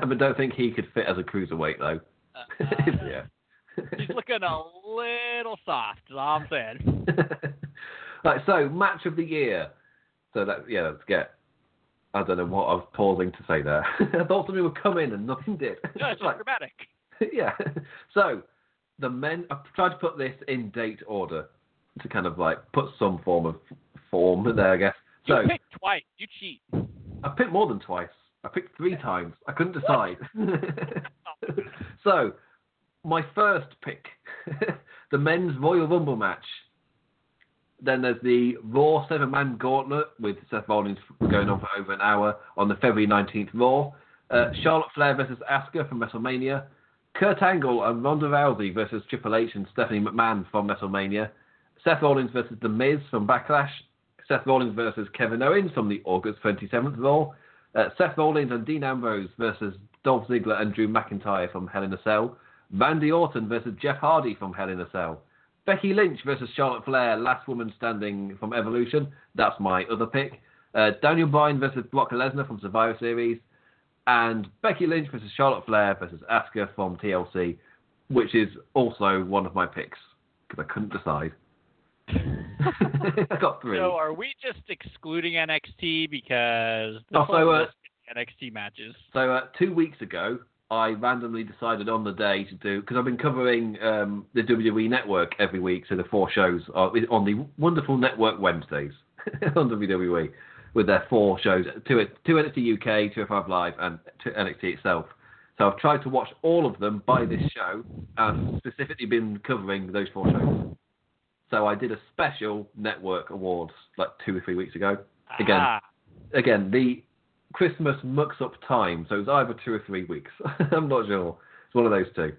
I mean, don't think he could fit as a cruiserweight though. Uh, yeah. He's looking a little soft. Is all I'm saying. right, so match of the year. So that yeah, let's get. I don't know what I was pausing to say there. I thought something would come in and nothing did. No, it's Like, dramatic. yeah. So the men. I've tried to put this in date order to kind of like put some form of form there, I guess. You So picked twice. You cheat. I picked more than twice. I picked three times. I couldn't decide. so, my first pick, the men's Royal Rumble match. Then there's the Raw seven man gauntlet with Seth Rollins going on for over an hour on the February 19th Raw. Uh, Charlotte Flair versus Asuka from WrestleMania. Kurt Angle and Ronda Rousey versus Triple H and Stephanie McMahon from WrestleMania. Seth Rollins versus The Miz from Backlash. Seth Rollins versus Kevin Owens from the August 27th Raw. Uh, Seth Rollins and Dean Ambrose versus Dolph Ziggler and Drew McIntyre from Hell in a Cell. Randy Orton versus Jeff Hardy from Hell in a Cell. Becky Lynch versus Charlotte Flair, Last Woman Standing from Evolution. That's my other pick. Uh, Daniel Bryan versus Brock Lesnar from Survivor Series. And Becky Lynch versus Charlotte Flair versus Asuka from TLC, which is also one of my picks because I couldn't decide. I got three. So are we just excluding NXT because this Oh, so, whole uh, NXT matches? So uh, two weeks ago, I randomly decided on the day to do because I've been covering um, the WWE Network every week, so the four shows are on the wonderful network Wednesdays on WWE with their four shows: two two NXT UK, 205 Live, and two NXT itself. So I've tried to watch all of them by this show, and specifically been covering those four shows. So I did a special network awards like two or three weeks ago. Again, Ah, again, the Christmas mucks up time, so it's either two or three weeks. I'm not sure. It's one of those two.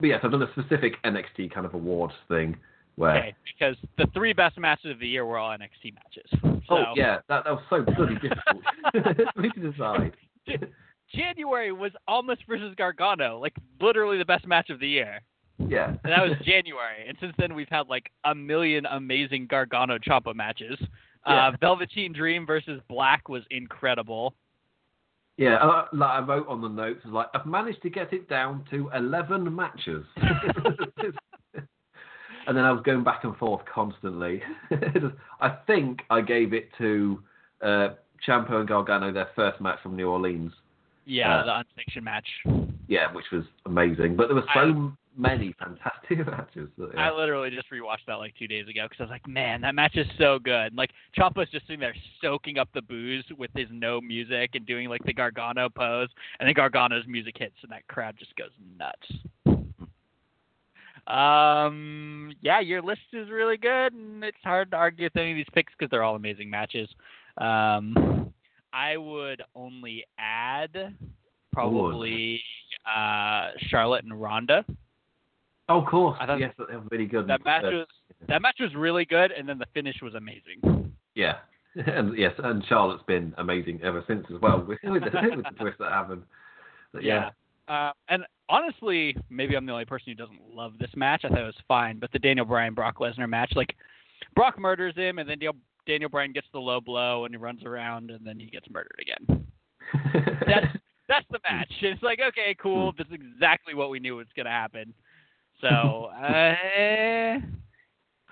But yes, I've done a specific NXT kind of awards thing where. okay, because the three best matches of the year were all NXT matches. So Oh yeah, that, that was so bloody difficult for me to decide. January was Almas versus Gargano, like literally the best match of the year. Yeah. And that was January. And since then, we've had like a million amazing Gargano Ciampa matches. Yeah. Uh, Velveteen Dream versus Black was incredible. Yeah, I, like I wrote on the notes, like, I've managed to get it down to 11 matches. and then I was going back and forth constantly. I think I gave it to uh, Ciampa and Gargano their first match from New Orleans. Yeah, Uh, the unsanctioned match. Yeah, which was amazing. But there was so many fantastic matches. That, I literally just rewatched that like two days ago because I was like, man, that match is so good. Like Ciampa's just sitting there soaking up the boos with his no music and doing like the Gargano pose, and then Gargano's music hits and that crowd just goes nuts. Um, yeah, your list is really good, and it's hard to argue with any of these picks because they're all amazing matches. Um, I would only add probably uh, Charlotte and Ronda. Oh, of course. I thought yes, that was really good. That match was that match was really good, and then the finish was amazing. Yeah. And yes, and Charlotte's been amazing ever since as well with, with, the, with the twist that happened. But yeah. Uh, and honestly, maybe I'm the only person who doesn't love this match. I thought it was fine, but the Daniel Bryan Brock Lesnar match, like Brock murders him, and then Daniel, Daniel Bryan gets the low blow, and he runs around, and then he gets murdered again. That's that's the match. It's like okay, cool. This is exactly what we knew was gonna happen. So, uh, I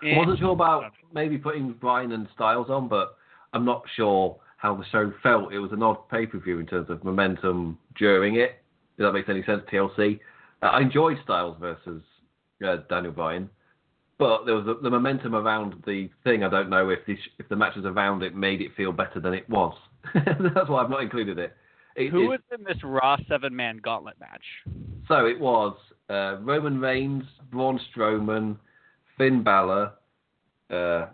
wasn't sure about maybe putting Bryan and Styles on, but I'm not sure how the show felt. It was an odd pay per view in terms of momentum during it. If that makes any sense, TLC. Uh, I enjoyed Styles versus uh, Daniel Bryan, but there was a, the momentum around the thing. I don't know if the if the matches around it made it feel better than it was. That's why I've not included it. it Who it- was in this Raw seven man gauntlet match? So it was uh, Roman Reigns, Braun Strowman, Finn Balor, uh,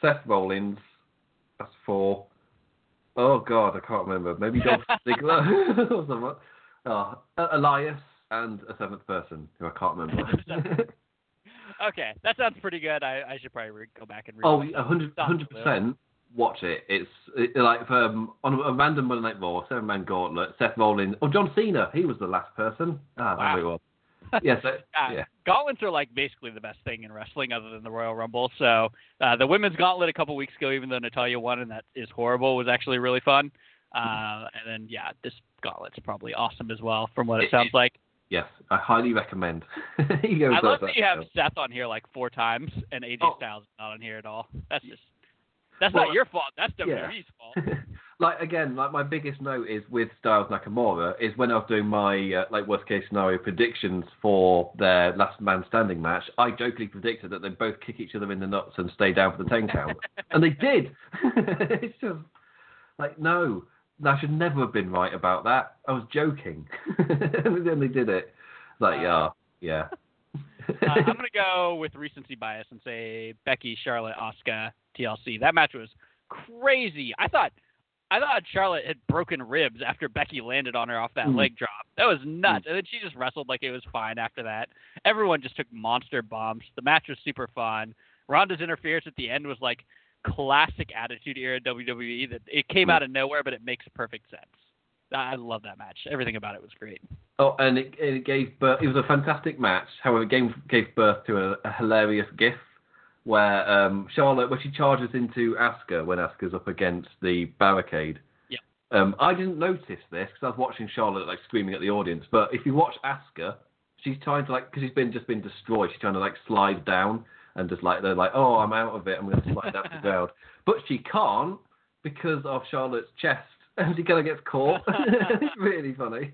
Seth Rollins. That's four. Oh God, I can't remember. Maybe Dolph Ziggler or someone. Oh, uh, Elias and a seventh person who I can't remember. Okay, that sounds pretty good. I, I should probably re- go back and read. oh, hundred percent. Watch it. It's it, like um, on a random Monday Night Raw, seven man gauntlet. Seth Rollins. Oh, John Cena. He was the last person. Ah, Wow. It. Yes. Yeah, so, Yeah, yeah. gauntlets are like basically the best thing in wrestling other than the Royal Rumble. So uh, the women's gauntlet a couple weeks ago, even though Natalya won and that is horrible, was actually really fun. Uh, and then yeah, this gauntlet's probably awesome as well, from what it It- sounds like. Yes, I highly recommend. you I love that that you have show. Seth on here like four times and AJ Oh. Styles not on here at all. That's just that's Well, not your fault. That's yeah. WWE's fault. like again, like my biggest note is with Styles Nakamura is when I was doing my uh, like worst case scenario predictions for their last man standing match. I jokingly predicted that they'd both kick each other in the nuts and stay down for the ten count, and they did. it's just like no, I should never have been right about that. I was joking, and then they did it. Like yeah, yeah. uh, I'm gonna go with recency bias and say Becky, Charlotte, Asuka, TLC. That match was crazy. I thought, I thought Charlotte had broken ribs after Becky landed on her off that Mm. leg drop. That was nuts. And then she just wrestled like it was fine after that. Everyone just took monster bumps. The match was super fun. Ronda's interference at the end was like classic Attitude Era WWE. That it came out of nowhere, but it makes perfect sense. I love that match. Everything about it was great. Oh, and it, it gave birth. It was a fantastic match. However, it gave, gave birth to a, a hilarious gif where um, Charlotte, where she charges into Asuka when Asuka's up against the barricade. Yeah. Um, I didn't notice this because I was watching Charlotte like screaming at the audience. But if you watch Asuka, she's trying to like because she's been just been destroyed. She's trying to like slide down and just like they're like, oh, I'm out of it. I'm going to slide down to the ground. But she can't because of Charlotte's chest, and she kind of gets caught. it's really funny.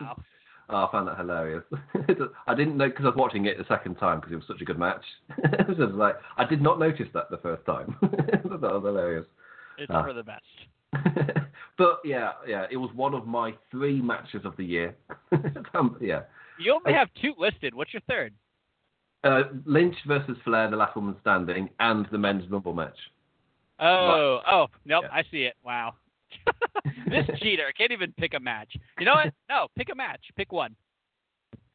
Wow. Oh, I found that hilarious. I didn't know because I was watching it the second time because it was such a good match. it was like I did not notice that the first time. that was hilarious. It's Ah. for the best. but yeah, yeah, it was one of my three matches of the year. um, yeah, You only have two listed. What's your third? uh, Lynch versus Flair, the last woman standing, and the men's rumble match. Oh, oh, nope, Yeah. I see it. Wow. this cheater can't even pick a match. You know what? No, pick a match. Pick one.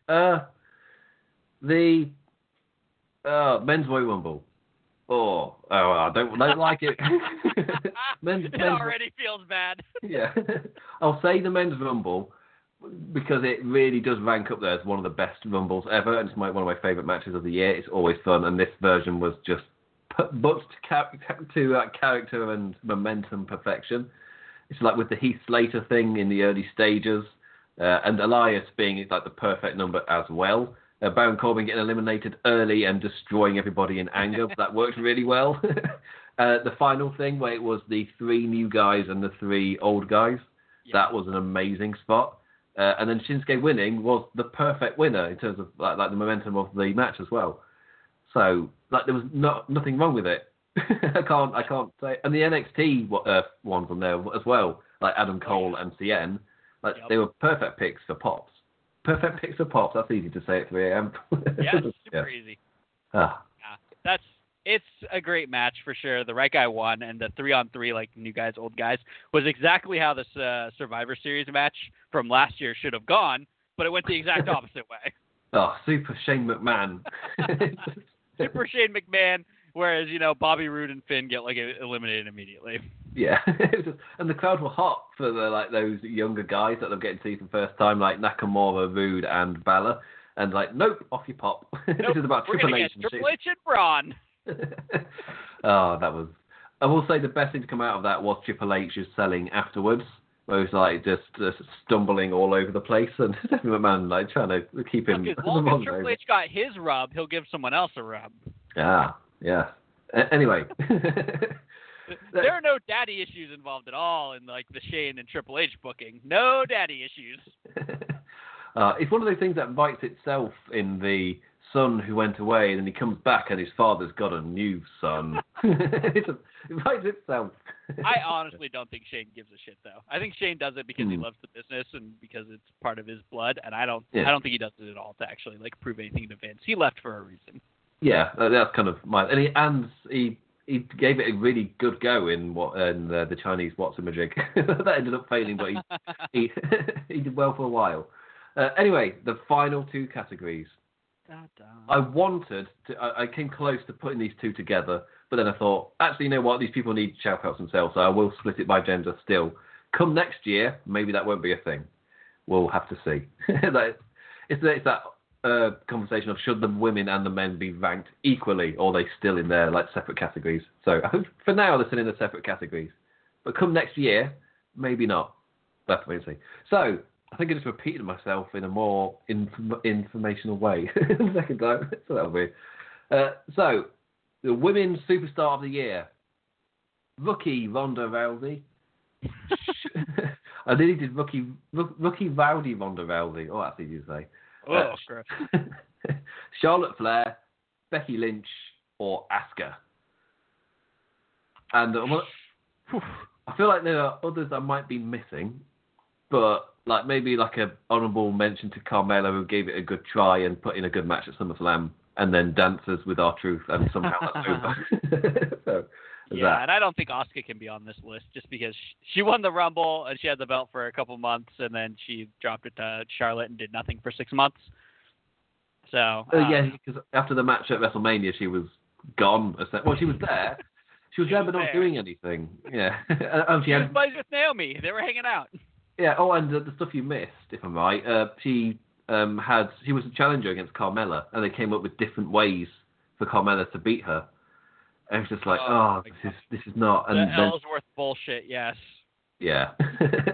Uh, the uh, men's Royal Rumble. Oh, oh, I don't, don't like it. men's, it men's, already feels bad. yeah. I'll say the men's rumble because it really does rank up there as one of the best rumbles ever, and it's my, one of my favourite matches of the year. It's always fun, and this version was just put, booked to, to uh, character and momentum perfection. It's like with the Heath Slater thing in the early stages, uh, and Elias being like the perfect number as well. Uh, Baron Corbin getting eliminated early and destroying everybody in anger. that worked really well. uh, the final thing where it was the three new guys and the three old guys. Yeah. That was an amazing spot. Uh, and then Shinsuke winning was the perfect winner in terms of like, like the momentum of the match as well. So like there was no, nothing wrong with it. I can't I can't say. And the NXT uh, ones on there as well, like Adam Cole and Cien, like Yep. they were perfect picks for pops. Perfect picks for pops. That's easy to say at 3 a.m. Yeah, super easy. Ah, Yeah, that's it's a great match for sure. The right guy won, and the three on three, like new guys, old guys, was exactly how this uh, Survivor Series match from last year should have gone, but it went the exact opposite way. oh, super Shane McMahon. Super Shane McMahon, whereas you know Bobby Roode and Finn get like eliminated immediately. Yeah, It was just- and the crowd were hot for the like those younger guys that they're getting to see for the first time, like Nakamura, Roode, and Balor, and like, nope, off you pop. this Nope, is about Triple H. Triple H and Braun. oh, that was. I will say the best thing to come out of that was Triple H's selling afterwards, where he was like just, just stumbling all over the place, and Stephanie McMahon like trying to keep him. Look, as long as Triple. H got his rub, he'll give someone else a rub. Ah, yeah. A- anyway. There are no daddy issues involved at all in like the Shane and Triple H booking. No daddy issues. uh, it's one of those things that bites itself in the son who went away and then he comes back and his father's got a new son. it's a, it bites itself. I honestly don't think Shane gives a shit though. I think Shane does it because he Hmm. loves the business and because it's part of his blood. And I don't, Yeah. I don't think he does it at all to actually like prove anything to Vince. He left for a reason. Yeah, that- that's kind of my and he and he he gave it a really good go in what in the, the Chinese Watson magic that ended up failing, but he he, he did well for a while. Uh, anyway, the final two categories. I wanted to. I, I came close to putting these two together, but then I thought, actually, you know what? These people need shout outs themselves, so I will split it by gender still. Come next year, maybe that won't be a thing. We'll have to see. It's, it's that conversation of should the women and the men be ranked equally, or are they still in their like separate categories? So for now, they're still in the separate categories. But come next year, maybe not. Wait and see. So I think I just repeated myself in a more inform- informational way second time. So that'll be. Uh, so the women's superstar of the year, rookie Ronda Rousey. I nearly did rookie rookie rowdy Ronda Rousey. Oh, that's easy to say. Oh, Uh. Charlotte Flair, Becky Lynch, or Asuka. And uh, I feel like there are others I might be missing, but like maybe like a honourable mention to Carmella who gave it a good try and put in a good match at SummerSlam, and then dances with R Truth, and somehow that's over. so, Yeah, that. and I don't think Asuka can be on this list just because she won the Rumble and she had the belt for a couple months and then she dropped it to Charlotte and did nothing for six months. So Uh, um, yeah, because after the match at WrestleMania, she was gone. Well, she was there. She was She there, was but not there. doing anything. Yeah. oh, she she had buddies with Naomi. They were hanging out. Yeah. Oh, and uh, the stuff you missed, if I'm right, uh, she um, had she was a challenger against Carmella, and they came up with different ways for Carmella to beat her. And it's just like, Oh, oh, this is this is not. And the then, Ellsworth bullshit. Yes. yeah.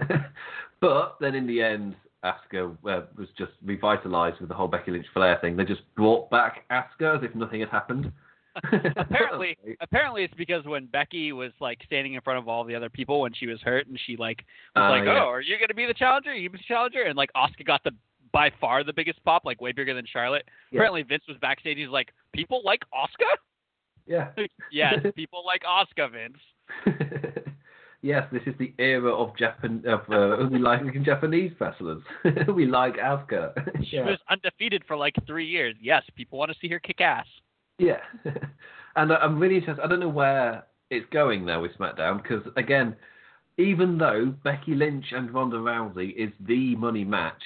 but then in the end, Asuka uh, was just revitalized with the whole Becky Lynch Flair thing. They just brought back Asuka as if nothing had happened. apparently apparently it's because when Becky was like standing in front of all the other people when she was hurt and she like was Ah, like, yeah. Oh, are you gonna be the challenger? Are you be the challenger? And like Asuka got the by far the biggest pop, like way bigger than Charlotte. Yeah. Apparently Vince was backstage, he's like, People like Asuka? Yeah. yes, people like Asuka, Vince. yes, this is the era of Japan of uh, we like Japanese wrestlers. we like Asuka. She yeah. was undefeated for like three years. Yes, people want to see her kick ass. yeah. and I- I'm really interested. I don't know where it's going now with SmackDown because again, even though Becky Lynch and Ronda Rousey is the money match,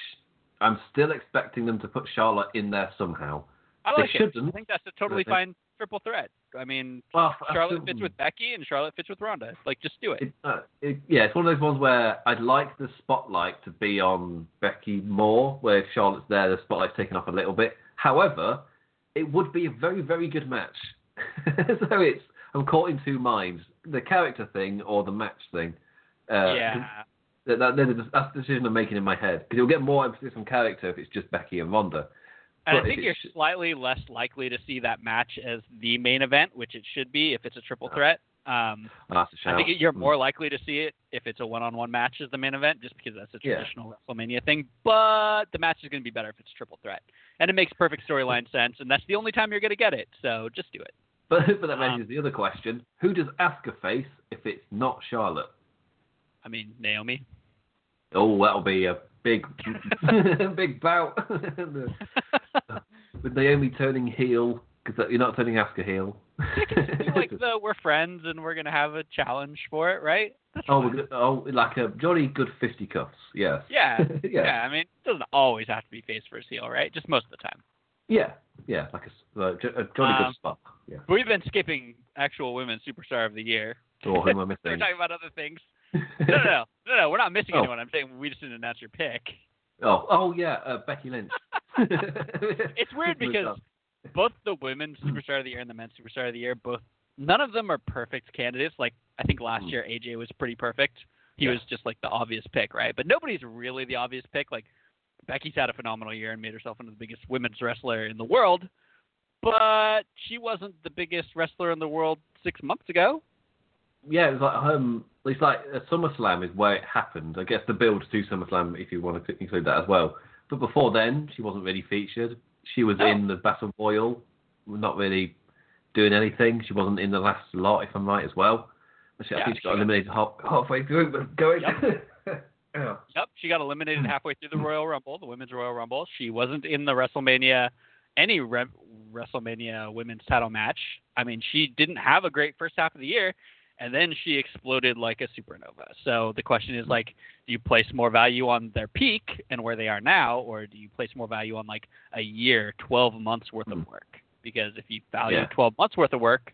I'm still expecting them to put Charlotte in there somehow. I They like it. I shouldn't. think that's a totally fine triple threat. I mean, Well, Charlotte still- fits with Becky and Charlotte fits with Ronda. Like, just do it. It, uh, it, yeah, it's one of those ones where I'd like the spotlight to be on Becky more, where if Charlotte's there, the spotlight's taken off a little bit. However, it would be a very, very good match. so it's I'm caught in two minds: the character thing or the match thing. Uh, yeah. That, that, that- that's the decision I'm making in my head because you'll get more emphasis on character if it's just Becky and Ronda. And I think you're it's- slightly less likely to see that match as the main event, which it should be if it's a triple Yeah. threat. Um, that's a shout. I think you're more likely to see it if it's a one-on-one match as the main event, just because that's a Yeah. traditional WrestleMania thing. But the match is going to be better if it's triple threat, and it makes perfect storyline sense. And that's the only time you're going to get it. So just do it. But, but that Um, raises the other question: Who does Asuka face if it's not Charlotte? I mean, Naomi. Oh, that'll be a big, big bout with Naomi turning heel because you're not turning Asuka heel. Like the we're friends and we're going to have a challenge for it, right? That's oh, fine. gonna- oh, like a jolly good fisticuffs. Yes. Yeah, yeah. yeah. I mean, it doesn't always have to be face versus heel, right? Just most of the time. Yeah. Yeah. Like a, uh, a jolly Um, good spot. Yeah. We've been skipping actual women's superstar of the year. Or who am I We're talking about other things. No, no, no, no, no. We're not missing Oh. anyone. I'm saying we just didn't announce your pick. oh, oh yeah, uh, Becky Lynch. It's weird because both the women's superstar of the year and the men's superstar of the year, both none of them are perfect candidates. Like I think last Mm. year AJ was pretty perfect. He Yeah. was just like the obvious pick, right? But nobody's really the obvious pick. Like Becky's had a phenomenal year and made herself into the biggest women's wrestler in the world, but she wasn't the biggest wrestler in the world six months ago. Yeah, it's like um, it's like SummerSlam is where it happened. I guess the build to SummerSlam, if you want to include that as well. But before then, she wasn't really featured. She was in the Battle Royal, not really doing anything. She wasn't in the last lot, if I'm right, as well. Actually, I Yeah, think she got eliminated half, halfway through, going. yeah. Yep, she got eliminated halfway through the Royal Rumble, the Women's Royal Rumble. She wasn't in the WrestleMania, any re- WrestleMania women's title match. I mean, she didn't have a great first half of the year, and then she exploded like a supernova. So the question is like, do you place more value on their peak and where they are now, or do you place more value on like a year, 12 months worth of Hmm. work? Because if you value Yeah. 12 months worth of work,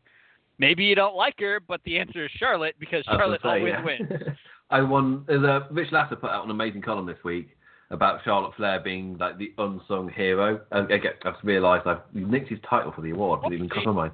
maybe you don't like her, but the answer is Charlotte because Charlotte say, always yeah. wins. I won. Rich Lasser put out an amazing column this week about Charlotte Flair being like the unsung hero. And get, I've realised I've nicked his title for the award. Didn't even cross my mind.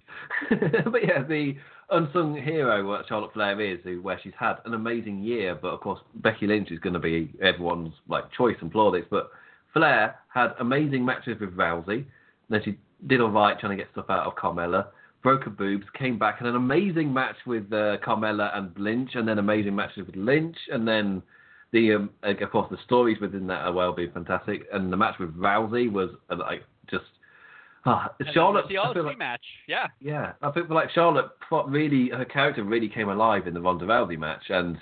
but yeah, the unsung hero what Charlotte Flair is, where she's had an amazing year. But of course, Becky Lynch is going to be everyone's like choice and plaudits. But Flair had amazing matches with Rousey. Then she did all right trying to get stuff out of Carmella. Broke her boobs, came back, had an amazing match with uh, Carmella and Lynch, and then amazing matches with Lynch, and then the um, of course the stories within that are well being fantastic, and the match with Rousey was uh, like just then Charlotte. the like, match, yeah. yeah, I think like Charlotte really her character really came alive in the Ronda Rousey match, and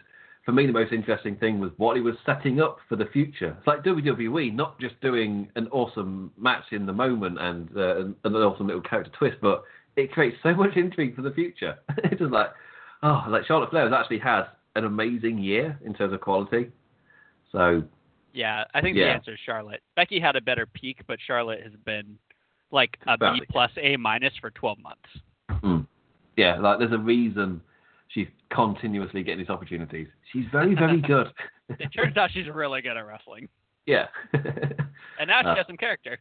for me the most interesting thing was what he was setting up for the future. It's like WWE, not just doing an awesome match in the moment and uh, an an awesome little character twist, but it creates so much intrigue for the future. it's just like oh, like Charlotte Flair has actually had an amazing year in terms of quality. So Yeah, I think the answer is Charlotte. Becky had a better peak, but Charlotte has been like a B plus A minus for 12 months. Mm. Yeah, like there's a reason she's continuously getting these opportunities. She's very, very good. It turns out she's really good at wrestling, yeah. and now she Uh, has some character.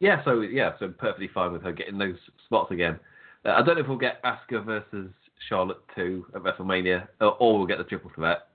yeah, so yeah, so perfectly fine with her getting those spots again. Uh, I don't know if we'll get Asuka versus Charlotte 2 at WrestleMania, or, or we'll get the triple threat.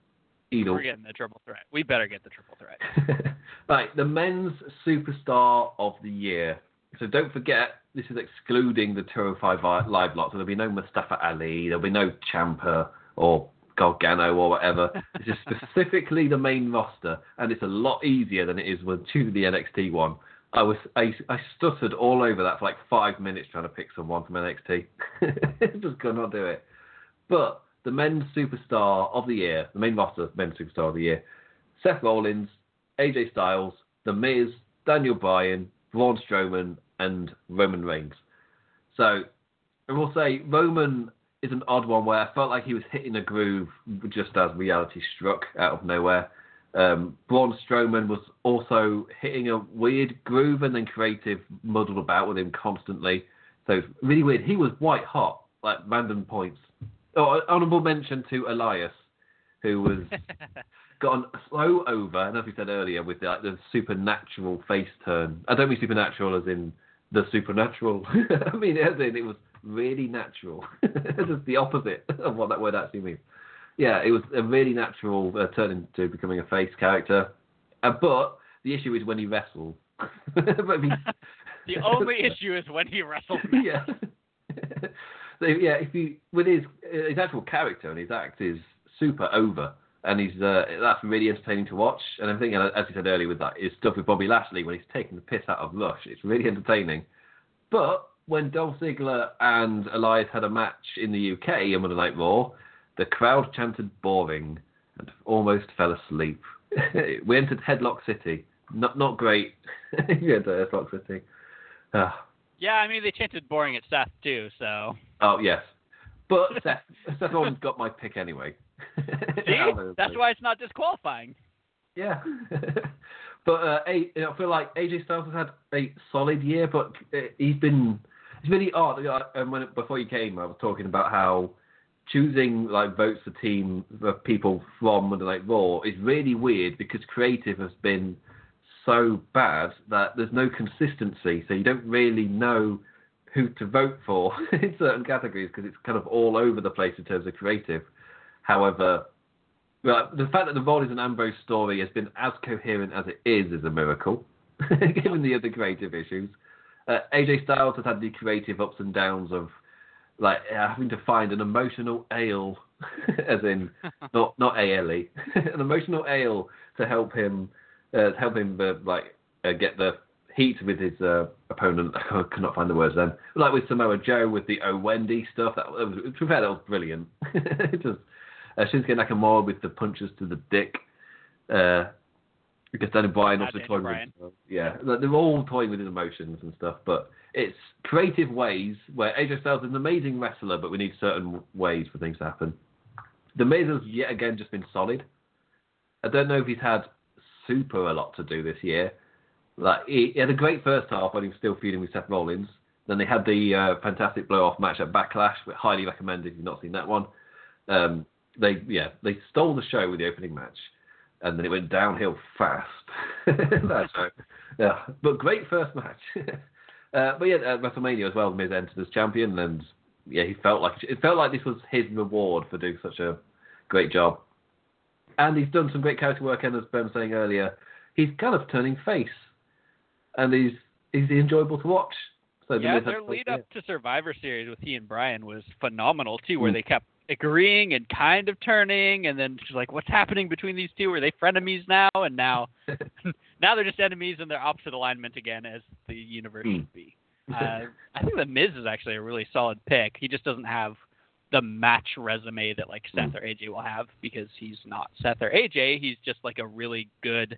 Either. We're getting the triple threat. We better get the triple threat. right, the men's superstar of the year. So don't forget, this is excluding the 205 vi- live lot. So there'll be no Mustafa Ali, there'll be no Ciampa or Gargano or whatever. This is specifically the main roster, and it's a lot easier than it is with choosing the NXT one. I was I, I stuttered all over that for like five minutes trying to pick someone from NXT. Just could not do it. But the men's superstar of the year, the main roster men's superstar of the year, Seth Rollins, AJ Styles, The Miz, Daniel Bryan, Braun Strowman, and Roman Reigns. So I will say Roman is an odd one where I felt like he was hitting a groove just as reality struck out of nowhere. Um, Braun Strowman was also hitting a weird groove and then creative muddled about with him constantly. So really weird. He was white hot, like random points. Oh, honourable mention to Elias, who was gone on slow over, and as we said earlier, with the, like the supernatural face turn. I don't mean supernatural as in the supernatural. I mean as in it was really natural. it's just the opposite of what that word actually means. yeah, it was a really natural uh, turn into becoming a face character. Uh, but the issue is when he wrestles. but if he, The only issue is when he wrestles. Matt. yeah. So yeah, if you with his his actual character and his act is super over, and he's uh, that's really entertaining to watch. And everything, and as you said earlier, with that is stuff with Bobby Lashley when he's taking the piss out of Rush. It's really entertaining. But when Dolph Ziggler and Elias had a match in the UK on Monday Night Raw, the crowd chanted boring and almost fell asleep. we entered Headlock City. Not not great. entered Headlock City. Ah. Yeah, I mean they chanted boring at Seth too, so Oh yes, but Seth, Seth Rollins got my pick anyway. see, that's why it's not disqualifying. Yeah, but uh, A- I feel like AJ Styles has had a solid year, but uh, he's been it's really odd. And when before you came, I was talking about how choosing like votes for team for people from Monday Night Raw is really weird because creative has been so bad that there's no consistency, so you don't really know who to vote for in certain categories because it's kind of all over the place in terms of creative. However, well, the fact that the Rollins and Ambrose story has been as coherent as it is is a miracle, given the other creative issues. Uh, AJ Styles has had the creative ups and downs of like having to find an emotional ale, as in not not ale, an emotional ale to help him uh, help him uh, like uh, get the heat with his uh, opponent. I could not find the words then. Like with Samoa Joe with the Oh Wendy stuff. That, was to be fair, that was brilliant. just uh, Shinsuke Nakamura with the punches to the dick. Uh, because Daniel Bryan also toying Bryan. with yeah, like, they're all toying with his emotions and stuff. But it's creative ways where AJ Styles is an amazing wrestler, but we need certain ways for things to happen. The Miz has yet again just been solid. I don't know if he's had super a lot to do this year. Like he, he had a great first half when he was still feuding with Seth Rollins. Then they had the uh, fantastic blow off match at Backlash, which highly recommended if you've not seen that one. Um, they yeah they stole the show with the opening match, and then it went downhill fast. that show, yeah, but great first match. uh, but yeah, at WrestleMania as well, Miz entered as champion, and yeah, he felt like it felt like this was his reward for doing such a great job. And he's done some great character work, and as Ben was saying earlier, he's kind of turning face, and he's he's enjoyable to watch. So the yeah, their lead up to Survivor Series with he and Bryan was phenomenal too, Mm. where they kept agreeing and kind of turning, and then she's like, "What's happening between these two? Are they frenemies now?" And now, now they're just enemies and they're opposite alignment again, as the universe Mm. should be. Uh, I think the Miz is actually a really solid pick. He just doesn't have the match resume that like Seth Mm. or AJ will have because he's not Seth or AJ. He's just like a really good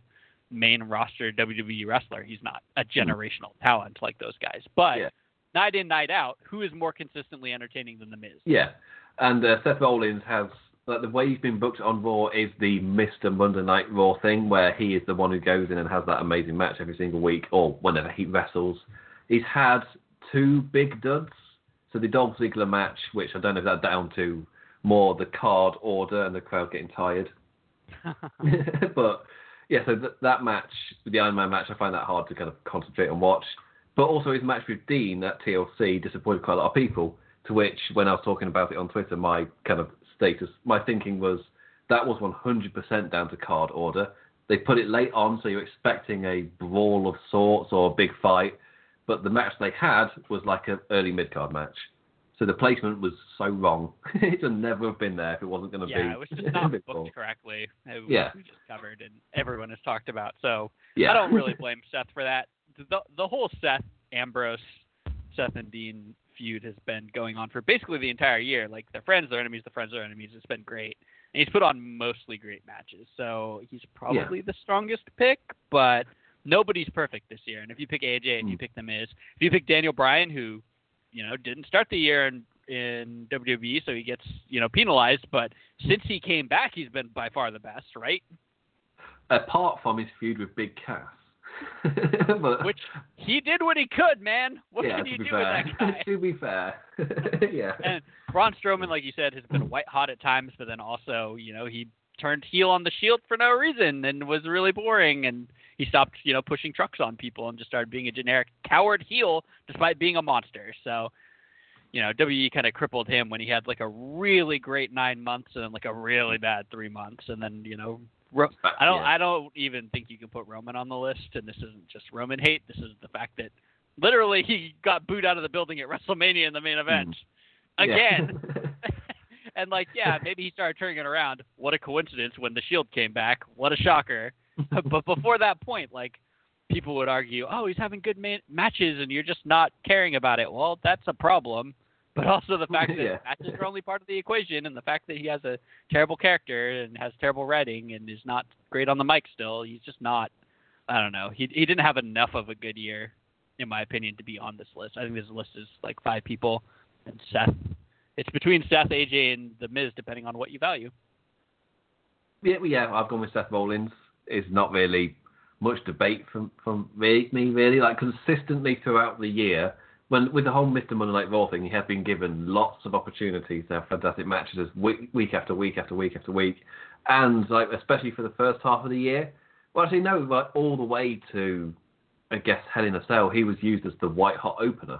main roster WWE wrestler. He's not a generational talent like those guys. But Hmm. Yeah. night in, night out, who is more consistently entertaining than The Miz? Yeah, and uh, Seth Rollins has like the way he's been booked on Raw is the Mr. Monday Night Raw thing, where he is the one who goes in and has that amazing match every single week, or whenever he wrestles. He's had two big duds. So the Dolph Ziggler match, which I don't know if that's down to more the card order and the crowd getting tired, but yeah, so th- that match, the Iron Man match, I find that hard to kind of concentrate and watch. But also his match with Dean at TLC disappointed quite a lot of people. To which, when I was talking about it on Twitter, my kind of status, my thinking was that was 100% down to card order. They put it late on, so you're expecting a brawl of sorts or a big fight. But the match they had was like an early mid card match. So the placement was so wrong. it should never have been there if it wasn't going to be. yeah, it was just not booked correctly. It was- Yeah. we just covered and everyone has talked about. So Yeah. I don't really blame Seth for that. The the whole Seth Ambrose, Seth and Dean feud has been going on for basically the entire year. Like they're friends, they're enemies, they're friends, they're enemies. It's been great, and he's put on mostly great matches. So he's probably the strongest pick, but nobody's perfect this year. And if you pick AJ and you Mm. pick The Miz, if you pick Daniel Bryan, who you know didn't start the year in in WWE, so he gets you know penalized, but since he came back, he's been by far the best, right? apart from his feud with Big Cass. but, Which he did what he could, man. What yeah, can you do fair. with that guy? to be fair, yeah. and Braun Strowman, like you said, has been white hot at times, but then also, you know, he turned heel on the Shield for no reason and was really boring, and he stopped, you know, pushing trucks on people and just started being a generic coward heel despite being a monster. So, you know, WWE kind of crippled him when he had like a really great nine months and then like a really bad three months, and then you know, Ro- uh, I don't, Yeah. I don't even think you can put Roman on the list. And this isn't just Roman hate. This is the fact that literally he got booed out of the building at WrestleMania in the main event mm. Yeah. again. and like, yeah, maybe he started turning it around. What a coincidence when the Shield came back. What a shocker. but before that point, like people would argue, oh, he's having good ma- matches and you're just not caring about it. Well, that's a problem. But also the fact that Yeah. matches are only part of the equation, and the fact that he has a terrible character and has terrible writing and is not great on the mic still. He's just not. I don't know. He he didn't have enough of a good year, in my opinion, to be on this list. I think this list is like five people, and Seth. It's between Seth, AJ, and The Miz, depending on what you value. Yeah, yeah, I've gone with Seth Rollins. It's not really much debate from from me, me really. Like consistently throughout the year, when with the whole Mr. Monday Night Raw thing, he has been given lots of opportunities to have fantastic matches week, week after week after week after week, and like especially for the first half of the year. Well, actually, no, like all the way to, I guess, Hell in a Cell, he was used as the white hot opener.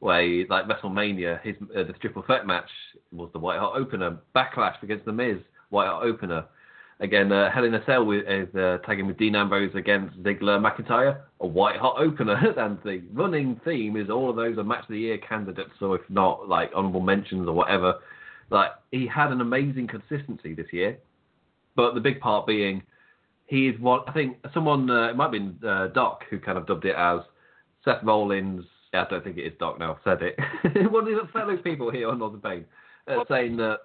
He- like WrestleMania, his uh, the triple threat match was the white hot opener. Backlash against the Miz, white hot opener. Again, uh, Hell in a Cell with, is uh, tagging with Dean Ambrose against Ziggler McIntyre, a white hot opener. and the running theme is all of those are match of the year candidates, or if not, like honorable mentions or whatever. Like he had an amazing consistency this year, but the big part being he is what I think someone uh, it might have been uh, Doc who kind of dubbed it as Seth Rollins. Yeah, I don't think it is Doc now. I've said it. One of the fellow people here on Lords of Pain uh, saying that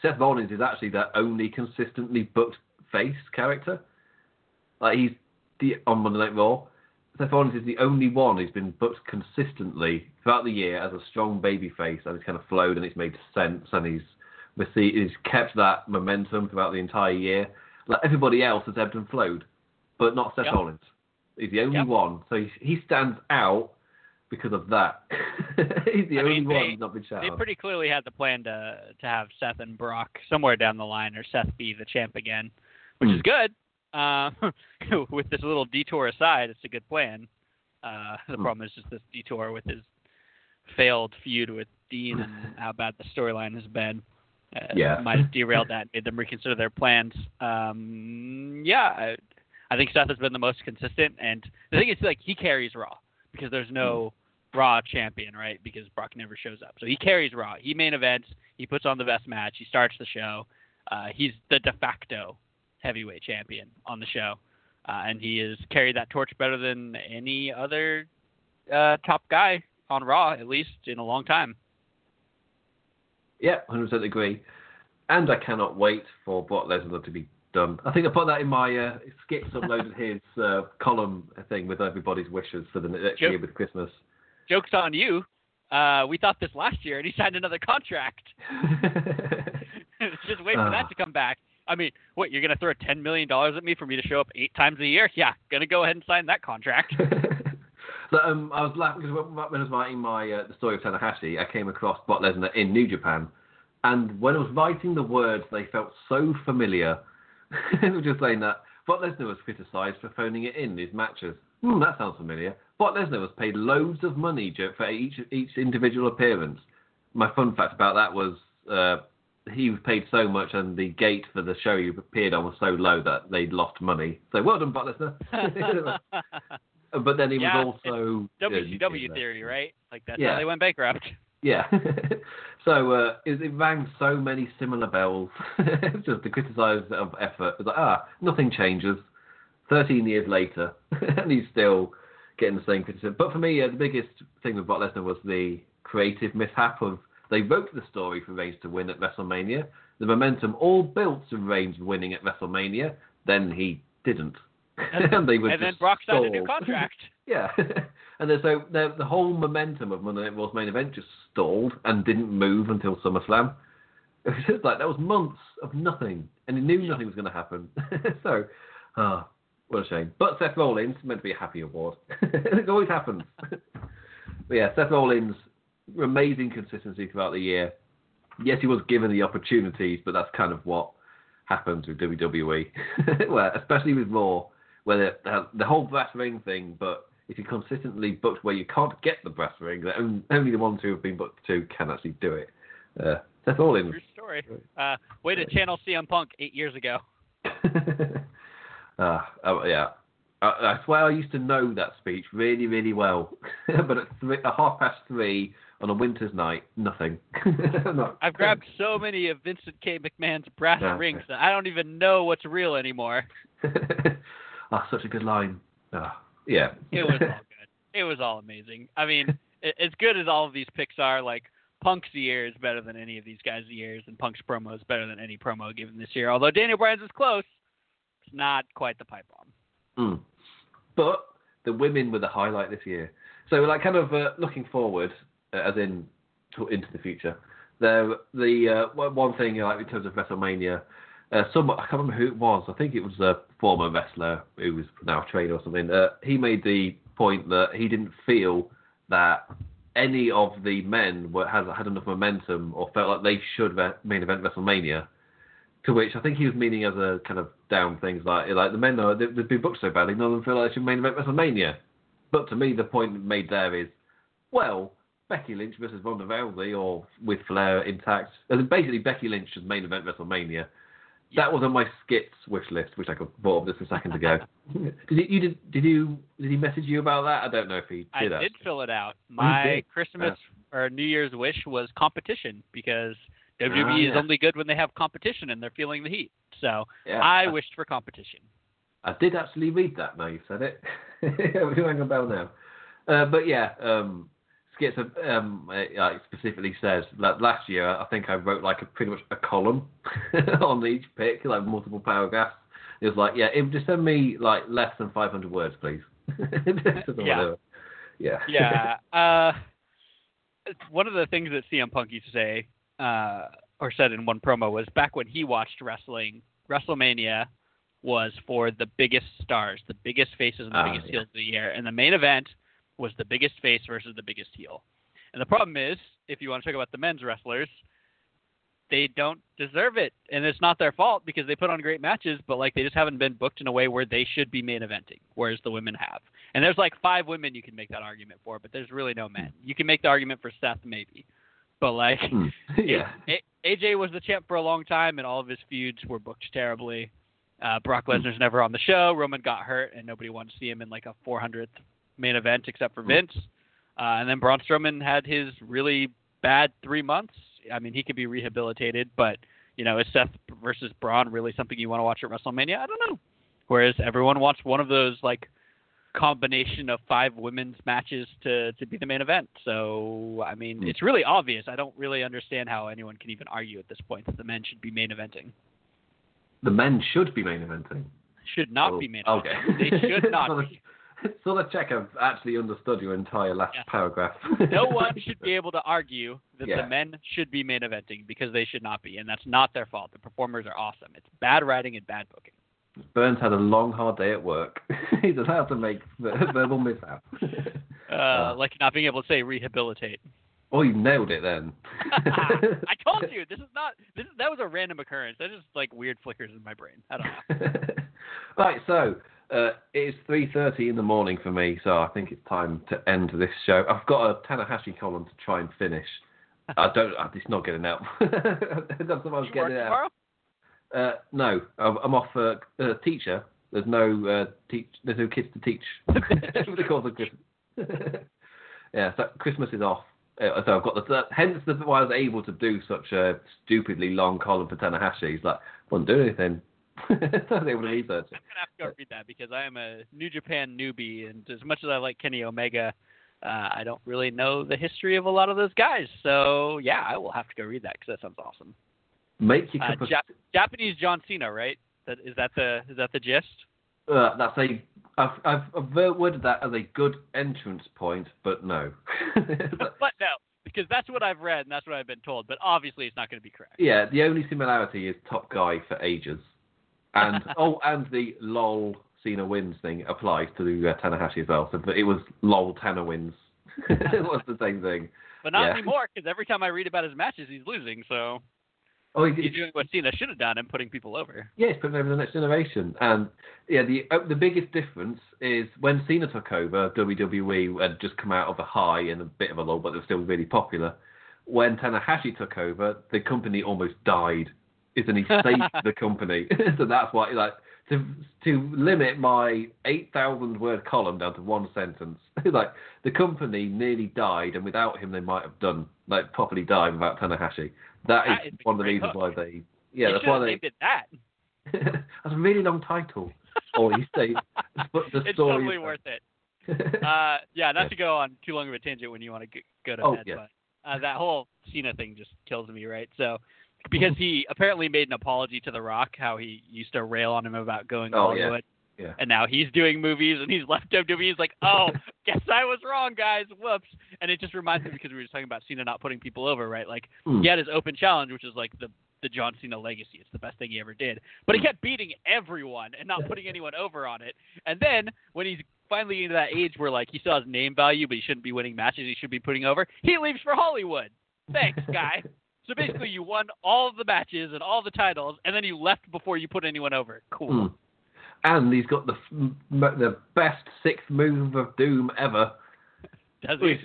Seth Rollins is actually their only consistently booked face character. Like he's the on Monday Night Raw. Seth Rollins is the only one who's been booked consistently throughout the year as a strong baby face, and it's kind of flowed and it's made sense, and he's he's kept that momentum throughout the entire year. Like everybody else has ebbed and flowed, but not Seth Yep. Rollins. He's the only Yep. one, so he, he stands out because of that. he's the I only mean, one they- who's not been shouted. They pretty clearly had the plan to to have Seth and Brock somewhere down the line, or Seth be the champ again, which is Hmm. good. Uh, with this little detour aside, it's a good plan. Uh, the Hmm. problem is just this detour with his failed feud with Dean and how bad the storyline has been. Uh, Yeah. might have derailed that, made them reconsider their plans. Um, yeah, I, I think Seth has been the most consistent, and the thing is, like, he carries Raw because there's no Raw champion, right? Because Brock never shows up, so he carries Raw. He main events. He puts on the best match. He starts the show. Uh, he's the de facto heavyweight champion on the show, uh, and he has carried that torch better than any other uh, top guy on Raw, at least in a long time. Yeah, 100% agree. And I cannot wait for Brock Lesnar to be done. I think I put that in my uh, Skips uploaded his uh, column thing with everybody's wishes for the next Joke. year with Christmas. Jokes on you. Uh, we thought this last year, and he signed another contract. Just wait for Ah. that to come back. I mean, what you're gonna throw ten million dollars at me for me to show up eight times a year? Yeah, gonna go ahead and sign that contract. so, um, I was laughing because when when I was writing my uh, the story of Tanahashi, I came across Brock Lesnar in New Japan, and when I was writing the words, they felt so familiar. I was just saying that Brock Lesnar was criticised for phoning it in his matches. Hmm, that sounds familiar. Brock Lesnar was paid loads of money for each each individual appearance. My fun fact about that was uh, he was paid so much, and the gate for the show he appeared on was so low that they'd lost money. So well done, Brock Lesnar. but then he Yeah, was also WCW theory, right? Like that's Yeah. how they went bankrupt. Yeah. so uh, it, it rang so many similar bells. Just the criticise of effort. It's like ah, nothing changes. Thirteen years later, and he's still getting the same criticism. But for me, uh, the biggest thing with Brock Lesnar was the creative mishap of they wrote the story for Reigns to win at WrestleMania. The momentum all built to Reigns winning at WrestleMania. Then he didn't. And they were and then Brock signed a new contract. Yeah, and then so the, the whole momentum of Monday Night Raw's main event just stalled and didn't move until SummerSlam. It was just like that was months of nothing, and he knew nothing was going to happen. so, ah, what a shame. But Seth Rollins meant to be a happy award. it always happens. but yeah, Seth Rollins amazing consistency throughout the year. Yes, he was given the opportunities, but that's kind of what happens with WWE, where especially with Raw, where the, the whole brass ring thing, but if you're consistently booked where you can't get the brass ring, that on- only the ones who have been booked to can actually do it. Uh, that's all in. True story. Uh, way to channel CM Punk eight years ago. uh, oh, yeah. I, I swear I used to know that speech really, really well. but at, three, at half past three on a winter's night, nothing. Not- I've grabbed so many of Vincent K. McMahon's brass Yeah. rings that I don't even know what's real anymore. Oh, such a good line. Ah, yeah. It was all good. It was all amazing. I mean, as good as all of these picks are, like Punk's year is better than any of these guys' years, and Punk's promo is better than any promo given this year. Although Daniel Bryan's is close, it's not quite the pipe bomb. Mm. But the women were the highlight this year. So, like, kind of uh, looking forward, uh, as in to, into the future. There, the uh, one- one thing, like in terms of WrestleMania, uh, some I can't remember who it was. I think it was a former wrestler who was now a trainer or something. Uh, he made the point that he didn't feel that any of the men were, had had enough momentum or felt like they should main event WrestleMania. To which I think he was meaning as a kind of down things like like the men are they've, they've been booked so badly, none of them feel like they should main event WrestleMania. But to me, the point made there is, well, Becky Lynch versus Ronda Rousey, or with Flair intact. Basically, Becky Lynch should main event WrestleMania. That was on my skits wish list, which I got brought up just a second ago. did you, you did did you did he message you about that? I don't know if he did. I did. did actually. fill it out. Oh, My did? Christmas or New Year's wish was competition because WWE Ah, is only good when they have competition and they're feeling the heat. So Yeah, I wished for competition. I did actually read that. Now you said it. we rang a bell now. Uh, but yeah, um, Skits um, uh, like specifically says that last year I think I wrote like a pretty much a column on each pick, like multiple paragraphs. It was like, yeah, if, just send me like less than 500 words, please. Yeah. Yeah. Yeah. uh, one of the things that CM Punk used to say, uh, or said in one promo, was back when he watched wrestling, WrestleMania was for the biggest stars, the biggest faces, and the Ah, biggest yeah. heels of the year, and the main event was the biggest face versus the biggest heel. And the problem is, if you want to talk about the men's wrestlers, they don't deserve it, and it's not their fault because they put on great matches, but like they just haven't been booked in a way where they should be main eventing, whereas the women have. And there's like five women you can make that argument for, but there's really no men. You can make the argument for Seth maybe, but like Hmm. yeah. AJ was the champ for a long time, and all of his feuds were booked terribly. Uh, Brock Lesnar's never on the show. Roman got hurt, and nobody wanted to see him in like a 400th main event except for Vince. Uh, and then Braun Strowman had his really bad three months. I mean, he could be rehabilitated, but you know, is Seth versus Braun really something you want to watch at WrestleMania? I don't know. Whereas everyone wants one of those like combination of five women's matches to to be the main event. So I mean, Hmm. it's really obvious. I don't really understand how anyone can even argue at this point that the men should be main eventing. The men should be main eventing. Should not Oh, be main okay. eventing. They should not be. The, so the check I've actually understood your entire last Yeah. paragraph. No one should be able to argue that Yeah. the men should be main eventing because they should not be, and that's not their fault. The performers are awesome. It's bad writing and bad booking. Burns had a long, hard day at work. He's allowed to make ver- verbal mishap. Uh, like not being able to say rehabilitate. oh, you nailed it then. I told you this is not. This is, that was a random occurrence. That just like weird flickers in my brain. I don't know. right, so uh, it's three thirty in the morning for me, so I think it's time to end this show. I've got a Tanahashi column to try and finish. I don't. It's not getting out. That's what I was getting out. Uh, no, I'm off uh, uh, teacher. There's no uh, teach. There's no kids to teach the course of Christmas. yeah, so Christmas is off. Uh, so I've got the that- hence the why I was able to do such a stupidly long column for Tanahashi. He's like, wasn't doing anything. So I was able to research it. I'm gonna have to go read that because I am a New Japan newbie, and as much as I like Kenny Omega, uh, I don't really know the history of a lot of those guys. So yeah, I will have to go read that because that sounds awesome. Make your Uh, of. Jap- Japanese John Cena, right? That is that the is that the gist? Uh, that's a. I've, I've, I've worded that as a good entrance point, but no. but no, because that's what I've read and that's what I've been told. But obviously, it's not going to be correct. Yeah, the only similarity is top guy for ages, and oh, and the lol Cena wins thing applies to uh, Tanahashi as well. So it was lol Tana wins. it was the same thing. But not Yeah. anymore because every time I read about his matches, he's losing. So Oh, he, He's doing what Cena should have done and putting people over. Yeah, he's putting over the next generation. And yeah, the uh, the biggest difference is when Cena took over, WWE had just come out of a high and a bit of a low, but they're still really popular. When Tanahashi took over, the company almost died. Isn't he saved the company? so that's why, like, to to limit my eight thousand word column down to one sentence, like the company nearly died, and without him, they might have done like properly died without Tanahashi. That That is is one of the reasons hook. why they. Yeah, They that's why they. it that. That's a really long title. Or you say, but the it's story. totally worth it. Uh, yeah, not to go on too long of a tangent when you want to go to Oh, bed, yeah. but uh, that whole Cena thing just kills me, right? So, because he apparently made an apology to The Rock, how he used to rail on him about going Oh, yeah. Hollywood, yeah. and now he's doing movies and he's left WWE. He's like, oh, guess I was wrong, guys. Whoops. And it just reminds me because we were just talking about Cena not putting people over, right? Like Hmm. he had his open challenge, which is like the the John Cena legacy. It's the best thing he ever did. But he Hmm. kept beating everyone and not putting anyone over on it. And then when he's finally into that age where like he still has name value, but he shouldn't be winning matches, he should be putting over. He leaves for Hollywood. Thanks, guy. so basically, you won all the matches and all the titles, and then you left before you put anyone over. Cool. Hmm. And he's got the the best sixth move of doom ever. Does he?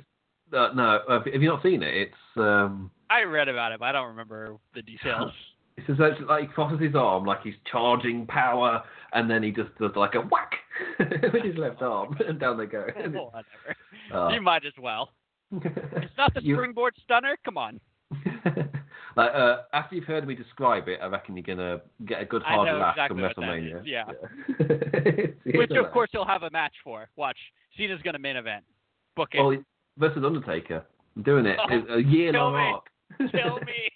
Uh, no, have have you not seen it? It's um, I read about it, but I don't remember the details. it's essentially like he crosses his arm like he's charging power, and then he just does like a whack with his left arm, and down they go. Whatever. uh, You might as well. It's not the You- springboard stunner. Come on. like uh, after you've heard me describe it, I reckon you're gonna get a good hard laugh exactly from WrestleMania. yeah. It's Which of course he'll have a match for. Watch. Cena's gonna main event. Book it. Well, versus Undertaker, I'm doing it. Oh, a year long arc. Kill me.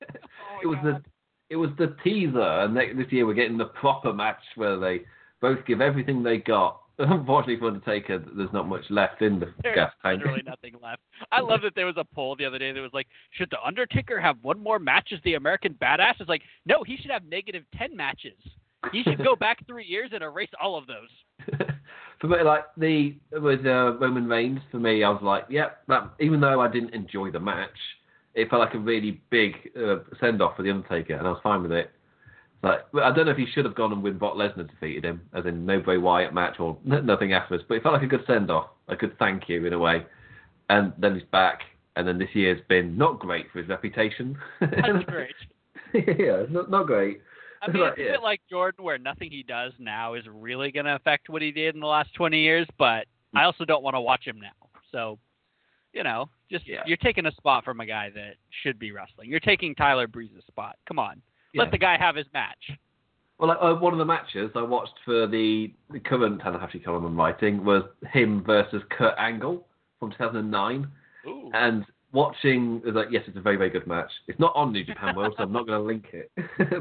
Oh, it was God. the it was the teaser, and next, this year we're getting the proper match where they both give everything they got. Unfortunately for Undertaker, there's not much left in the There's gas tank. literally nothing left. I love that there was a poll the other day that was like, should the Undertaker have one more match as the American Badass? It's like, no, he should have negative ten matches. He should go back three years and erase all of those. for me, like the with uh, Roman Reigns, for me, I was like, yep. that even though I didn't enjoy the match, it felt like a really big uh, send off for the Undertaker, and I was fine with it. Like, I don't know if he should have gone and when Brock Lesnar defeated him, as in no Bray Wyatt match or nothing afterwards, but it felt like a good send off, a good thank you in a way. And then he's back, and then this year's been not great for his reputation. That's great. yeah, not not great. I mean, it's a bit like Jordan, where nothing he does now is really going to affect what he did in the last 20 years. But hmm. I also don't want to watch him now. So, you know, just Yeah. you're taking a spot from a guy that should be wrestling. You're taking Tyler Breeze's spot. Come on, Yeah. let the guy have his match. Well, uh, one of the matches I watched for the, the current Tanahashi column I'm writing was him versus Kurt Angle from 2009. Ooh. And watching, it was like, yes, it's a very, very good match. It's not on New Japan World, so I'm not going to link it.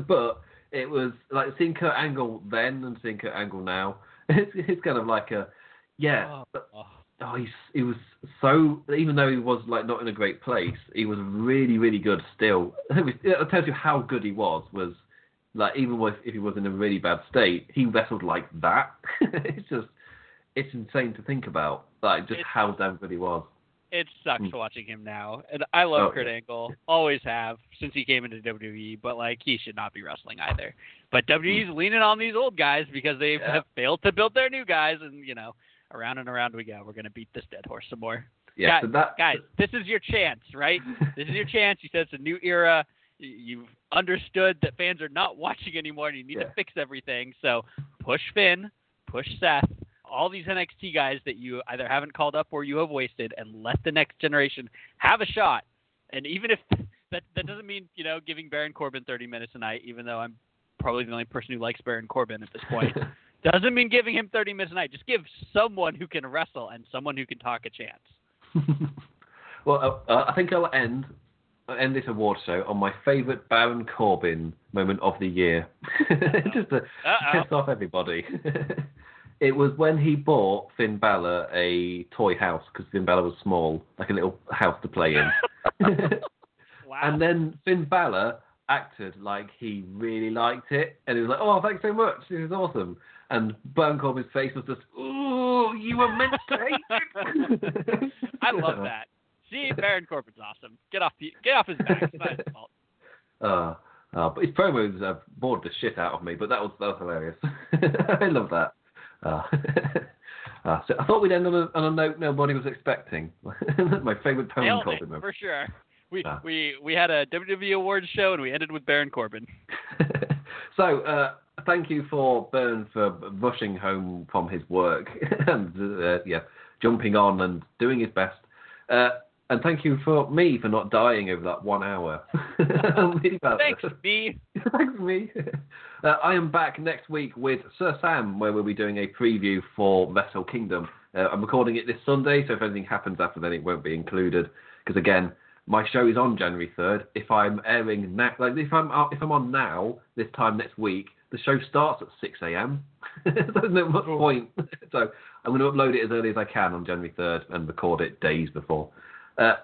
but it was like seeing Kurt Angle then and seeing Kurt Angle now. It's, it's kind of like a, yeah. Oh, oh. He's, he was so. Even though he was like not in a great place, he was really, really good still. It tells you how good he was. Was like even with, if he was in a really bad state, he wrestled like that. it's just, it's insane to think about. Like just It's- how damn good he was. It sucks Mm. watching him now, and I love Oh, Kurt yeah. Angle. Always have since he came into WWE. But like, he should not be wrestling either. But WWE's leaning on these old guys because they. Yeah. have failed to build their new guys, and you know, around and around we go. We're gonna beat this dead horse some more. Yeah, Guys- so that Guys, this is your chance, right? This is your chance. You said it's a new era. You've understood that fans are not watching anymore, and you need Yeah. to fix everything. So push Finn, push Seth, all these NXT guys that you either haven't called up or you have wasted, and let the next generation have a shot. And even if that that doesn't mean you know giving Baron Corbin 30 minutes a night, even though I'm probably the only person who likes Baron Corbin at this point. doesn't mean giving him 30 minutes a night. Just give someone who can wrestle and someone who can talk a chance. well, uh, I think I'll end I'll end this award show on my favourite Baron Corbin moment of the year, just to Uh-oh. piss off everybody. it was when he bought Finn Balor a toy house because Finn Balor was small, like a little house to play in. Wow. And then Finn Balor acted like he really liked it, and he was like, "Oh, thanks so much. This is awesome." And Baron Corbin's face was just, "Ooh, you were meant to hate it." I love that. See, Baron Corbin's awesome. Get off get off his back. It's not his fault. Uh, Uh, but his promos uh, bored the shit out of me, but that was that was hilarious. I love that. Uh, uh, so I thought we'd end on a, on a note nobody was expecting. My favourite Baron Corbin moment. for sure. We Ah. we we had a WWE awards show and we ended with Baron Corbin. So, uh, thank you for Byrne for rushing home from his work and uh, yeah, jumping on and doing his best. Uh, and thank you for me for not dying over that one hour. I'm really proud of Thanks, me. Thanks, me. Uh, I am back next week with Sir Sam, where we'll be doing a preview for Wrestle Kingdom. Uh, I'm recording it this Sunday, so if anything happens after then, it won't be included. Because again, my show is on January 3rd. If I'm airing now, like if I'm out- if I'm on now, this time next week, the show starts at 6 a.m. There's no much point. so I'm going to upload it as early as I can on January 3rd and record it days before. Uh,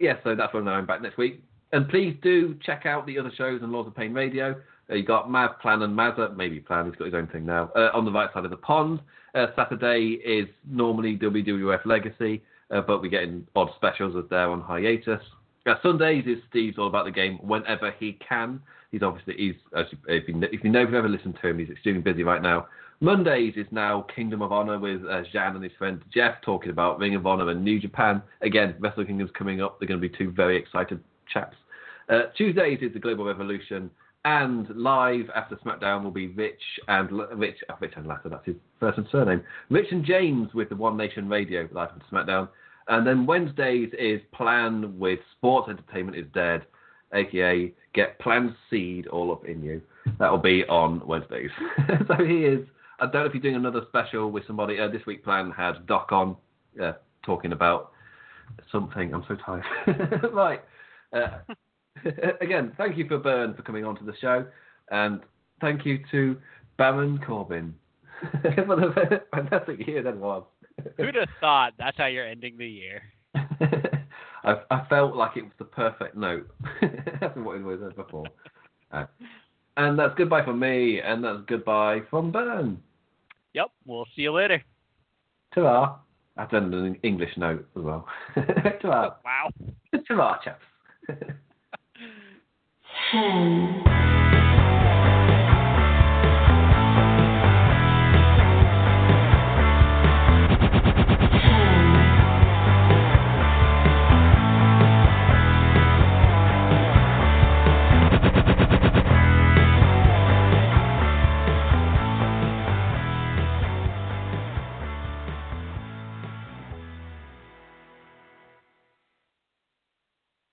yeah, so that's when I'm back next week. And please do check out the other shows on Lords of Pain Radio. Uh, you got Mav, Plan, and Mazza. Maybe Plan, he's got his own thing now. Uh, on the right side of the pond. Uh, Saturday is normally WWF Legacy, uh, but we're getting odd specials as they're on hiatus. Uh, Sundays is Steve's all about the game whenever he can. He's obviously he's you, if you know, if you know if you've ever listened to him, he's extremely busy right now. Mondays is now Kingdom of Honor with uh, Jan and his friend Jeff talking about Ring of Honor and New Japan. Again, Wrestle Kingdom's coming up. They're going to be two very excited chaps. Uh, Tuesdays is the Global Revolution, and live after SmackDown will be Rich and Rich, oh, Rich and Latter. That's his first and surname. Rich and James with the One Nation Radio live after SmackDown, and then Wednesdays is Plan with Sports Entertainment is Dead, aka Get Plan Seed all up in you. That'll be on Wednesdays. so he is. I don't know if you're doing another special with somebody. Uh, this week Plan had Doc on, uh, talking about something. I'm so tired. right. Uh, again, thank you for Byrne for coming on to the show, and thank you to Baron Corbin for the fantastic year that was. Who'd have thought that's how you're ending the year? I, I felt like it was the perfect note after what it was before. Uh, and that's goodbye from me, and that's goodbye from Byrne. Yep. We'll see you later. Ta-ra. I've done an English note as well. Ta-ra. Wow. Ta-ra, chaps. ten,